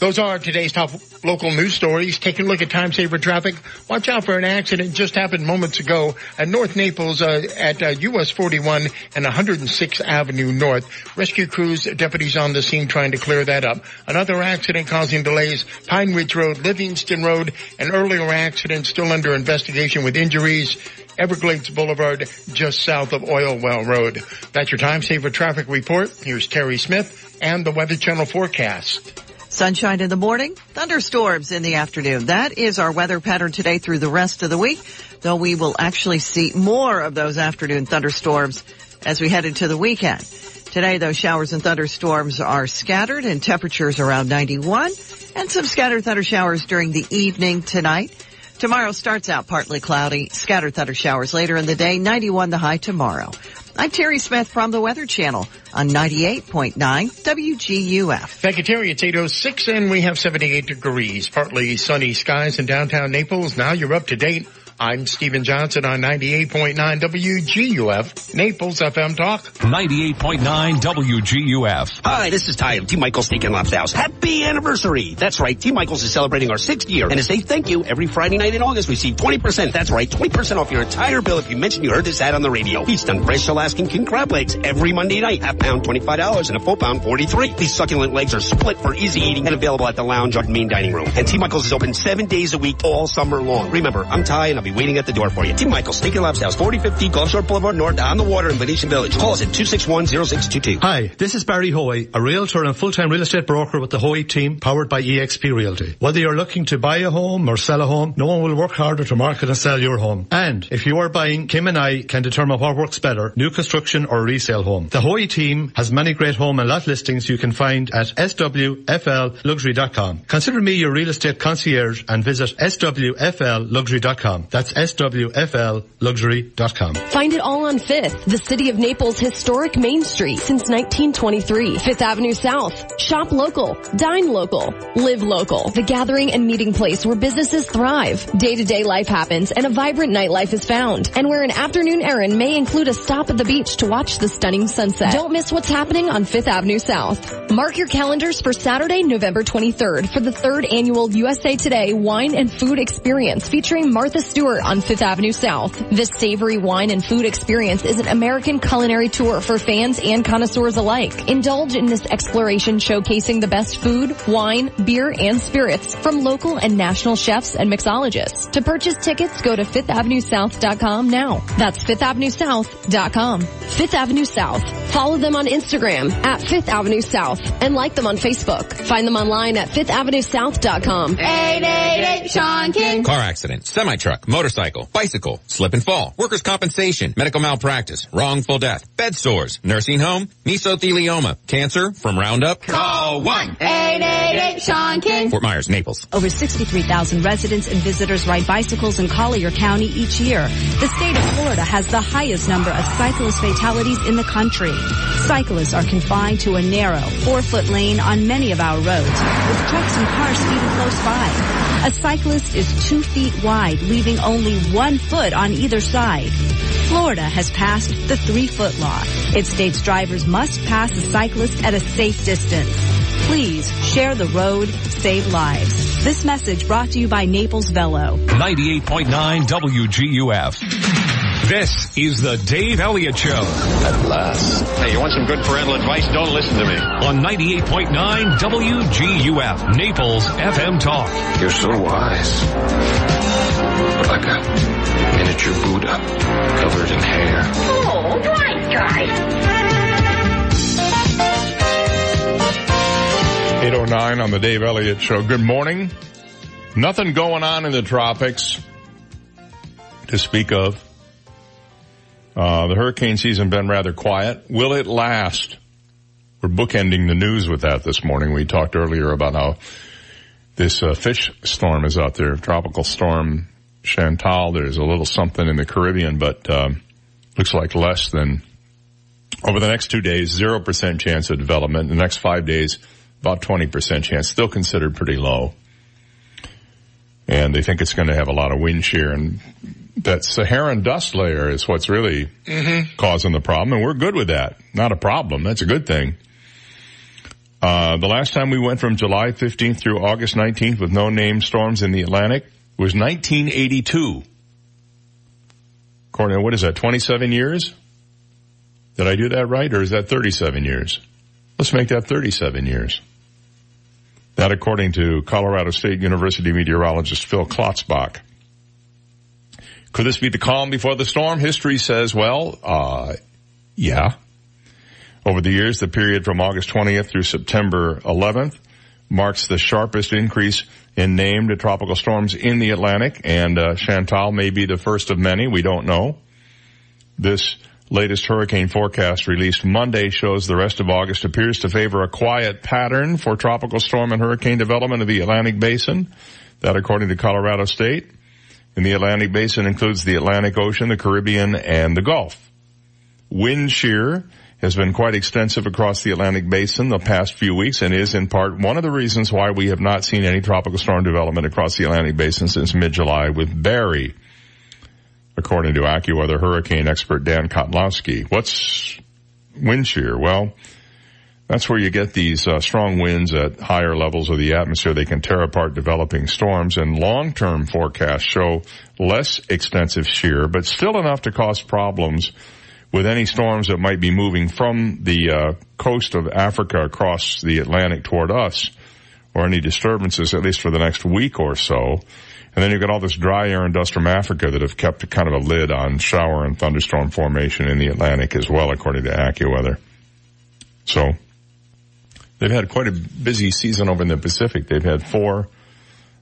Those are today's top local news stories. Take a look at time saver traffic. Watch out for an accident just happened moments ago at North Naples uh, at uh, US 41 and 106th Avenue North. Rescue crews, deputies on the scene trying to clear that up. Another accident causing delays, Pine Ridge Road, Livingston Road, an earlier accident still under investigation with injuries. Everglades Boulevard, just south of Oil Well Road. That's your time saver traffic report. Here's Terry Smith and the Weather Channel forecast. Sunshine in the morning, thunderstorms in the afternoon. That is our weather pattern today through the rest of the week, though we will actually see more of those afternoon thunderstorms as we head into the weekend. Today, those showers and thunderstorms are scattered and temperatures around 91 and some scattered thunder showers during the evening tonight. Tomorrow starts out partly cloudy, scattered thunder showers later in the day, 91 the high tomorrow. I'm Terry Smith from the Weather Channel on 98.9 WGUF. Thank you, Terry. It's 8.06 and we have 78 degrees. Partly sunny skies in downtown Naples. Now you're up to date. I'm Stephen Johnson on 98.9 WGUF, Naples FM Talk. 98.9 WGUF. Hi, this is Ty of T. Michael's Steak and Lobster House. Happy anniversary! That's right, T. Michael's is celebrating our sixth year. And to say thank you, every Friday night in August, receive 20%. That's right, 20% off your entire bill if you mention you heard this ad on the radio. Feast on fresh Alaskan king crab legs every Monday night. Half pound, $25 and a full pound, 43 These succulent legs are split for easy eating and available at the lounge or main dining room. And T. Michael's is open seven days a week all summer long. Remember, I'm Ty and I'll be waiting at the door for you. T. Michael's Steak and Lobster House, 4050 Gulf Shore Boulevard North on the water in Venetian Village. Call us at 261-0622. Hi, this is Barry Hoey, a realtor and full-time real estate broker with the Hoey team powered by eXp Realty. Whether you're looking to buy a home or sell a home, no one will work harder to market and sell your home. And if you are buying, Kim and I can determine what works better, new construction or resale home. The Hoey team has many great home and lot listings you can find at swflluxury.com. Consider me your real estate concierge and visit swflluxury.com. That's swflluxury.com. Find it all on 5th, the city of Naples' historic Main Street since 1923. 5th Avenue South. Shop local. Dine local. Live local. The gathering and meeting place where businesses thrive. Day-to-day life happens and a vibrant nightlife is found. And where an afternoon errand may include a stop at the beach to watch the stunning sunset. Don't miss what's happening on 5th Avenue South. Mark your calendars for Saturday, November 23rd for the third annual USA Today Wine and Food Experience featuring Martha Stewart on 5th Avenue South. This savory wine and food experience is an American culinary tour for fans and connoisseurs alike. Indulge in this exploration showcasing the best food, wine, beer, and spirits from local and national chefs and mixologists. To purchase tickets, go to fifthavenuesouth.com now. That's fifthavenuesouth.com. Fifth Avenue South. Follow them on Instagram at Fifth Avenue South and like them on Facebook. Find them online at fifthavenuesouth.com. 888 Sean King. Car accident, semi-truck, motorcycle, bicycle, slip and fall, workers' compensation, medical malpractice, wrongful death, bed sores, nursing home, mesothelioma, cancer from Roundup. Call 1-888 Sean King. Fort Myers, Naples. Over 63,000 residents and visitors ride bicycles in Collier County each year. The state of Florida has the highest number of cyclist fatalities in the country. Cyclists are confined to a narrow, four-foot lane on many of our roads, with trucks and cars speeding close by. A cyclist is two feet wide, leaving only one foot on either side. Florida has passed the three-foot law. It states drivers must pass a cyclist at a safe distance. Please share the road, save lives. This message brought to you by Naples Velo. 98.9 WGUF. This is the Dave Elliott Show. At last. Hey, you want some good parental advice? Don't listen to me. On 98.9 WGUF, Naples FM Talk. You're so wise. But like a miniature Buddha covered in hair. Oh, right, guys. 809 on the Dave Elliott Show. Good morning. Nothing going on in the tropics to speak of. Uh, the hurricane season been rather quiet. Will it last? We're bookending the news with that this morning. We talked earlier about how this uh, fish storm is out there, tropical storm Chantal. There's a little something in the Caribbean, but um, looks like less than over the next two days, 0% chance of development. The next five days, about 20% chance, still considered pretty low. And they think it's going to have a lot of wind shear and that Saharan dust layer is what's really mm-hmm. causing the problem. And we're good with that. Not a problem. That's a good thing. Uh, the last time we went from July 15th through August 19th with no named storms in the Atlantic was 1982. According to, what is that, 27 years? Did I do that right or is that 37 years? Let's make that 37 years. That according to Colorado State University meteorologist Phil Klotzbach. Could this be the calm before the storm? History says, well, uh, yeah. Over the years, the period from August 20th through September 11th marks the sharpest increase in named tropical storms in the Atlantic, and uh, Chantal may be the first of many. We don't know. This latest hurricane forecast released Monday shows the rest of August appears to favor a quiet pattern for tropical storm and hurricane development of the Atlantic basin. That according to Colorado State. In the Atlantic basin includes the Atlantic Ocean, the Caribbean, and the Gulf. Wind shear has been quite extensive across the Atlantic basin the past few weeks and is in part one of the reasons why we have not seen any tropical storm development across the Atlantic basin since mid-July with Barry, according to AccuWeather hurricane expert Dan Kottlowski. What's wind shear? Well, that's where you get these uh, strong winds at higher levels of the atmosphere. They can tear apart developing storms and long-term forecasts show less extensive shear, but still enough to cause problems with any storms that might be moving from the uh, coast of Africa across the Atlantic toward us, or any disturbances, at least for the next week or so. And then you've got all this dry air and dust from Africa that have kept kind of a lid on shower and thunderstorm formation in the Atlantic as well, according to AccuWeather. So, they've had quite a busy season over in the Pacific. They've had four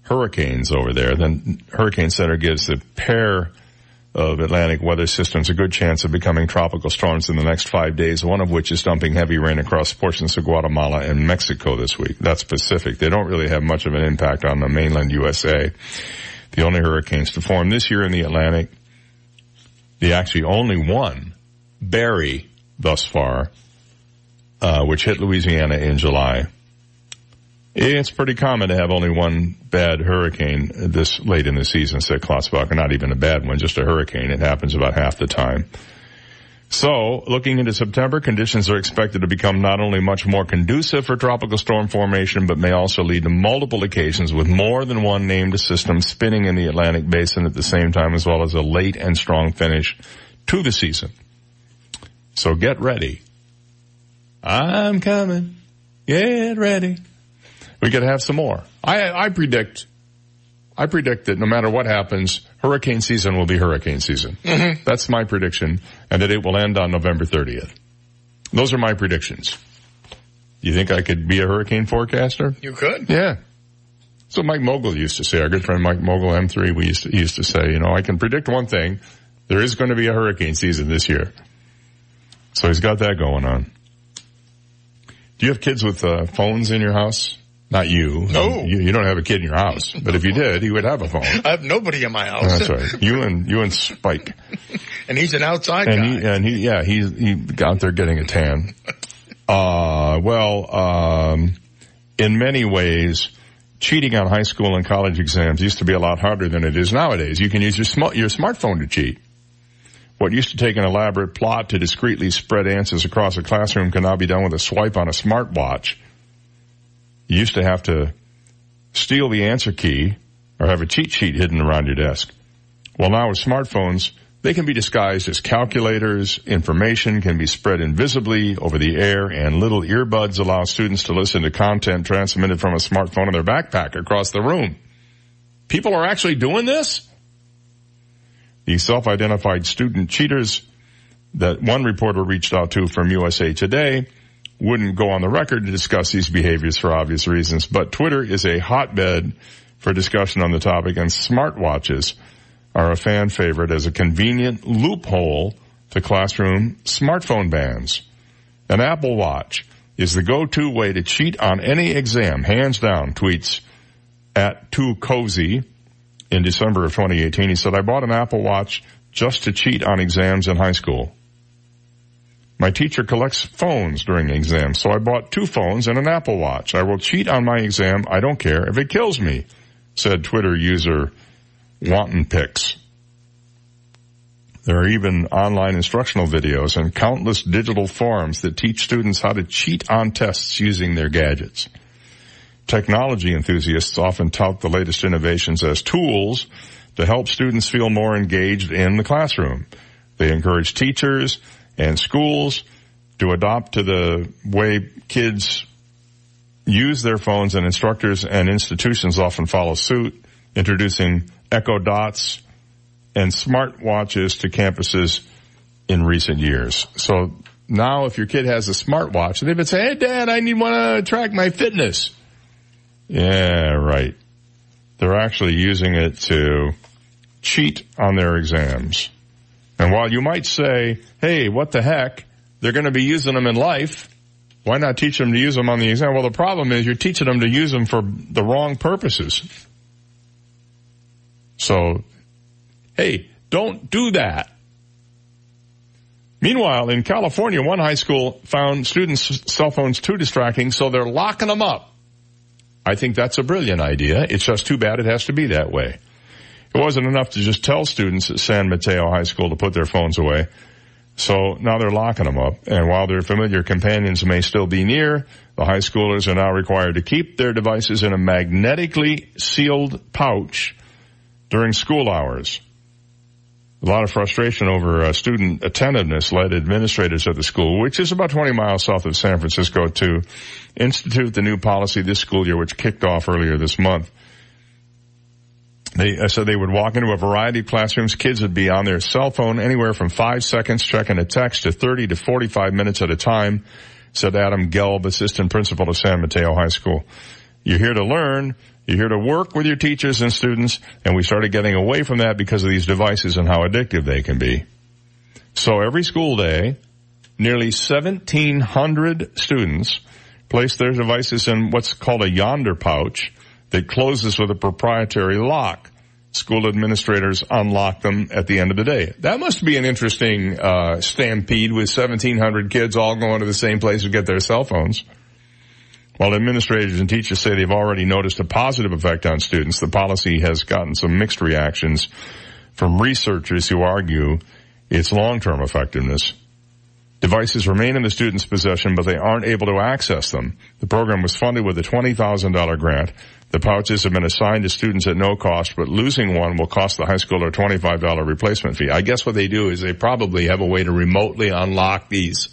hurricanes over there. Then Hurricane Center gives the pair of Atlantic weather systems a good chance of becoming tropical storms in the next five days, one of which is dumping heavy rain across portions of Guatemala and Mexico this week. That's Pacific. They don't really have much of an impact on the mainland USA. The only hurricanes to form this year in the Atlantic, the actually only one, Barry thus far, uh, which hit Louisiana in July. It's pretty common to have only one bad hurricane this late in the season, said Klotzbacher. Not even a bad one, just a hurricane. It happens about half the time. So, looking into September, conditions are expected to become not only much more conducive for tropical storm formation, but may also lead to multiple occasions with more than one named system spinning in the Atlantic basin at the same time, as well as a late and strong finish to the season. So get ready. I'm coming. Get ready. We could have some more. I, I predict, I predict that no matter what happens, hurricane season will be hurricane season. Mm-hmm. That's my prediction, and that it will end on November 30th. Those are my predictions. You think I could be a hurricane forecaster? You could. Yeah. So Mike Mogul used to say, our good friend Mike Mogul M3, we used to, used to say, you know, I can predict one thing. There is going to be a hurricane season this year. So he's got that going on. Do you have kids with uh, phones in your house? Not you. No. You, you don't have a kid in your house. But if you did, he would have a phone. I have nobody in my house. That's right. You and, you and Spike. (laughs) and he's an outside and guy. he, and he, yeah, he's, he out there getting a tan. (laughs) Uh, well, um, in many ways, cheating on high school and college exams used to be a lot harder than it is nowadays. You can use your smart, your smartphone to cheat. What used to take an elaborate plot to discreetly spread answers across a classroom can now be done with a swipe on a smartwatch. You used to have to steal the answer key or have a cheat sheet hidden around your desk. Well now with smartphones, they can be disguised as calculators, information can be spread invisibly over the air, and little earbuds allow students to listen to content transmitted from a smartphone in their backpack across the room. People are actually doing this? The self-identified student cheaters that one reporter reached out to from USA Today wouldn't go on the record to discuss these behaviors for obvious reasons, but Twitter is a hotbed for discussion on the topic and smartwatches are a fan favorite as a convenient loophole to classroom smartphone bans. An Apple Watch is the go-to way to cheat on any exam, hands down, tweets at Too Cozy in December of 2018. He said, I bought an Apple Watch just to cheat on exams in high school. My teacher collects phones during exams, so I bought two phones and an Apple Watch. I will cheat on my exam. I don't care if it kills me, said Twitter user Wanton Pics. There are even online instructional videos and countless digital forums that teach students how to cheat on tests using their gadgets. Technology enthusiasts often tout the latest innovations as tools to help students feel more engaged in the classroom. They encourage teachers and schools to adopt to the way kids use their phones and instructors and institutions often follow suit, introducing Echo Dots and smartwatches to campuses in recent years. So now if your kid has a smartwatch, they've been saying, hey dad, I need one to track my fitness. Yeah, right. They're actually using it to cheat on their exams. And while you might say, hey, what the heck? They're going to be using them in life. Why not teach them to use them on the exam? Well, the problem is you're teaching them to use them for the wrong purposes. So, hey, don't do that. Meanwhile, in California, one high school found students' cell phones too distracting, so they're locking them up. I think that's a brilliant idea. It's just too bad it has to be that way. It wasn't enough to just tell students at San Mateo High School to put their phones away. So now they're locking them up. And while their familiar companions may still be near, the high schoolers are now required to keep their devices in a magnetically sealed pouch during school hours. A lot of frustration over uh, student attentiveness led administrators at the school, which is about 20 miles south of San Francisco, to institute the new policy this school year, which kicked off earlier this month. They uh, said they would walk into a variety of classrooms. Kids would be on their cell phone anywhere from five seconds checking a text to 30 to 45 minutes at a time, said Adam Gelb, assistant principal of San Mateo High School. You're here to learn. You're here to work with your teachers and students, and we started getting away from that because of these devices and how addictive they can be. So every school day, nearly 1700 students place their devices in what's called a Yondr pouch that closes with a proprietary lock. School administrators unlock them at the end of the day. That must be an interesting uh, stampede with 1,700 kids all going to the same place to get their cell phones. While administrators and teachers say they've already noticed a positive effect on students, the policy has gotten some mixed reactions from researchers who argue its long-term effectiveness. Devices remain in the student's possession, but they aren't able to access them. The program was funded with a $20,000 grant. The pouches have been assigned to students at no cost, but losing one will cost the high schooler a $25 replacement fee. I guess what they do is they probably have a way to remotely unlock these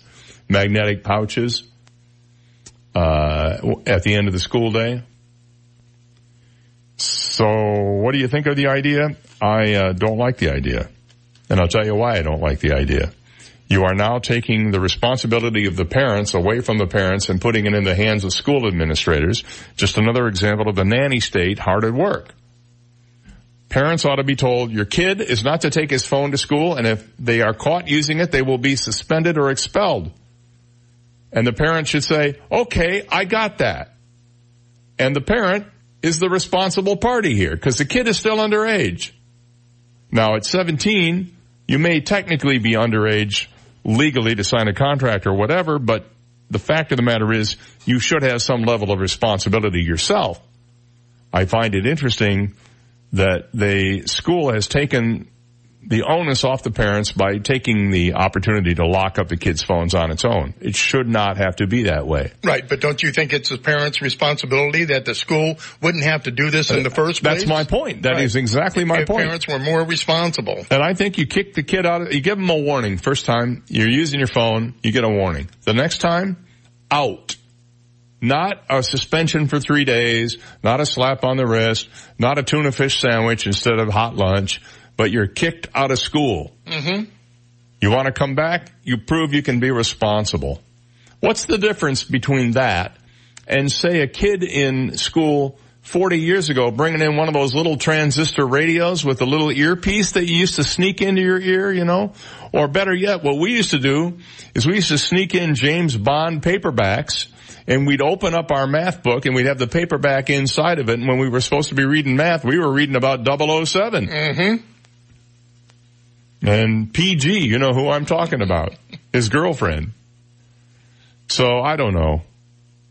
magnetic pouches uh, at the end of the school day. So what do you think of the idea? I uh, don't like the idea. And I'll tell you why I don't like the idea. You are now taking the responsibility of the parents away from the parents and putting it in the hands of school administrators. Just another example of the nanny state hard at work. Parents ought to be told your kid is not to take his phone to school and if they are caught using it, they will be suspended or expelled. And the parent should say, okay, I got that. And the parent is the responsible party here because the kid is still underage. Now at 17, you may technically be underage legally to sign a contract or whatever, but the fact of the matter is you should have some level of responsibility yourself. I find it interesting that the school has taken the onus off the parents by taking the opportunity to lock up the kids' phones on its own. It should not have to be that way. Right, but don't you think it's the parents' responsibility that the school wouldn't have to do this in the uh, first place? That's my point. That Right. is exactly my if point. parents were more responsible. And I think you kick the kid out, of, you give them a warning. First time you're using your phone, you get a warning. The next time, out. Not a suspension for three days, not a slap on the wrist, not a tuna fish sandwich instead of hot lunch, but you're kicked out of school. Mm-hmm. You want to come back? You prove you can be responsible. What's the difference between that and say a kid in school 40 years ago bringing in one of those little transistor radios with a little earpiece that you used to sneak into your ear, you know? Or better yet, what we used to do is we used to sneak in James Bond paperbacks and we'd open up our math book and we'd have the paperback inside of it and when we were supposed to be reading math, we were reading about 007. Mm-hmm. And PG, you know who I'm talking about. His girlfriend. So I don't know.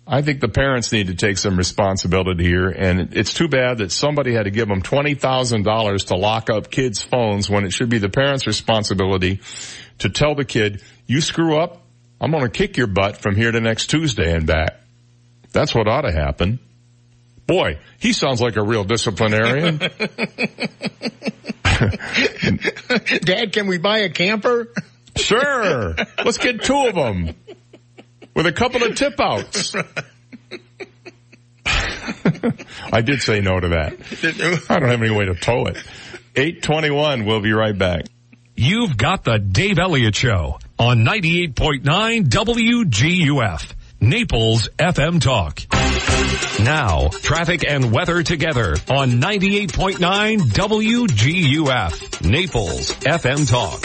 I think the parents need to take some responsibility here and it's too bad that somebody had to give them $20,000 to lock up kids' phones when it should be the parents' responsibility to tell the kid, you screw up, I'm gonna kick your butt from here to next Tuesday and back. That's what ought to happen. Boy, he sounds like a real disciplinarian. (laughs) Dad, can we buy a camper? Sure. Let's get two of them with a couple of tip outs. (laughs) I did say no to that. I don't have any way to tow it. 821, we'll be right back. You've got the Dave Elliott Show on 98.9 WGUF, Naples FM Talk. Now, traffic and weather together on 98.9 WGUF, Naples FM Talk.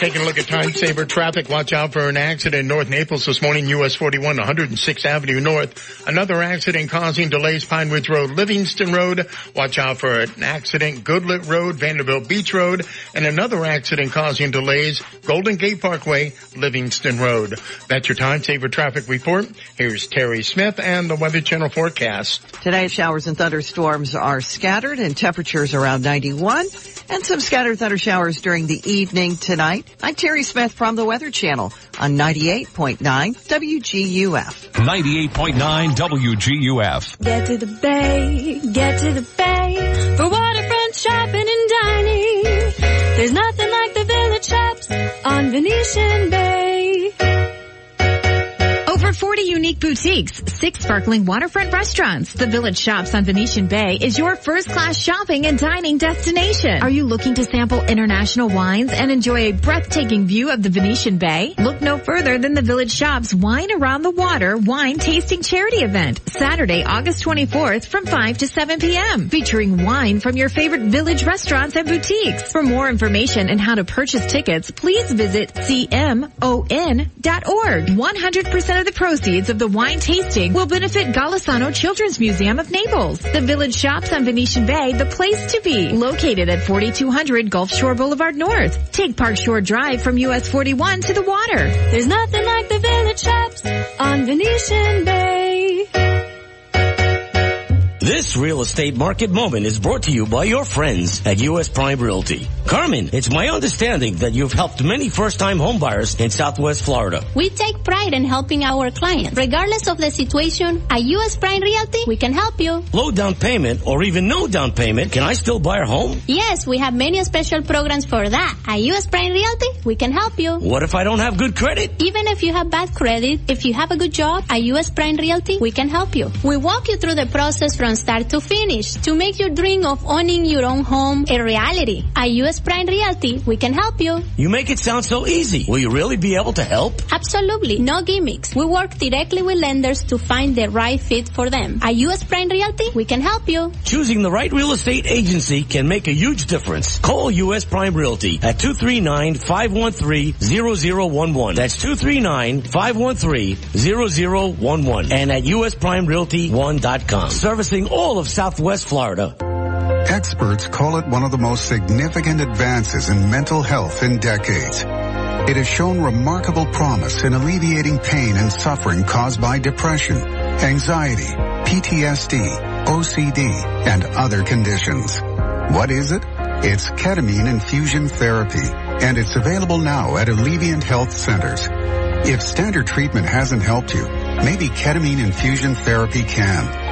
Taking a look at time saver traffic. Watch out for an accident in North Naples this morning, US 41, 106th Avenue North. Another accident causing delays, Pine Ridge Road, Livingston Road. Watch out for an accident, Goodlette Road, Vanderbilt Beach Road, and another accident causing delays, Golden Gate Parkway, Livingston Road. That's your time saver traffic report. Here's Terry Smith and the Weather Channel forecast. Today, showers and thunderstorms are scattered and temperatures around 91 and some scattered thunder showers during the evening tonight. I'm Terry Smith from the Weather Channel on 98.9 WGUF. 98.9 WGUF. Get to the bay, get to the bay for waterfront shopping and dining. There's nothing like the village shops on Venetian Bay. Over 40 unique boutiques, six sparkling waterfront restaurants. The Village Shops on Venetian Bay is your first-class shopping and dining destination. Are you looking to sample international wines and enjoy a breathtaking view of the Venetian Bay? Look no further than the Village Shops Wine Around the Water wine tasting charity event, Saturday, August 24th from 5 to 7 p.m. featuring wine from your favorite village restaurants and boutiques. For more information and how to purchase tickets, please visit cmon.org. 100% of the proceeds of the wine tasting will benefit Golisano Children's Museum of Naples. The Village Shops on Venetian Bay, the place to be, located at 4200 Gulf Shore Boulevard North. Take Park Shore Drive from US 41 to the water. There's nothing like the village shops on Venetian Bay. This real estate market moment is brought to you by your friends at U.S. Prime Realty. Carmen, it's my understanding that you've helped many first-time homebuyers in Southwest Florida. We take pride in helping our clients. Regardless of the situation, at U.S. Prime Realty, we can help you. Low down payment or even no down payment, can I still buy a home? Yes, we have many special programs for that. At U.S. Prime Realty, we can help you. What if I don't have good credit? Even if you have bad credit, if you have a good job, at U.S. Prime Realty, we can help you. We walk you through the process from start to finish to make your dream of owning your own home a reality. At U.S. Prime Realty, we can help you. You make it sound so easy. Will you really be able to help? Absolutely. No gimmicks. We work directly with lenders to find the right fit for them. At U.S. Prime Realty, we can help you. Choosing the right real estate agency can make a huge difference. Call U.S. Prime Realty at 239-513-0011. That's 239-513-0011. And at usprimerealty1.com. Servicing all of Southwest Florida. Experts call it one of the most significant advances in mental health in decades. It has shown remarkable promise in alleviating pain and suffering caused by depression, anxiety, PTSD, OCD, and other conditions. What is it? It's ketamine infusion therapy, and it's available now at Alleviant Health Centers. If standard treatment hasn't helped you, maybe ketamine infusion therapy can.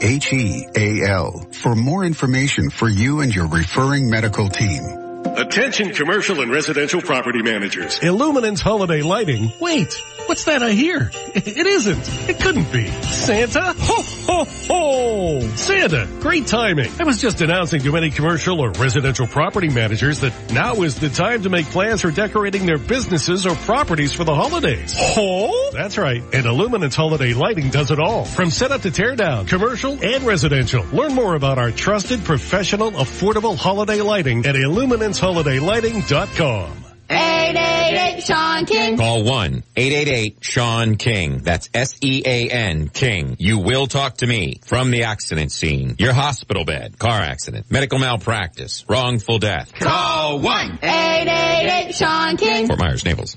H-E-A-L for more information for you and your referring medical team. Attention commercial and residential property managers. Illuminance holiday lighting. Wait, what's that I hear? It isn't. It couldn't be. Santa? Ho, ho, ho! Santa, great timing. I was just announcing to any commercial or residential property managers that now is the time to make plans for decorating their businesses or properties for the holidays. Ho? That's right. And Illuminance holiday lighting does it all. From setup to tear down, commercial and residential. Learn more about our trusted, professional, affordable holiday lighting at illuminanceholiday.lighting.com. 888 Sean King. Call 1-888-SEAN-KING. That's S-E-A-N King. You will talk to me from the accident scene. Your hospital bed, car accident, medical malpractice, wrongful death. Call 1-888 Sean King. Fort Myers, Naples.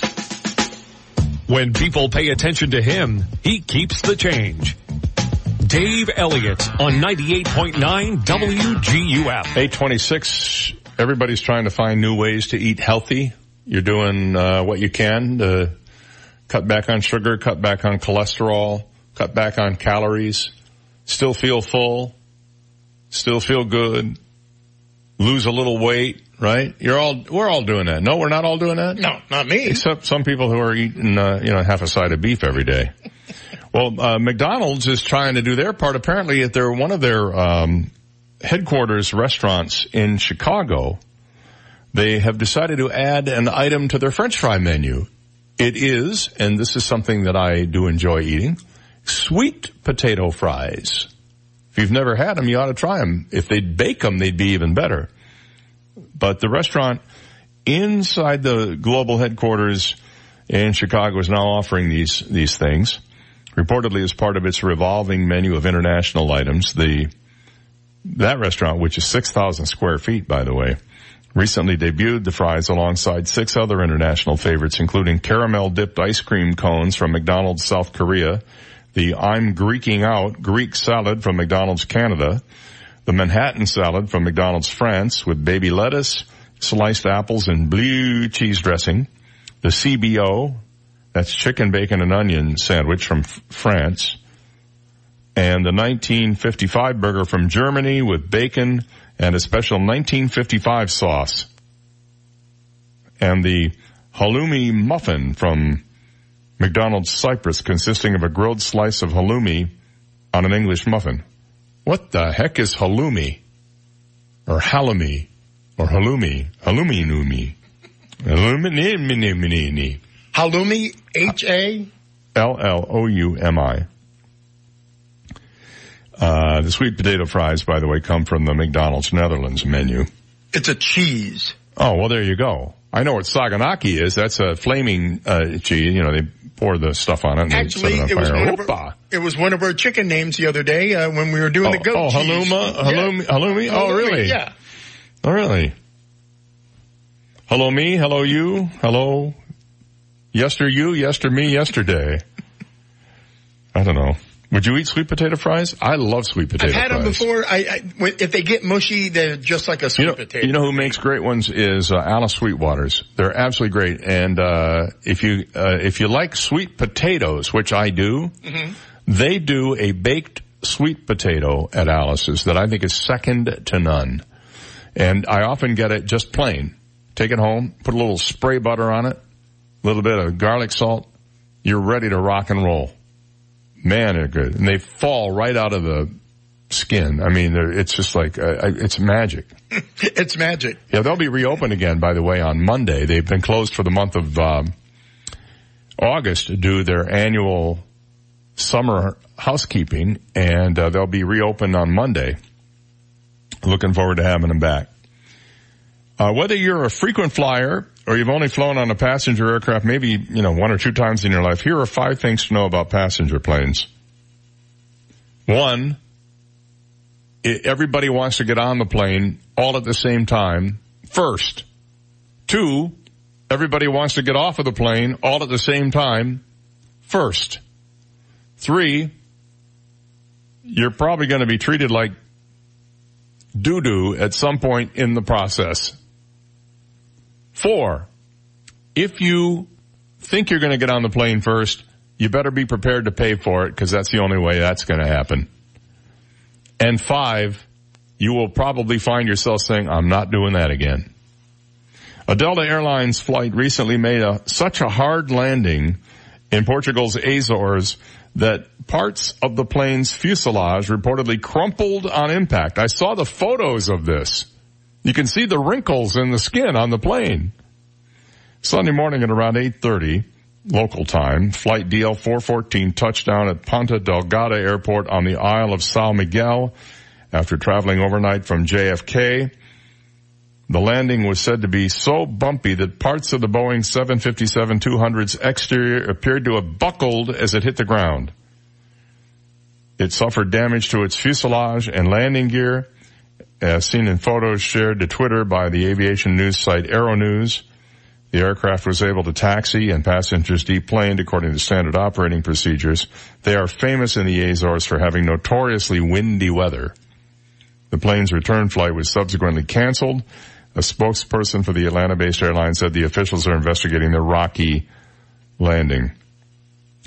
When people pay attention to him, he keeps the change. Dave Elliott on 98.9 WGUF. 826, everybody's trying to find new ways to eat healthy. You're doing uh, what you can to cut back on sugar, cut back on cholesterol, cut back on calories, still feel full, still feel good, lose a little weight, right? You're all, we're all doing that. No, we're not all doing that? No, not me. Except some people who are eating, uh, you know, half a side of beef every day. (laughs) well, uh, McDonald's is trying to do their part. Apparently, at their, one of their, um, headquarters restaurants in Chicago, they have decided to add an item to their french fry menu. It is, and this is something that I do enjoy eating, sweet potato fries. If you've never had them, you ought to try them. If they'd bake them, they'd be even better. But the restaurant inside the global headquarters in Chicago is now offering these, these things. Reportedly as part of its revolving menu of international items, the, that restaurant, which is 6,000 square feet, by the way, recently debuted the fries alongside six other international favorites, including caramel dipped ice cream cones from McDonald's South Korea, the I'm Greeking Out Greek salad from McDonald's Canada, the Manhattan salad from McDonald's France with baby lettuce, sliced apples and blue cheese dressing, the CBO, that's chicken, bacon, and onion sandwich from F- France, and the 1955 burger from Germany with bacon and a special 1955 sauce, and the halloumi muffin from McDonald's Cyprus consisting of a grilled slice of halloumi on an English muffin. What the heck is halloumi? Or halloumi? Or halloumi? Halloumi numi. Halloumi Halloumi, H-A? L-L-O-U-M-I. Uh, the sweet potato fries, by the way, come from the McDonald's Netherlands menu. It's a cheese. Oh, well there you go. I know what saganaki is. That's a flaming, uh, cheese. You know, they pour the stuff on it and Actually, they set it it on was, fire. one of Opa. our, it was one of our chicken names the other day uh, when we were doing Oh, the goat oh, haluma, hallouma, halloumi, halloumi? Oh, Halloumi, really? Yeah. Oh, really? Hello me, hello you, hello yester you, yester me, yesterday. I don't know. Would you eat sweet potato fries? I love sweet potato I've had fries. them before. I, I if they get mushy, they're just like a sweet You know, potato. you know who makes great ones is uh, Alice Sweetwaters. They're absolutely great. And uh, if you uh, if you like sweet potatoes, which I do, Mhm. they do a baked sweet potato at Alice's that I think is second to none. And I often get it just plain. Take it home, put a little spray butter on it, a little bit of garlic salt. You're ready to rock and roll. Man, they're good. And they fall right out of the skin. I mean, they're, it's just like, uh, it's magic. (laughs) it's magic. Yeah, they'll be reopened again, by the way, on Monday. They've been closed for the month of um, August to do their annual summer housekeeping, and uh, they'll be reopened on Monday. Looking forward to having them back. Uh, whether you're a frequent flyer or you've only flown on a passenger aircraft maybe, you know, one or two times in your life, here are five things to know about passenger planes. One, everybody wants to get on the plane all at the same time first. Two, everybody wants to get off of the plane all at the same time first. Three, you're probably going to be treated like doo-doo at some point in the process. Four, if you think you're going to get on the plane first, you better be prepared to pay for it because that's the only way that's going to happen. And five, you will probably find yourself saying, I'm not doing that again. A Delta Airlines flight recently made a, such a hard landing in Portugal's Azores that parts of the plane's fuselage reportedly crumpled on impact. I saw the photos of this. You can see the wrinkles in the skin on the plane. Sunday morning at around 8.30 local time, flight DL 414 touchdown at Ponta Delgada Airport on the Isle of São Miguel after traveling overnight from JFK. The landing was said to be so bumpy that parts of the Boeing 757-200's exterior appeared to have buckled as it hit the ground. It suffered damage to its fuselage and landing gear, as seen in photos shared to Twitter by the aviation news site Aeronews. The aircraft was able to taxi and passengers deplaned according to standard operating procedures. They are famous in the Azores for having notoriously windy weather. The plane's return flight was subsequently canceled. A spokesperson for the Atlanta-based airline said the officials are investigating the rocky landing.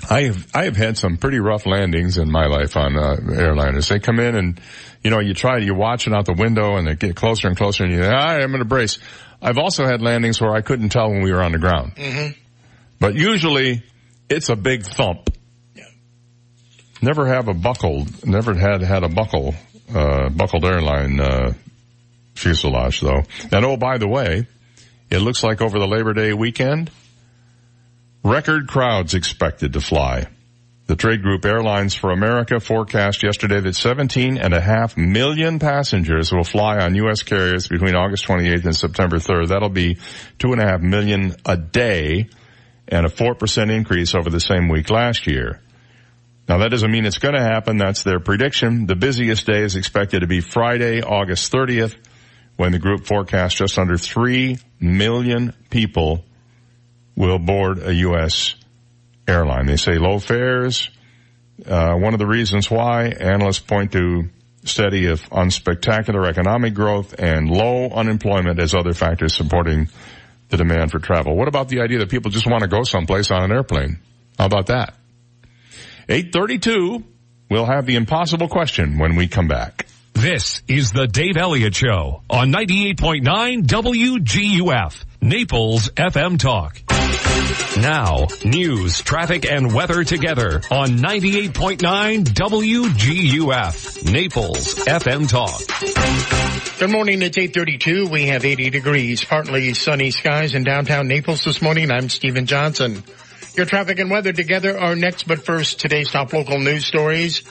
I have I have had some pretty rough landings in my life on uh, airliners. They come in and you know you try you're watching out the window and they get closer and closer and you ah, I'm going to brace. I've also had landings where I couldn't tell when we were on the ground. Mm-hmm. But usually it's a big thump. Yeah. Never have a buckled, never had had a buckle, uh, buckled airline, uh, fuselage though. And oh, by the way, it looks like over the Labor Day weekend, record crowds expected to fly. The trade group Airlines for America forecast yesterday that 17 and a half million passengers will fly on U.S. carriers between August 28th and September 3rd. That'll be two and a half million a day and a 4% increase over the same week last year. Now that doesn't mean it's going to happen. That's their prediction. The busiest day is expected to be Friday, August 30th, when the group forecasts just under 3 million people will board a U.S. airline. They say low fares. Uh, one of the reasons why analysts point to steady if unspectacular economic growth and low unemployment as other factors supporting the demand for travel. What about the idea that people just want to go someplace on an airplane? How about that? 832, we'll have the impossible question when we come back. This is the Dave Elliott Show on 98.9 WGUF, Naples FM Talk. Now, news, traffic, and weather together on 98.9 WGUF, Naples FM Talk. Good morning. It's 832. We have 80 degrees, partly sunny skies in downtown Naples this morning. I'm Stephen Johnson. Your traffic and weather together are next, but first, today's top local news stories.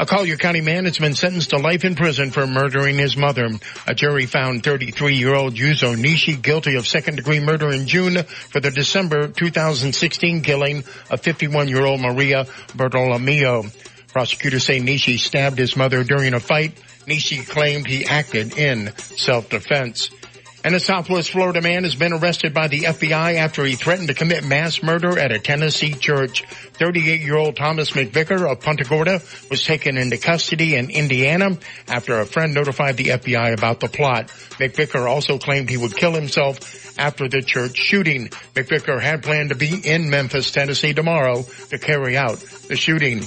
A Collier County man has been sentenced to life in prison for murdering his mother. A jury found 33-year-old Yuzo Nishi guilty of second-degree murder in June for the December 2016 killing of 51-year-old Maria Bartolomeo. Prosecutors say Nishi stabbed his mother during a fight. Nishi claimed he acted in self-defense. And a Southwest Florida man has been arrested by the FBI after he threatened to commit mass murder at a Tennessee church. 38-year-old Thomas McVicker of Punta Gorda was taken into custody in Indiana after a friend notified the FBI about the plot. McVicker also claimed he would kill himself after the church shooting. McVicker had planned to be in Memphis, Tennessee tomorrow to carry out the shooting.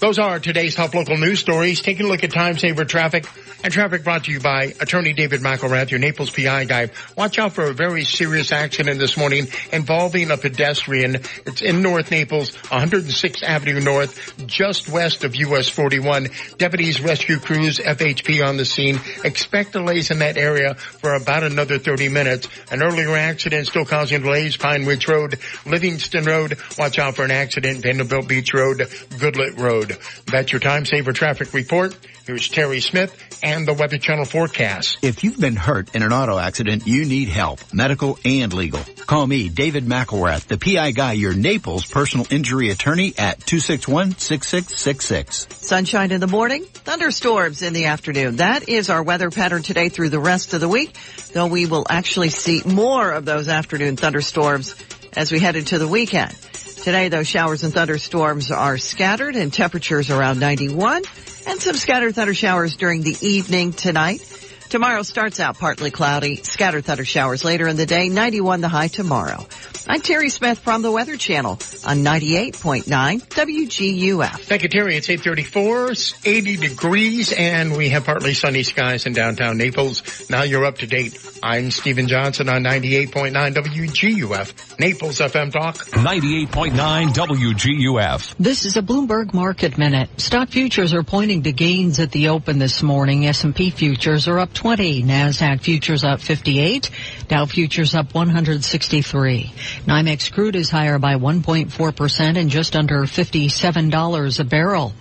Those are today's top local news stories. Taking a look at time saver traffic and traffic brought to you by attorney David McElrath, your Naples PI guy. Watch out for a very serious accident this morning involving a pedestrian. It's in North Naples, 106th Avenue North, just west of US 41. Deputies, rescue crews, FHP on the scene. Expect delays in that area for about another 30 minutes. An earlier accident still causing delays, Pine Ridge Road, Livingston Road. Watch out for an accident, Vanderbilt Beach Road, Goodlette Road. That's your time saver traffic report. Here's Terry Smith and the Weather Channel forecast. If you've been hurt in an auto accident, you need help, medical and legal. Call me, David McElrath, the PI guy, your Naples personal injury attorney at 261-6666. Sunshine in the morning, thunderstorms in the afternoon. That is our weather pattern today through the rest of the week, though we will actually see more of those afternoon thunderstorms as we head into the weekend. Today, those showers and thunderstorms are scattered and temperatures around 91 and some scattered thunder showers during the evening tonight. Tomorrow starts out partly cloudy, scattered thunder showers later in the day, 91 the high tomorrow. I'm Terry Smith from the Weather Channel on 98.9 WGUF. Thank you, Terry. It's 834, 80 degrees, and we have partly sunny skies in downtown Naples. Now you're up to date. I'm Stephen Johnson on 98.9 WGUF, Naples FM Talk. 98.9 WGUF. This is a Bloomberg Market Minute. Stock futures are pointing to gains at the open this morning. S&P futures are up 20, NASDAQ futures up 58, Dow futures up 163. NYMEX crude is higher by 1.4% and just under $57 a barrel.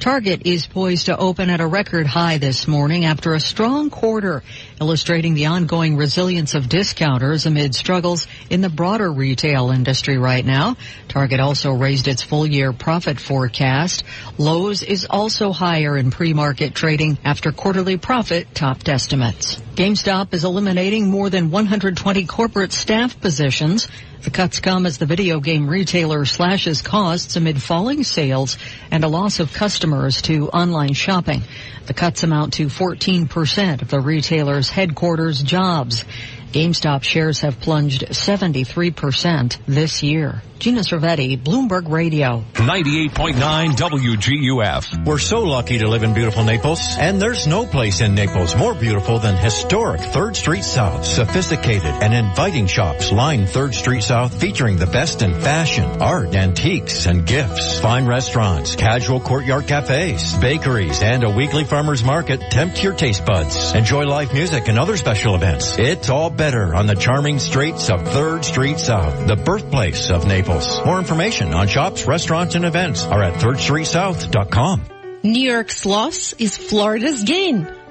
Target is poised to open at a record high this morning after a strong quarter, illustrating the ongoing resilience of discounters amid struggles in the broader retail industry right now. Target also raised its full year profit forecast. Lowe's is also higher in pre-market trading after quarterly profit topped estimates. GameStop is eliminating more than 120 corporate staff positions. The cuts come as the video game retailer slashes costs amid falling sales and a loss of customers to online shopping. The cuts amount to 14% of the retailer's headquarters jobs. GameStop shares have plunged 73% this year. Gina Cervetti, Bloomberg Radio. 98.9 WGUF. We're so lucky to live in beautiful Naples, and there's no place in Naples more beautiful than historic 3rd Street South. Sophisticated and inviting shops line 3rd Street South featuring the best in fashion, art, antiques, and gifts. Fine restaurants, casual courtyard cafes, bakeries, and a weekly farmer's market tempt your taste buds. Enjoy live music and other special events. It's all better on the charming streets of 3rd Street South, the birthplace of Naples. More information on shops, restaurants, and events are at 3rdstreetsouth.com. New York's loss is Florida's gain.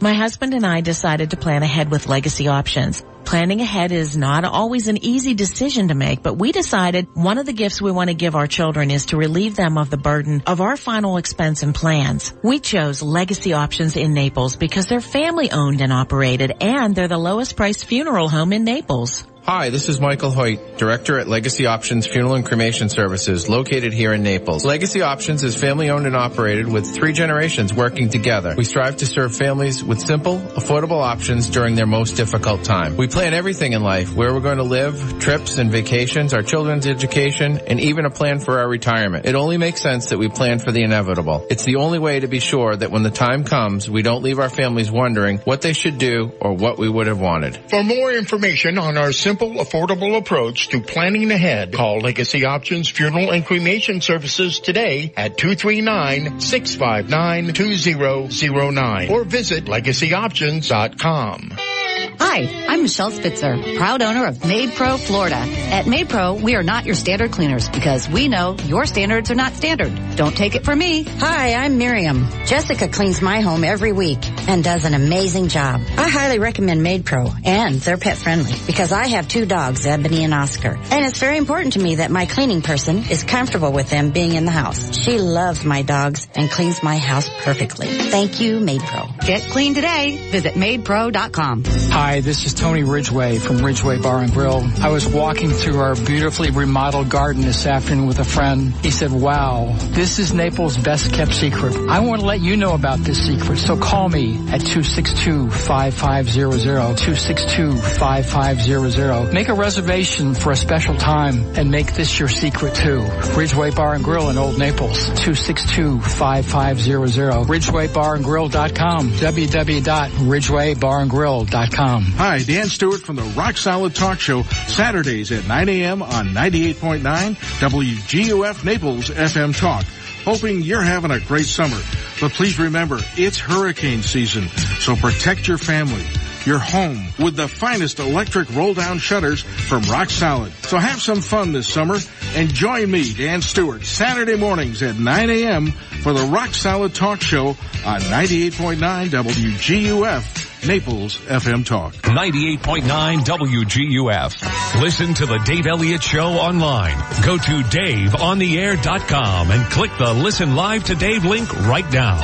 My husband and I decided to plan ahead with legacy options. Planning ahead is not always an easy decision to make, but we decided one of the gifts we want to give our children is to relieve them of the burden of our final expense and plans. We chose legacy options in Naples because they're family owned and operated and they're the lowest priced funeral home in Naples. Hi, this is Michael Hoyt, Director at Legacy Options Funeral and Cremation Services, located here in Naples. Legacy Options is family owned and operated with three generations working together. We strive to serve families with simple, affordable options during their most difficult time. We plan everything in life, where we're going to live, trips and vacations, our children's education, and even a plan for our retirement. It only makes sense that we plan for the inevitable. It's the only way to be sure that when the time comes, we don't leave our families wondering what they should do or what we would have wanted. For more information on our simple, affordable approach to planning ahead, call Legacy Options Funeral and Cremation Services today at 239-659-2009 or visit legacyoptions.com. Hi, I'm Michelle Spitzer, proud owner of MaidPro Florida. At MaidPro, we are not your standard cleaners because we know your standards are not standard. Don't take it from me. Hi, I'm Miriam. Jessica cleans my home every week and does an amazing job. I highly recommend MaidPro and they're pet friendly because I have two dogs, Ebony and Oscar. And it's very important to me that my cleaning person is comfortable with them being in the house. She loves my dogs and cleans my house perfectly. Thank you, MaidPro. Get clean today. Visit maidpro.com. Hi, this is Tony Ridgway from Ridgway Bar and Grill. I was walking through our beautifully remodeled garden this afternoon with a friend. He said, wow, this is Naples' best kept secret. I want to let you know about this secret, so call me at 262-5500, 262-5500. Make a reservation for a special time and make this your secret too. Ridgway Bar and Grill in Old Naples, 262-5500, ridgwaybarandgrill.com, Hi, Dan Stewart from the Rock Solid Talk Show, Saturdays at 9 a.m. on 98.9 WGUF Naples FM Talk. Hoping you're having a great summer. But please remember, it's hurricane season, so protect your family, your home with the finest electric roll down shutters from Rock Solid. So have some fun this summer and join me, Dan Stewart, Saturday mornings at 9 a.m. for the Rock Solid Talk Show on 98.9 WGUF Naples FM Talk. 98.9 WGUF. Listen to the Dave Elliott Show online. Go to DaveOnTheAir.com and click the Listen Live to Dave link right now.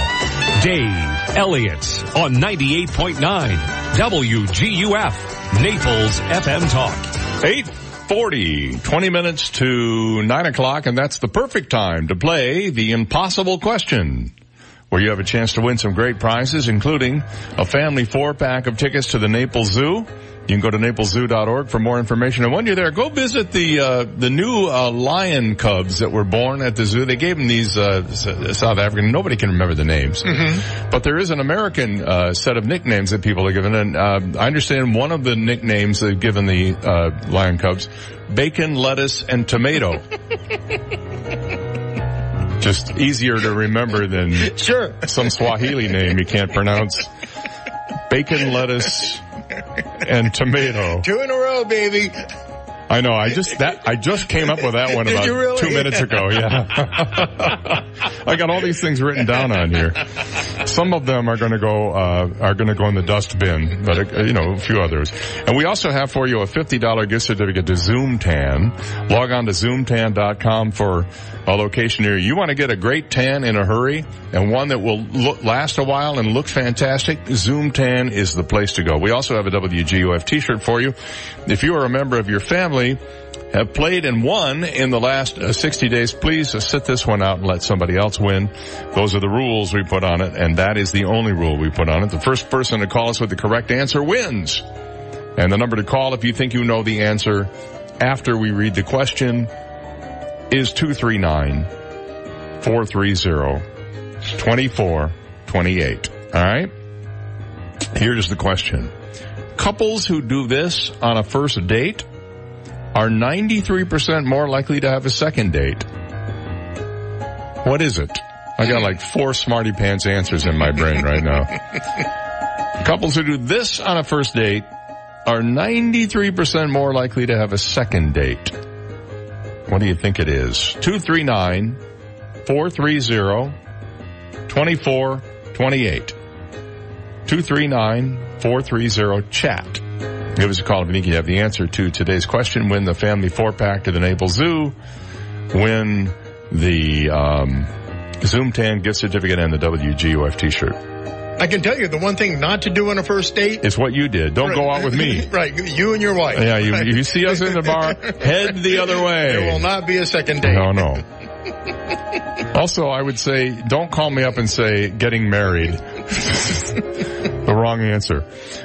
Dave Elliott on 98.9 WGUF. Naples FM Talk. 840, 20 minutes to 9 o'clock, and that's the perfect time to play the impossible question where you have a chance to win some great prizes, including a family four pack of tickets to the Naples Zoo. You can go to napleszoo.org for more information. And when you're there, go visit the uh, the new uh, lion cubs that were born at the zoo. They gave them these uh, South African. Nobody can remember the names, mm-hmm. but there is an American uh, set of nicknames that people are given. And uh, I understand one of the nicknames they've given the uh, lion cubs: bacon, lettuce, and tomato. (laughs) Just easier to remember than (laughs) sure some Swahili name you can't pronounce. Bacon, lettuce, and tomato. Two in a row, baby. I know. I just that I just came up with that one (laughs) about really? two minutes (laughs) ago. Yeah, (laughs) I got all these things written down on here. Some of them are going to go uh, are going to go in the dustbin, but uh, you know a few others. And we also have for you a fifty dollar gift certificate to Zoom Tan. Log on to zoomtan.com for a location near you. You want to get a great tan in a hurry and one that will look, last a while and look fantastic. Zoom Tan is the place to go. We also have a WGUF t-shirt for you. If you are a member of your family have played and won in the last uh, 60 days, please uh, sit this one out and let somebody else win. Those are the rules we put on it, and that is the only rule we put on it. The first person to call us with the correct answer wins. And the number to call if you think you know the answer after we read the question is 239 430 2428. All right? Here's the question. Couples who do this on a first date are 93% more likely to have a second date. What is it? I got like four smarty pants answers in my brain right now. (laughs) Couples who do this on a first date are 93% more likely to have a second date. What do you think it is? 239 430 2428. 239 430 chat. Give us a call if you think you have the answer to today's question. Win the family four pack to the Naples Zoo. Win the um, Zoom Tan gift certificate and the WGUF t-shirt. I can tell you the one thing not to do on a first date. is what you did. Don't go out with me. (laughs) right, you and your wife. Yeah, you, you see us in the bar, (laughs) head the other way. There will not be a second date. No, no. (laughs) Also, I would say, don't call me up and say getting married. (laughs) the wrong answer.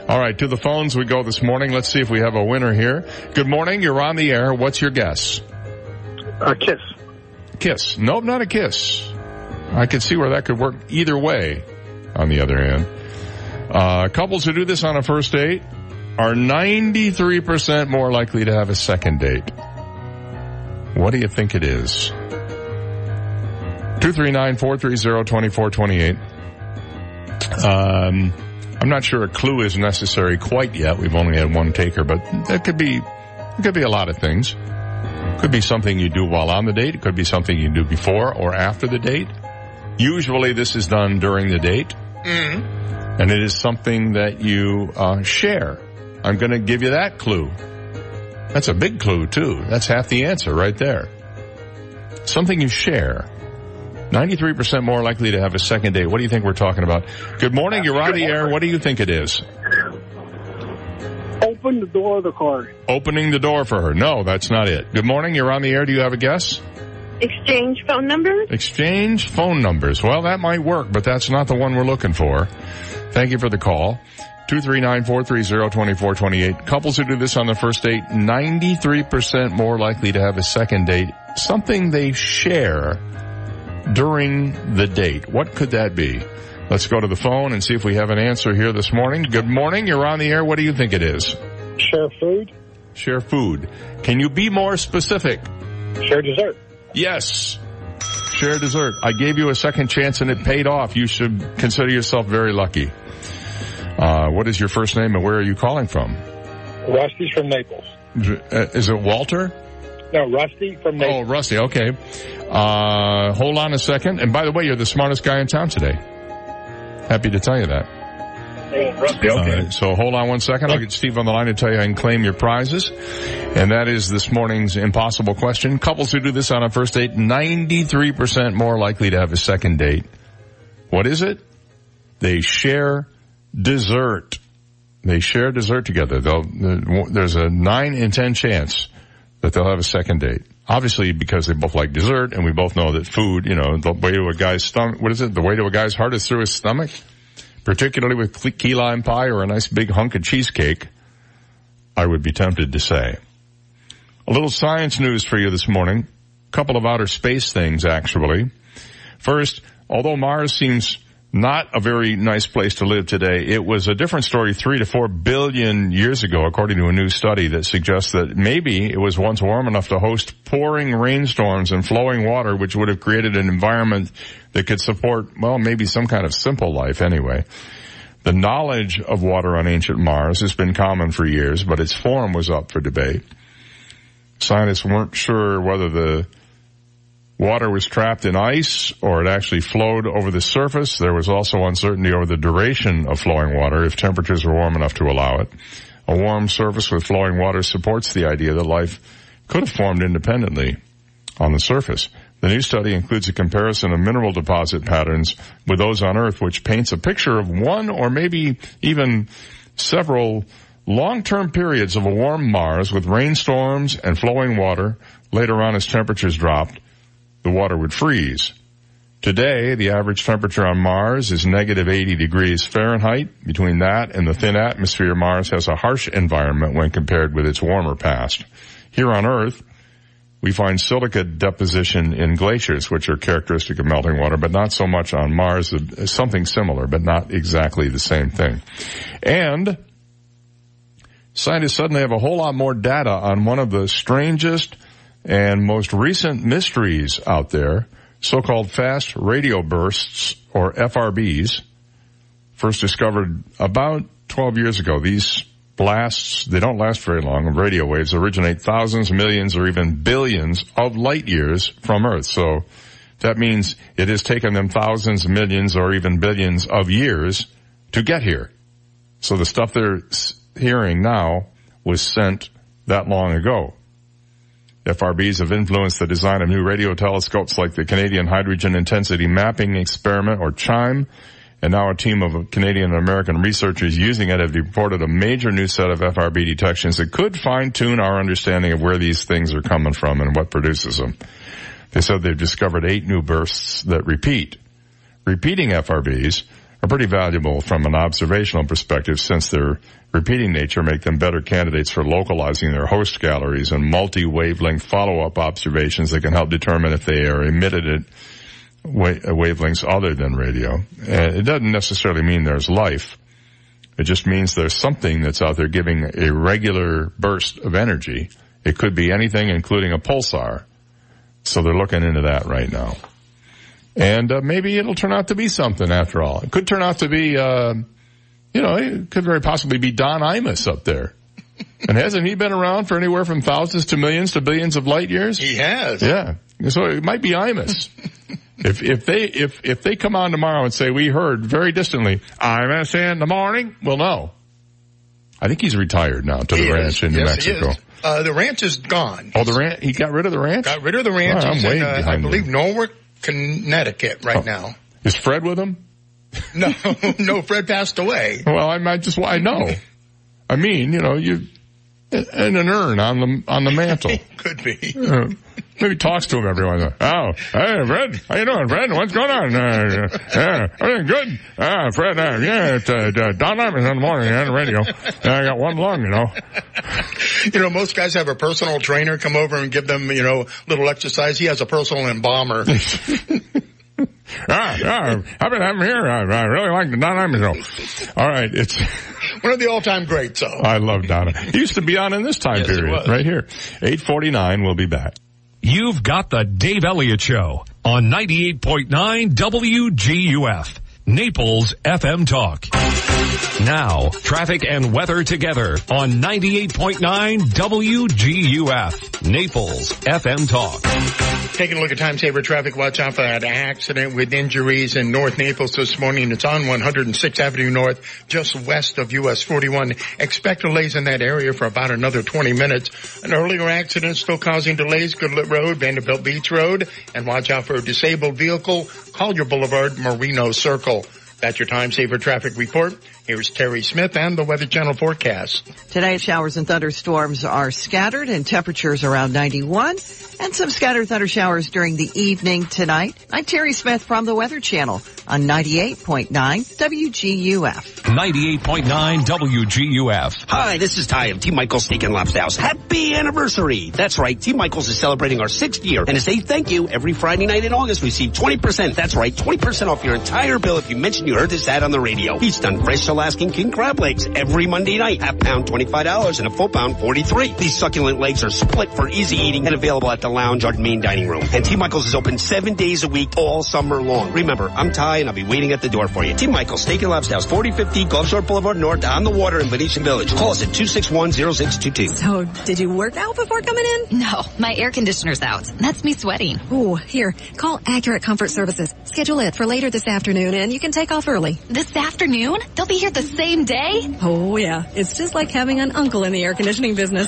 All right, to the phones we go this morning. Let's see if we have a winner here. Good morning. You're on the air. What's your guess? A kiss. Kiss. Nope, not a kiss. I could see where that could work either way. On the other hand, uh, couples who do this on a first date are 93% more likely to have a second date. What do you think it is? 239-430-2428. Um, I'm not sure a clue is necessary quite yet. We've only had one taker, but that could be, it could be a lot of things. Could be something you do while on the date. It could be something you do before or after the date. Usually this is done during the date. Mm-hmm. And it is something that you uh, share. I'm going to give you that clue. That's a big clue too. That's half the answer right there. Something you share. 93% more likely to have a second date. What do you think we're talking about? Good morning. You're on the air. What do you think it is? Open the door of the car. Opening the door for her. No, that's not it. Good morning. You're on the air. Do you have a guess? Exchange phone numbers? Exchange phone numbers. Well, that might work, but that's not the one we're looking for. Thank you for the call. 239-430-2428. Couples who do this on the first date, 93% more likely to have a second date. Something they share during the date. What could that be? Let's go to the phone and see if we have an answer here this morning. Good morning. You're on the air. What do you think it is? Share food. Share food. Can you be more specific? Share dessert. Yes. Share dessert. I gave you a second chance and it paid off. You should consider yourself very lucky. Uh, what is your first name and where are you calling from? Rusty's from Naples. Uh, Is it Walter? No, Rusty from Naples. Oh, Rusty. Okay. Uh, hold on a second. And by the way, you're the smartest guy in town today. Happy to tell you that. Uh, so hold on one second. I'll get Steve on the line to tell you I can claim your prizes. And that is this morning's impossible question. Couples who do this on a first date, 93% more likely to have a second date. What is it? They share dessert. They share dessert together. They'll, there's a 9 in 10 chance that they'll have a second date. Obviously because they both like dessert and we both know that food, you know, the way to a guy's stomach, what is it? The way to a guy's heart is through his stomach particularly with key lime pie or a nice big hunk of cheesecake, I would be tempted to say. A little science news for you this morning. A couple of outer space things actually. First, although Mars seems not a very nice place to live today. It was a different story three to four billion years ago, according to a new study that suggests that maybe it was once warm enough to host pouring rainstorms and flowing water, which would have created an environment that could support, well, maybe some kind of simple life anyway. The knowledge of water on ancient Mars has been common for years, but its form was up for debate. Scientists weren't sure whether the water was trapped in ice or it actually flowed over the surface. There was also uncertainty over the duration of flowing water if temperatures were warm enough to allow it. A warm surface with flowing water supports the idea that life could have formed independently on the surface. The new study includes a comparison of mineral deposit patterns with those on Earth, which paints a picture of one or maybe even several long-term periods of a warm Mars with rainstorms and flowing water. Later on, as temperatures dropped, the water would freeze. Today, the average temperature on Mars is negative 80 degrees Fahrenheit. Between that and the thin atmosphere, Mars has a harsh environment when compared with its warmer past. Here on Earth, we find silica deposition in glaciers, which are characteristic of melting water, but not so much on Mars. Something similar, but not exactly the same thing. And scientists suddenly have a whole lot more data on one of the strangest and most recent mysteries out there, so-called fast radio bursts, or FRBs, first discovered about 12 years ago. These blasts, they don't last very long, radio waves originate thousands, millions, or even billions of light years from Earth. So that means it has taken them thousands, millions, or even billions of years to get here. So the stuff they're hearing now was sent that long ago. FRBs have influenced the design of new radio telescopes like the Canadian Hydrogen Intensity Mapping Experiment or CHIME, and now a team of Canadian and American researchers using it have reported a major new set of FRB detections that could fine tune our understanding of where these things are coming from and what produces them. They said they've discovered eight new bursts that repeat. Repeating FRBs are pretty valuable from an observational perspective since their repeating nature make them better candidates for localizing their host galleries and multi-wavelength follow-up observations that can help determine if they are emitted at wavelengths other than radio. It doesn't necessarily mean there's life. It just means there's something that's out there giving a regular burst of energy. It could be anything, including a pulsar. So they're looking into that right now. And uh, maybe it'll turn out to be something after all. It could turn out to be, uh, you know, it could very possibly be Don Imus up there. and hasn't he been around for anywhere from thousands to millions to billions of light years? He has. Yeah. So it might be Imus. if if they if if they come on tomorrow and say we heard very distantly Imus in the morning, well, no. I think he's retired now to he the is. ranch in New yes, Mexico. Uh, the ranch is gone. Oh, the ranch. He got rid of the ranch. Got rid of the ranch. Oh, I'm way in, uh, I believe you. Norwalk, Connecticut right Oh. now. Is Fred with him? No, (laughs) no, Fred passed away. Well, I might just, I know. I mean, you know, you, and an urn on the, on the mantle. (laughs) Could be. Uh, maybe talks to him every once in a while. Oh, hey, Fred, how you doing, Fred? What's going on? Uh, yeah, everything good? Ah, Fred, uh, yeah, it's, uh, uh, Don Imus in the morning on the radio. I got one lung, you know. (laughs) You know, most guys have a personal trainer come over and give them, you know, little exercise. He has a personal embalmer. (laughs) Ah, yeah, I've been having him here. I, I really like the Don Imus show. All right, it's, One of the all-time greats, though. I love Donna. He used to be on in this time Yes, period, was. right here. 849, we'll be back. You've got the Dave Elliott Show on 98.9 WGUF. Naples FM Talk. Now, traffic and weather together on 98.9 WGUF. Naples FM Talk. Taking a look at time saver traffic. Watch out for that accident with injuries in North Naples this morning. It's on 106th Avenue North, just west of US 41. Expect delays in that area for about another 20 minutes. An earlier accident still causing delays. Goodlette Road, Vanderbilt Beach Road, and watch out for a disabled vehicle. Collier Boulevard, Marino Circle. That's your time saver traffic report. Here's Terry Smith and the Weather Channel forecast. Today, showers and thunderstorms are scattered and temperatures around 91 and some scattered thunder showers during the evening tonight. I'm Terry Smith from the Weather Channel on 98.9 WGUF. 98.9 WGUF. Hi, this is Ty of T. Michael's Steak and Lobster House. Happy anniversary! That's right, T. Michael's is celebrating our sixth year, and as a thank you, every Friday night in August, receive 20%. That's right, 20% off your entire bill if you mention you heard this ad on the radio. Each done fresh Alaskan king crab legs every Monday night. Half pound $25 and a full pound 43 These succulent legs are split for easy eating and available at the lounge or main dining room. And T. Michael's is open seven days a week all summer long. Remember, I'm Ty and I'll be waiting at the door for you. T. Michael's Steak and Lobster House, 4050 Gulf Shore Boulevard North on the water in Venetian Village. Call us at 261-0622. So, did you work out before coming in? No, my air conditioner's out. That's me sweating. Ooh, here, call Accurate Comfort Services. Schedule it for later this afternoon and you can take off early. This afternoon? They'll be here the same day? Oh yeah, it's just like having an uncle in the air conditioning business.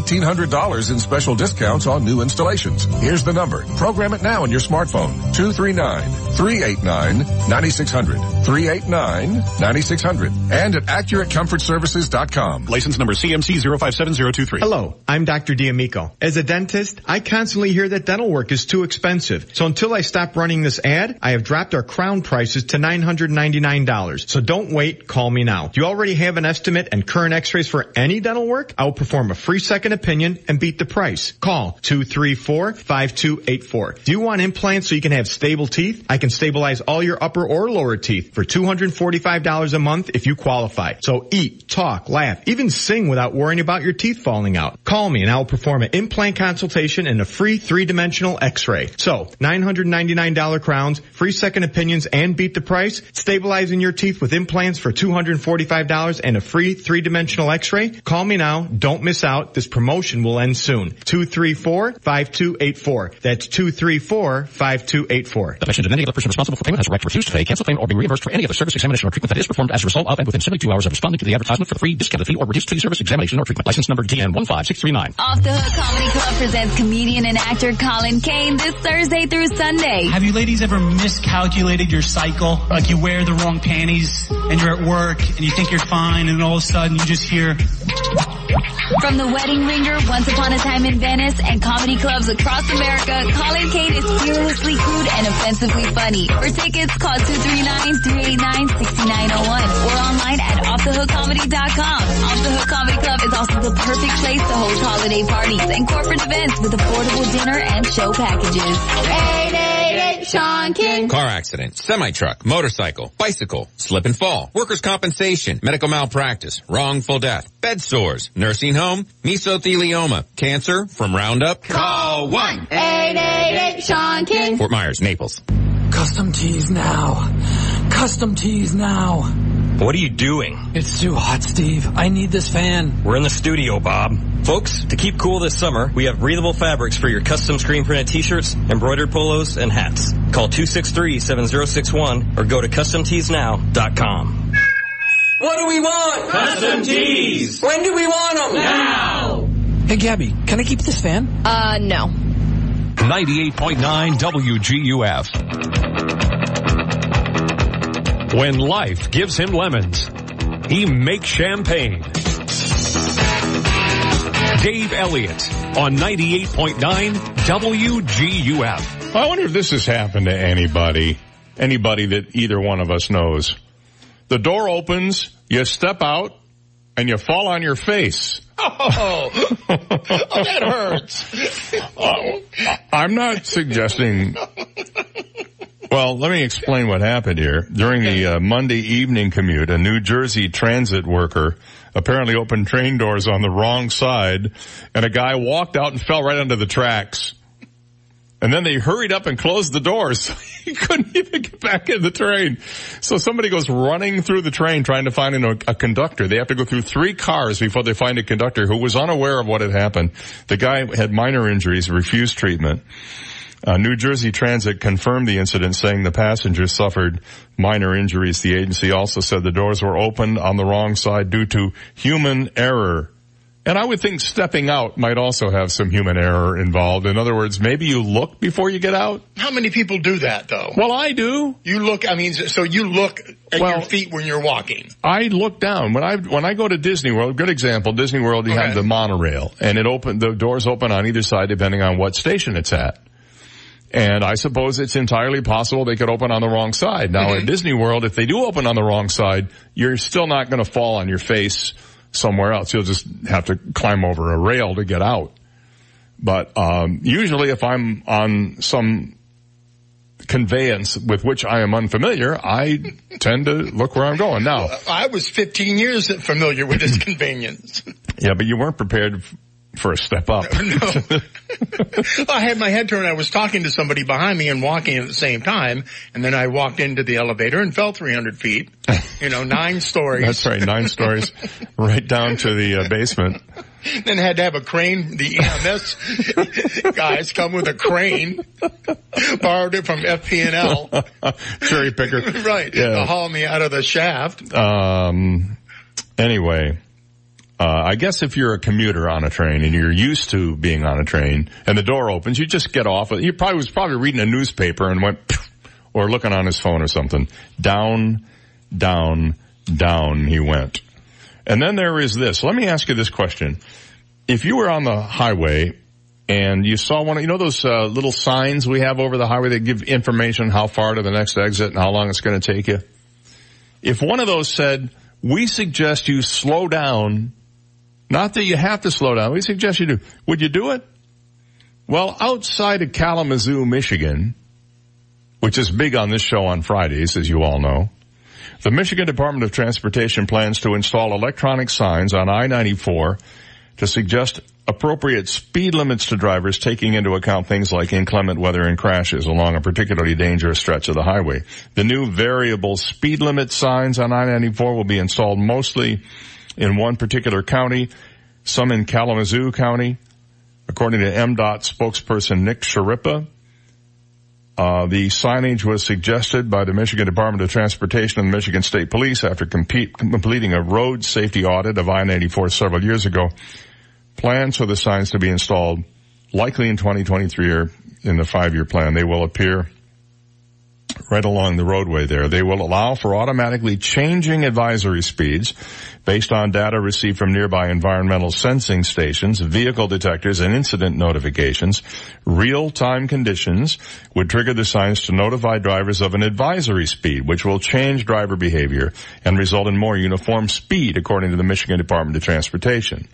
$1,800 in special discounts on new installations. Here's the number. Program it now on your smartphone. 239-389-9600. 389-9600. And at AccurateComfortServices.com. License number CMC 057023. Hello, I'm Dr. D'Amico. As a dentist, I constantly hear that dental work is too expensive. So until I stop running this ad, I have dropped our crown prices to $999. So don't wait, call me now. Do you already have an estimate and current x-rays for any dental work? I will perform a free second opinion and beat the price. Call 234-5284. Do you want implants so you can have stable teeth? I can stabilize all your upper or lower teeth for $245 a month if you qualify. So eat, talk, laugh, even sing without worrying about your teeth falling out. Call me and I will perform an implant consultation and a free three-dimensional x-ray. So $999 crowns, free second opinions and beat the price, stabilizing your teeth with implants for $245 and a free three-dimensional x-ray. Call me now. Don't miss out. This promotion will end soon. 234-5284. That's 234-5284. The mention of any other person responsible for payment has a right to refuse to pay, cancel claim, or be reimbursed for any other service, examination, or treatment that is performed as a result of and within 72 hours of responding to the advertisement for free, discounted fee, or reduced fee service, examination, or treatment. License number DN15639. Off the Hook Comedy Club presents comedian and actor Colin Kane this Thursday through Sunday. Have you ladies ever miscalculated your cycle? Like you wear the wrong panties and you're at work and you think you're fine and all of a sudden you just hear From the Wedding Ringer, Once Upon a Time in Venice, and comedy clubs across America, Colin Kane is fearlessly crude and offensively funny. For tickets, call 239-389-6901 or online at offthehookcomedy.com. Off the Hook Comedy Club is also the perfect place to host holiday parties and corporate events with affordable dinner and show packages. 888 Shawn King. Car accident, semi-truck, motorcycle, bicycle, slip and fall, workers' compensation, medical malpractice, wrongful death, bed sores, nursing home, mesothelioma, cancer from Roundup. Call 1 888 Shawn King. Fort Myers, Naples. Custom tees now. Custom tees now. What are you doing? It's too hot, Steve. I need this fan. We're in the studio, Bob. Folks, to keep cool this summer, we have breathable fabrics for your custom screen printed t-shirts, embroidered polos, and hats. Call 263-7061 or go to customteesnow.com. What do we want? Custom tees. When do we want them? Now. Hey, Gabby, can I keep this fan? Uh, no. 98.9 WGUF. When life gives him lemons, he makes champagne. Dave Elliott on 98.9 WGUF. I wonder if this has happened to anybody. anybody that either one of us knows. The door opens, you step out, and you fall on your face. Oh, oh that hurts. Uh, I'm not suggesting. Well, let me explain what happened here. During the uh, Monday evening commute, a New Jersey transit worker apparently opened train doors on the wrong side, and a guy walked out and fell right under the tracks. And then they hurried up and closed the doors. (laughs) So he couldn't even get back in the train. So somebody goes running through the train trying to find a, a, conductor. They have to go through three cars before they find a conductor who was unaware of what had happened. The guy had minor injuries, refused treatment. Uh, New Jersey Transit confirmed the incident saying the passengers suffered minor injuries. The agency also said the doors were opened on the wrong side due to human error. And I would think stepping out might also have some human error involved. In other words, maybe you look before you get out. How many people do that though? Well, I do. You look, I mean, so you look at well, your feet when you're walking. I look down. When I, when I go to Disney World, good example, Disney World, you okay. have the monorail and it open, the doors open on either side depending on what station it's at. And I suppose it's entirely possible they could open on the wrong side. Now mm-hmm. at Disney World, if they do open on the wrong side, you're still not going to fall on your face somewhere else. You'll just have to climb over a rail to get out. But um, usually, if I'm on some conveyance with which I am unfamiliar, I tend to look where I'm going. Now, I was 15 years familiar with this (laughs) conveyance. yeah, but you weren't prepared for a step up. (laughs) no. (laughs) I had my head turned. I was talking to somebody behind me and walking at the same time. And then I walked into the elevator and fell 300 feet. You know, nine (laughs) stories. That's right. Nine stories right down to the uh, basement. Then had to have a crane. The EMS guys come with a crane. Borrowed it from FP&L. Cherry picker. right. Yeah. To haul me out of the shaft. Um, anyway. Uh, I guess if you're a commuter on a train and you're used to being on a train and the door opens, you just get off. He probably was probably reading a newspaper and went, (laughs) or looking on his phone or something. Down, down, down he went. And then there is this. Let me ask you this question. If you were on the highway and you saw one, you know those uh, little signs we have over the highway that give information how far to the next exit and how long it's going to take you? If one of those said, we suggest you slow down not that you have to slow down. We suggest you do. Would you do it? Well, outside of Kalamazoo, Michigan, which is big on this show on Fridays, as you all know, the Michigan Department of Transportation plans to install electronic signs on I-94 to suggest appropriate speed limits to drivers taking into account things like inclement weather and crashes along a particularly dangerous stretch of the highway. The new variable speed limit signs on I-94 will be installed mostly in one particular county, some in Kalamazoo County. According to MDOT spokesperson Nick Schirripa, uh, the signage was suggested by the Michigan Department of Transportation and the Michigan State Police after compete, completing a road safety audit of I-94 several years ago. Plans for the signs to be installed likely in 2023 or in the five-year plan. They will appear right along the roadway there. They will allow for automatically changing advisory speeds based on data received from nearby environmental sensing stations, vehicle detectors, and incident notifications. Real-time conditions would trigger the signs to notify drivers of an advisory speed, which will change driver behavior and result in more uniform speed, according to the Michigan Department of Transportation.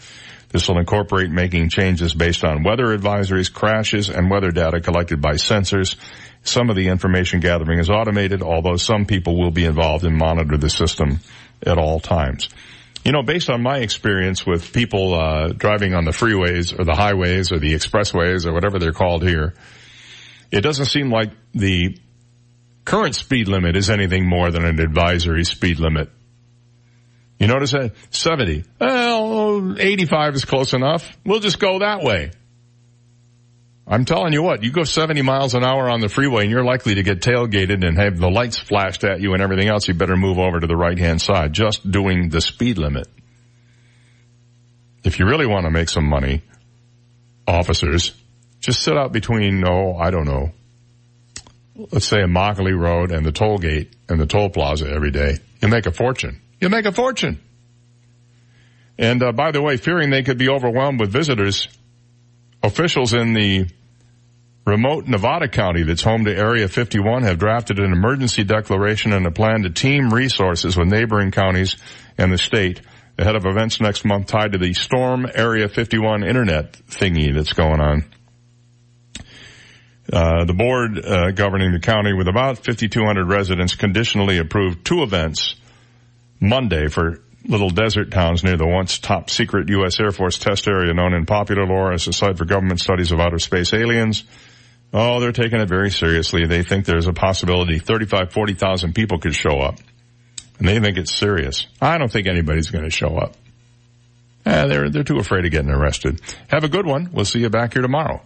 This will incorporate making changes based on weather advisories, crashes, and weather data collected by sensors. Some of the information gathering is automated, although some people will be involved and monitor the system at all times. You know, based on my experience with people uh, driving on the freeways or the highways or the expressways or whatever they're called here, it doesn't seem like the current speed limit is anything more than an advisory speed limit. You notice that? 70. Well, 85 is close enough. We'll just go that way. I'm telling you what, you go 70 miles an hour on the freeway and you're likely to get tailgated and have the lights flashed at you and everything else. You better move over to the right hand side, just doing the speed limit. If you really want to make some money, officers, just sit out between, oh, I don't know, let's say Immokalee Road and the toll gate and the toll plaza every day. You make a fortune. You make a fortune. And uh, by the way, fearing they could be overwhelmed with visitors, officials in the Remote Nevada County that's home to Area 51 have drafted an emergency declaration and a plan to team resources with neighboring counties and the state ahead of events next month tied to the Storm Area 51 internet thingy that's going on. Uh, the board uh, governing the county with about 5,200 residents conditionally approved two events Monday for little desert towns near the once top secret U.S. Air Force test area known in popular lore as a site for government studies of outer space aliens. Oh, they're taking it very seriously. They think there's a possibility 35, 40,000 people could show up. And they think it's serious. I don't think anybody's going to show up. Eh, they're, they're too afraid of getting arrested. Have a good one. We'll see you back here tomorrow.